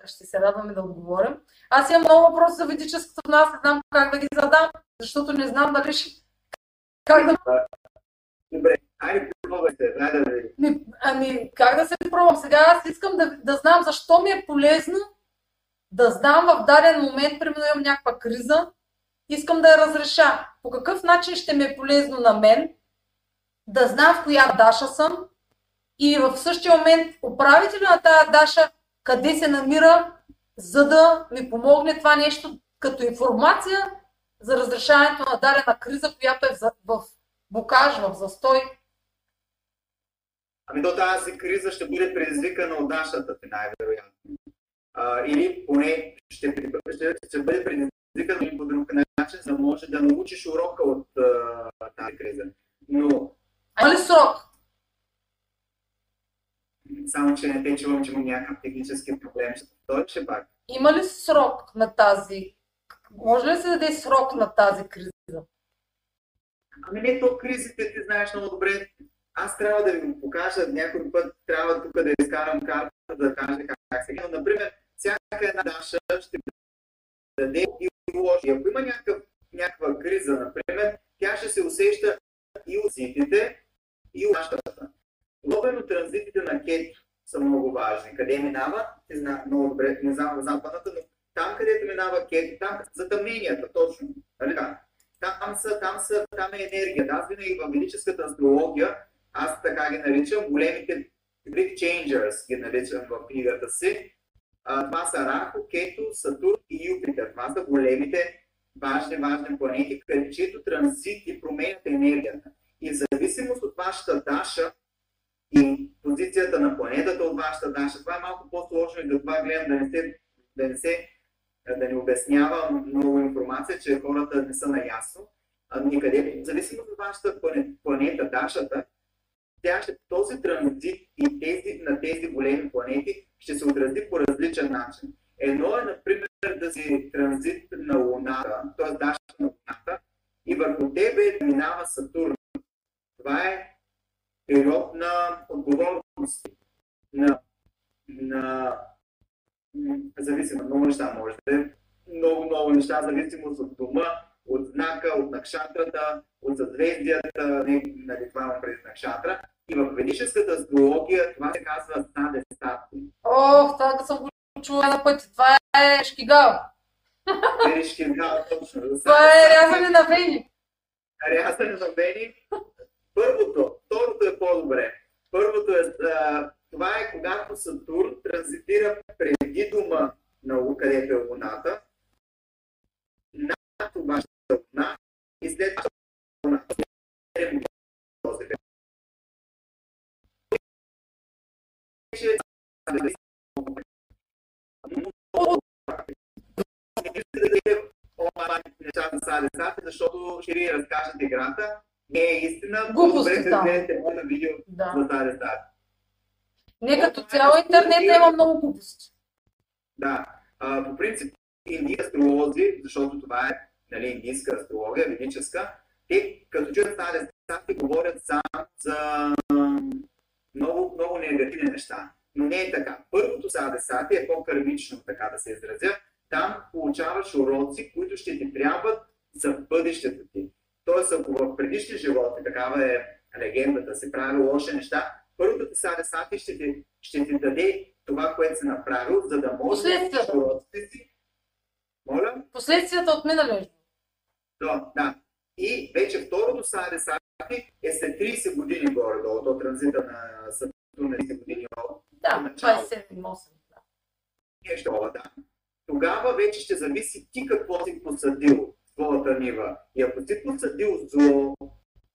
ще се радваме да отговорим. Аз имам много въпроси за ведическото, но аз не знам как да ги задам, защото не знам дали ще... Как да... Добре, айде пробвайте, да. Ми, ами, как да се пробвам? Сега аз искам да, да знам защо ми е полезно да знам в даден момент, примерно имам някаква криза, искам да я разреша. По какъв начин ще ми е полезно на мен да знам в коя Даша съм и в същия момент управителя на тази Даша къде се намира, за да ми помогне това нещо като информация за разрешаването на дадена криза, която е в, блокаж, в застой. Ами то тази криза ще бъде предизвикана от Дашата ти, най-вероятно. Или поне ще, ще, ще бъде предизвикана по друг начин, за да може да научиш урока от а, тази криза. Но А ли срок? само, че не те чувам, че има някакъв технически проблем. Ще повториш пак? Има ли срок на тази? Може ли да се даде срок на тази криза? Ами не, то кризите, ти знаеш много добре. Аз трябва да ви го покажа, някой път трябва тук да изкарам карта, да кажа как, как сега. Но, например, всяка една Даша ще даде и лоши. Ако има някакъв, някаква криза, например, тя ще се усеща и от зитите, и от Дашата. Особено транзитите на Кето са много важни. Къде минава? Ти зна много добре, не знам в западната, но там, където минава Кето, там затъмненията, точно. Нали? Там, са, там, са, там е енергията. Аз винаги в ведическата астрология, аз така ги наричам, големите Big Changers ги наричам в книгата си. А, това са Рахо, Кето, Сатурн и Юпитер. Това са големите важни, важни планети, чието транзити променят енергията. И в зависимост от вашата Даша и позицията на планетата от вашата Даша, това е малко по-сложно и затова гледам да не се, да не се да ни обяснява много информация, че хората не са наясно. Никъде, в зависимост от вашата планета, Дашата, тя ще, този транзит и тези, на тези големи планети ще се отрази по различен начин. Едно е, например, да си транзит на Луната, т.е. Даша на Луната, и върху тебе минава Сатурн. Това е период на отговорност, на, на зависимо, много неща може да е. Много, много неща, зависимост от дома, от знака, от накшатрата, от съзвездията, не, нали, това имам преди накшатра. И в ведическата астрология това се казва стаде стати. Ох, това съм го чула на пъти. Това е шкигал. Е, шкигал, точно. Това е рязане на вени. Рязане на вени. Първото, второто е по-добре. Първото е, това е когато Сатурн транзитира преди дома на където е Луната, над вашата Луна и след това защото ще ви разкажат играта. Не е истина. Глупости Добре, там. гледате моето видео Да. за тази стая. Не като цяло интернет има много глупости. Да, по принцип индийски астролози, защото това е нали, индийска астрология, ведическа, те като чуят тази стати говорят само за много, много негативни неща. Но не е така. Първото садесати е по-кармично, така да се изразя. Там получаваш уроци, които ще ти трябват за бъдещето ти. Тоест, ако в предишни животи, такава е легендата, се прави лоши неща, първото ти садесати ще ти, ще ти даде това, което си направил, за да можеш да уроците си. Моля? Последствията от миналия. Да, да. И вече второто саде сати е след 30 години горе-долу, то транзита на Сатурн е 30 години от Да, Начало. 27-8. Да. нещо такова, да. Тогава вече ще зависи ти какво си посадил в твоята нива. И ако си посадил зло,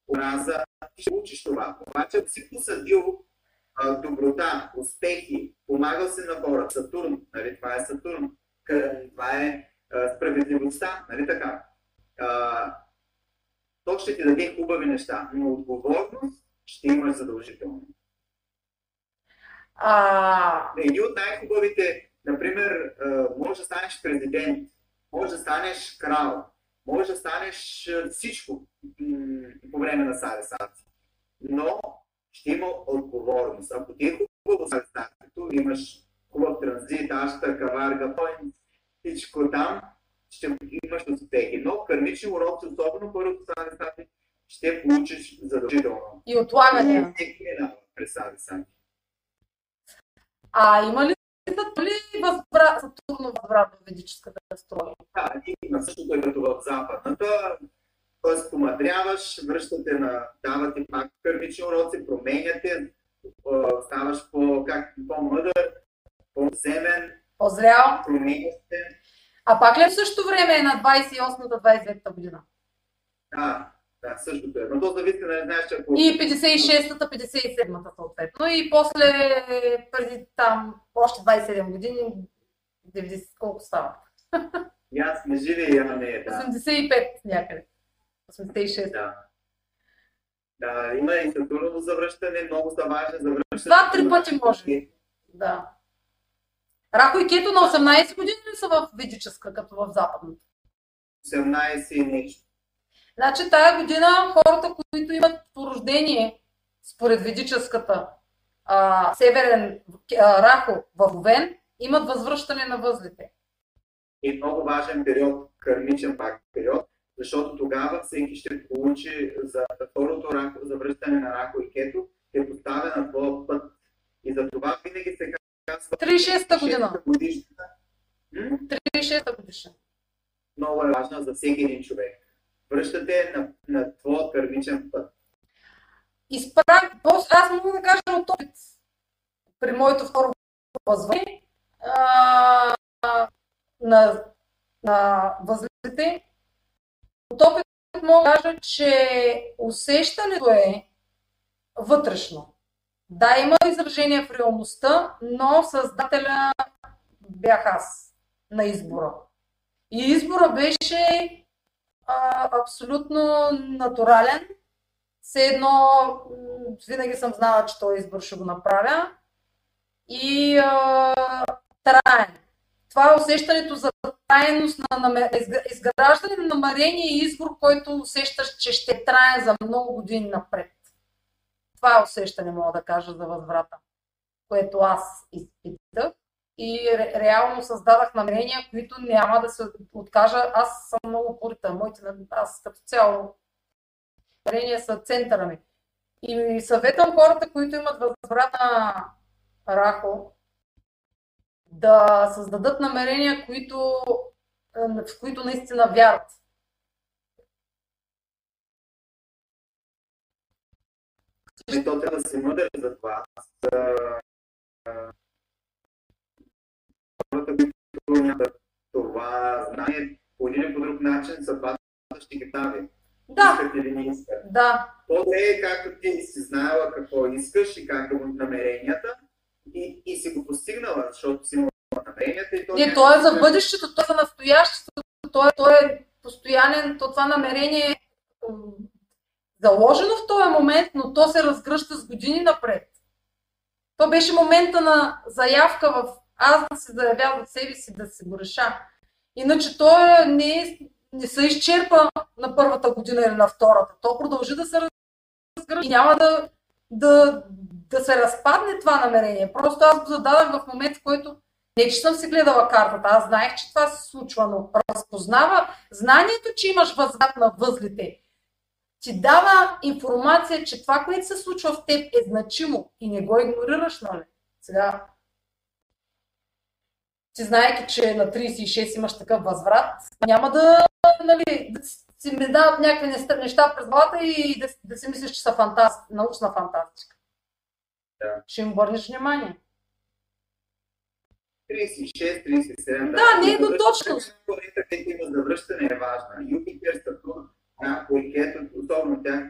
омраза, ти ще учиш това. Обаче ако си посадил а, доброта, успехи, помагал си на хора, Сатурн, нали, това е Сатурн, това е а, справедливостта, нали така. А, то ще ти даде хубави неща, но отговорност ще имаш задължително. А, Едни от най-хубавите, например, може да станеш президент, може да станеш крал, може да станеш всичко по време на садесаци. Но ще има отговорност. Ако ти е хубаво садесацито, имаш хубав транзит, ашта, каварга, поинт, всичко там, ще имаш успехи. Но кармични уроци, особено първото садесаци, ще получиш задължително. И отлагания. Не всеки минава през санки. А има ли ли възврат, Сатурнов възврат в ведическата астрология? Да, има същото е като в западната. Тоест помадряваш, връщате на, давате пак първични уроци, променяте, ставаш по, как, по-мъдър, по-земен, по-зрял, променяш се. А пак ли в същото време е на 28-та, 29-та година? Да, да, същото е. Но то зависи, не знаеш, че ако... И 56-та, 57-та съответно. И после, преди там, още 27 години, 90, колко става? И аз не живи, а не, да. 85 някъде. 86. Да. Да, има и Сатурново завръщане, много са важни за връщане. Два-три пъти може. Да. Рако и Кето на 18 години ли са в ведическа, като в западната? 18 и нещо. Значи тая година хората, които имат порождение според ведическата а, северен а, Рахо в Овен, имат възвръщане на възлите. И много важен период, кармичен пак период, защото тогава всеки ще получи за второто рако, за връщане на Рако и Кето, е поставя на твоя път. И за това винаги се 36-та година. 36-та годишна. Много е важна за всеки един човек. Връщате на, на твоя кърмичен път. Изправ... Аз мога да кажа от опит при моето второ възване на, на възлите. От опит мога да кажа, че усещането е вътрешно. Да, има изражение в реалността, но създателя бях аз на избора. И избора беше а, абсолютно натурален. Все едно винаги съм знала, че този избор ще го направя. И а, траен. Това е усещането за трайност на намер... изграждане на намерение и избор, който усещаш, че ще трае за много години напред. Това е усещане, мога да кажа, за възврата, което аз изпитах и ре, реално създадах намерения, които няма да се откажа. Аз съм много порита. Моите, аз като цяло намерения са центъра ми. И съветвам хората, които имат възврат на Рахо, да създадат намерения, които, в които наистина вярват. И то трябва да се мъдър за това. Хората, които нямат това знание, по един или по друг начин съдбата ще ги прави. Да. Искат или не искат. Да. То е както ти си знаела какво искаш и как да го намеренията и, и си го постигнала, защото си имала намеренията и то... Не, то е за бъдещето, то е за настоящето, то е, то е постоянен, то това намерение е заложено в този момент, но то се разгръща с години напред. То беше момента на заявка в аз да се заявя за себе си, да се го реша. Иначе той не, не се изчерпа на първата година или на втората. То продължи да се разгръща и няма да, да, да се разпадне това намерение. Просто аз го зададах в момент, в който не, че съм си гледала картата, аз знаех, че това се случва, но разпознава знанието, че имаш възврат на възлите ти дава информация, че това, което се случва в теб е значимо и не го игнорираш, нали? Сега, ти знаеки, че на 36 имаш такъв възврат, няма да, нали, да си ми дават някакви неща през главата и да, да си мислиш, че са фантаст, научна фантастика. Да. Ще им обърнеш внимание. 36, 37. Да, не е до точност. Планета, където има завръщане е важна. Юпитер, Сатурн, Поликето, особено тях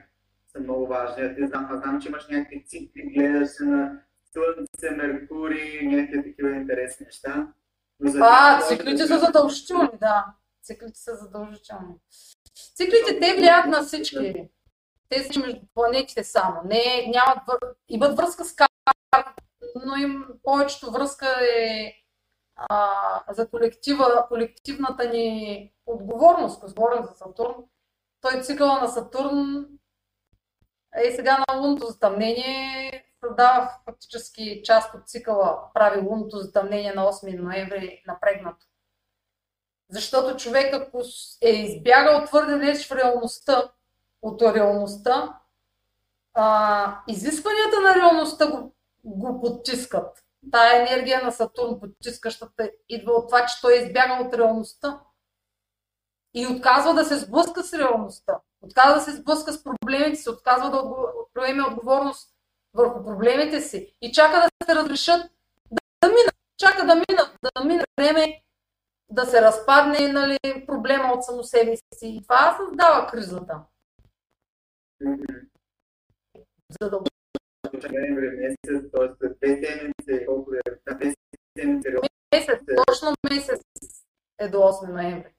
са много важни. Ти знам, аз знам, че имаш някакви цикли, гледаш на Слънце, Меркурий, някакви такива интересни неща. А, циклите са задължителни, да. Циклите са задължителни. Циклите те влияят на всички. Те са между планетите само. Не, нямат, вър... имат връзка с карта, но им повечето връзка е а, за колектива, колективната ни отговорност, ако говорим за Сатурн, той цикъла на Сатурн е сега на лунното затъмнение създава фактически част от цикъла, прави лунното затъмнение на 8 ноември напрегнато. Защото човек, ако е избягал твърде далеч в реалността, от реалността, а, изискванията на реалността го, го потискат. Тая енергия на Сатурн, потискащата, идва от това, че той е избягал от реалността и отказва да се сблъска с реалността. Отказва да се сблъска с проблемите си, отказва да поеме отговорност върху проблемите си и чака да се разрешат, да, да минат, чака да минат, да мине време, да се разпадне нали, проблема от само себе си. И това създава кризата. За да месец, т.е. две седмици, колко е, две седмици. Месец, точно месец е до 8 ноември.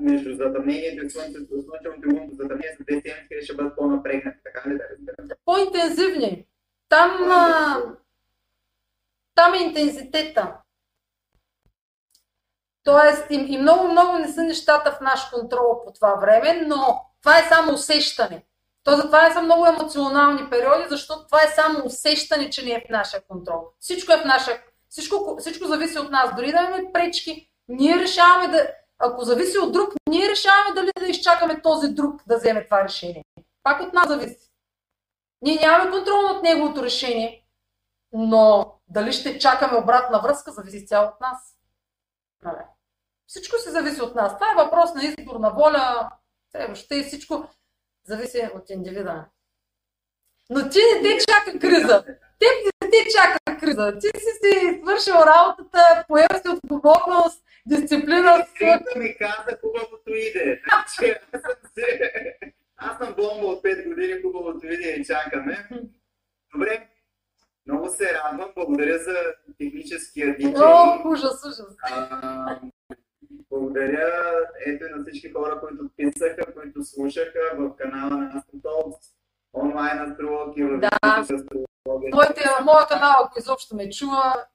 Между затъмнението и слънцето, слънчевото и лунното затъмнение са две седмици, ще бъдат по-напрегнати, така ли да разберем? По-интензивни. Там, а, там е интензитета. Тоест, и, и много-много не са нещата в наш контрол по това време, но това е само усещане. То затова са много емоционални периоди, защото това е само усещане, че не е в нашия контрол. Всичко е в нашия... Всичко, всичко зависи от нас. Дори да имаме пречки, ние решаваме да... Ако зависи от друг, ние решаваме дали да изчакаме този друг да вземе това решение. Пак от нас зависи. Ние нямаме контрол над неговото решение, но дали ще чакаме обратна връзка, зависи цяло от нас. Всичко се зависи от нас. Това е въпрос на избор, на воля. Въобще всичко зависи от индивида. Но ти не те чака криза. Те не те чака криза. Ти си си свършил работата, поел си отговорност, дисциплина. Скрипта ми каза, хубавото иде. Значи, аз съм, се... аз съм бомба от 5 години, хубавото иде и чакаме. Добре, много се радвам. Благодаря за техническия диджей. О, ужас, ужас. Благодаря ето и на всички хора, които писаха, които слушаха в канала на Астротолкс, онлайн астрология, в да. астрология. Е в моя канал, ако изобщо ме чува,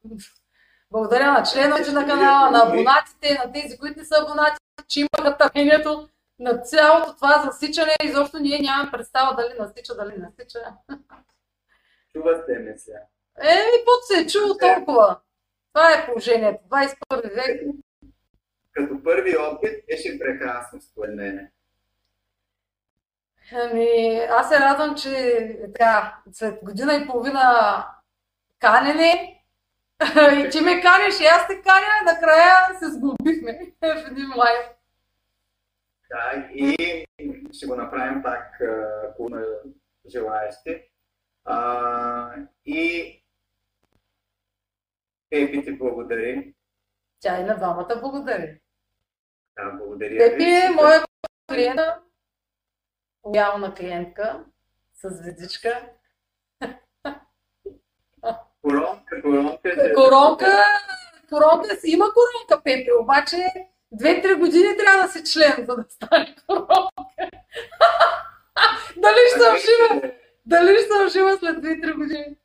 благодаря на членовете на канала, на абонатите, на тези, които не са абонати, че имаха търпението на цялото това засичане. Изобщо ние нямаме представа дали насича, дали насича. Чува сте сега. Еми, път се е чул толкова. Това е положението. 21 век като първи опит беше прекрасно, според мен. Ами, аз се радвам, че така, след година и половина канене, <laughs> и ти ме канеш, и аз те каня, накрая се сглобихме <laughs> в един лайв. Да, и ще го направим пак, ако на желаящи. А, и Пепи ти благодари. Тя и на двамата благодари. Да, благодаря Тепи е моя клиента, лоялна клиентка с звездичка. Коронка, коронка. Коронка, коронка, има коронка, Пепи, обаче две-три години трябва да си член, за да стане коронка. <laughs> Дали ще съм жива? Дали ще съм жива след 2-3 години?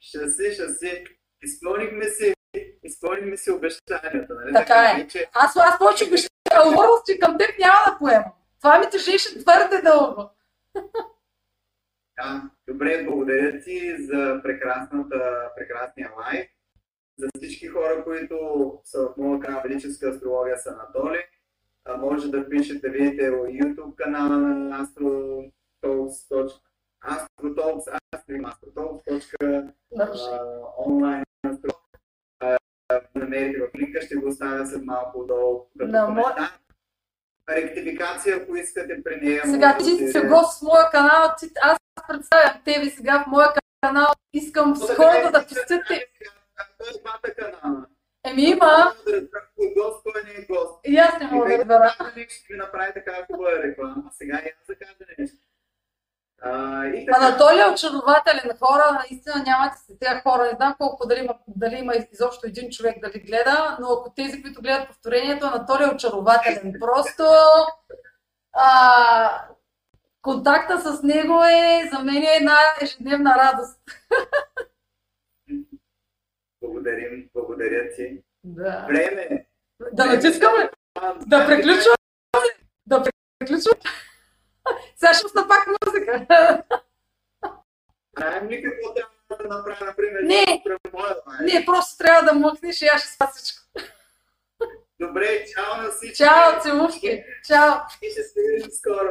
Ще си, ще си. Изпълнихме си изпълнихме си обещанията, нали? Така е. Че... Аз, аз повече обещавам, че към теб няма да поема. Това ми тежеше твърде дълго. Да, добре, благодаря ти за прекрасната, прекрасния лайф. За всички хора, които са в моя канал Велическа астрология с Анатолий, може да пишете, видите YouTube канала на astrotalks. astrotalks, astrotalks.online намерите в линка, ще го оставя след малко отдолу като no, коментар. Ректификация, ако искате при нея. Сега ти си се гост в моя канал, ти, аз представям тебе сега в моя канал, искам с хората да писате. Кой е двата канала? Еми има. Гост, кой не е гост. И аз не мога да разбера. Ще ви направи така хубава реклама. Сега и аз да кажа нещо. А, и така... Анатолий е очарователен хора, наистина нямате се тези хора, не знам колко дали има, дали има изобщо един човек да ви гледа, но ако тези, които гледат повторението, Анатолий е очарователен. Просто а, контакта с него е за мен е една ежедневна радост. Благодарим, благодаря ти. Да. Време. Да натискаме? Да приключваме? Да приключваме? Сега ще пусна пак музика. Знаем ли какво трябва да направя, например? Не, не, просто трябва да мъкнеш и аз ще спа всичко. Добре, чао на всички. Чао, целувки! Чао! И ще се видим скоро.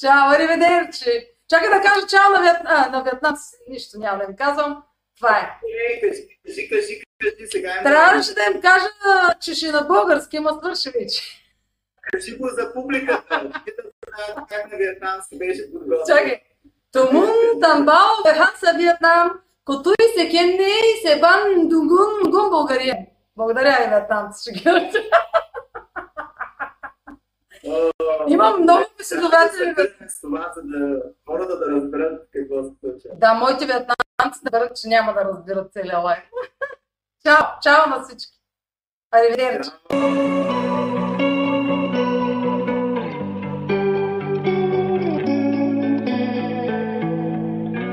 Чао, ариведерчи! Чакай да кажа чао на, Вьет... а, на вьетнамци. Нищо няма да им казвам. Това е. Е, кажи, кажи, кажи, кажи сега. Е Трябваше да им кажа, че ще е на български, ама свърши вече. Кажи го за публиката. Как на вьетнамски беше подготвен. Чакай. Томун Тамбао Бехан са Виетнам, Котуй се кенне и се бан дугун гун България. Благодаря ви, ще ги О, Имам много последователи. да хората да разберат какво се случва. Да, моите вьетнамци да бъдат, че няма да разбират целия лайф. Чао, чао на всички. Чао.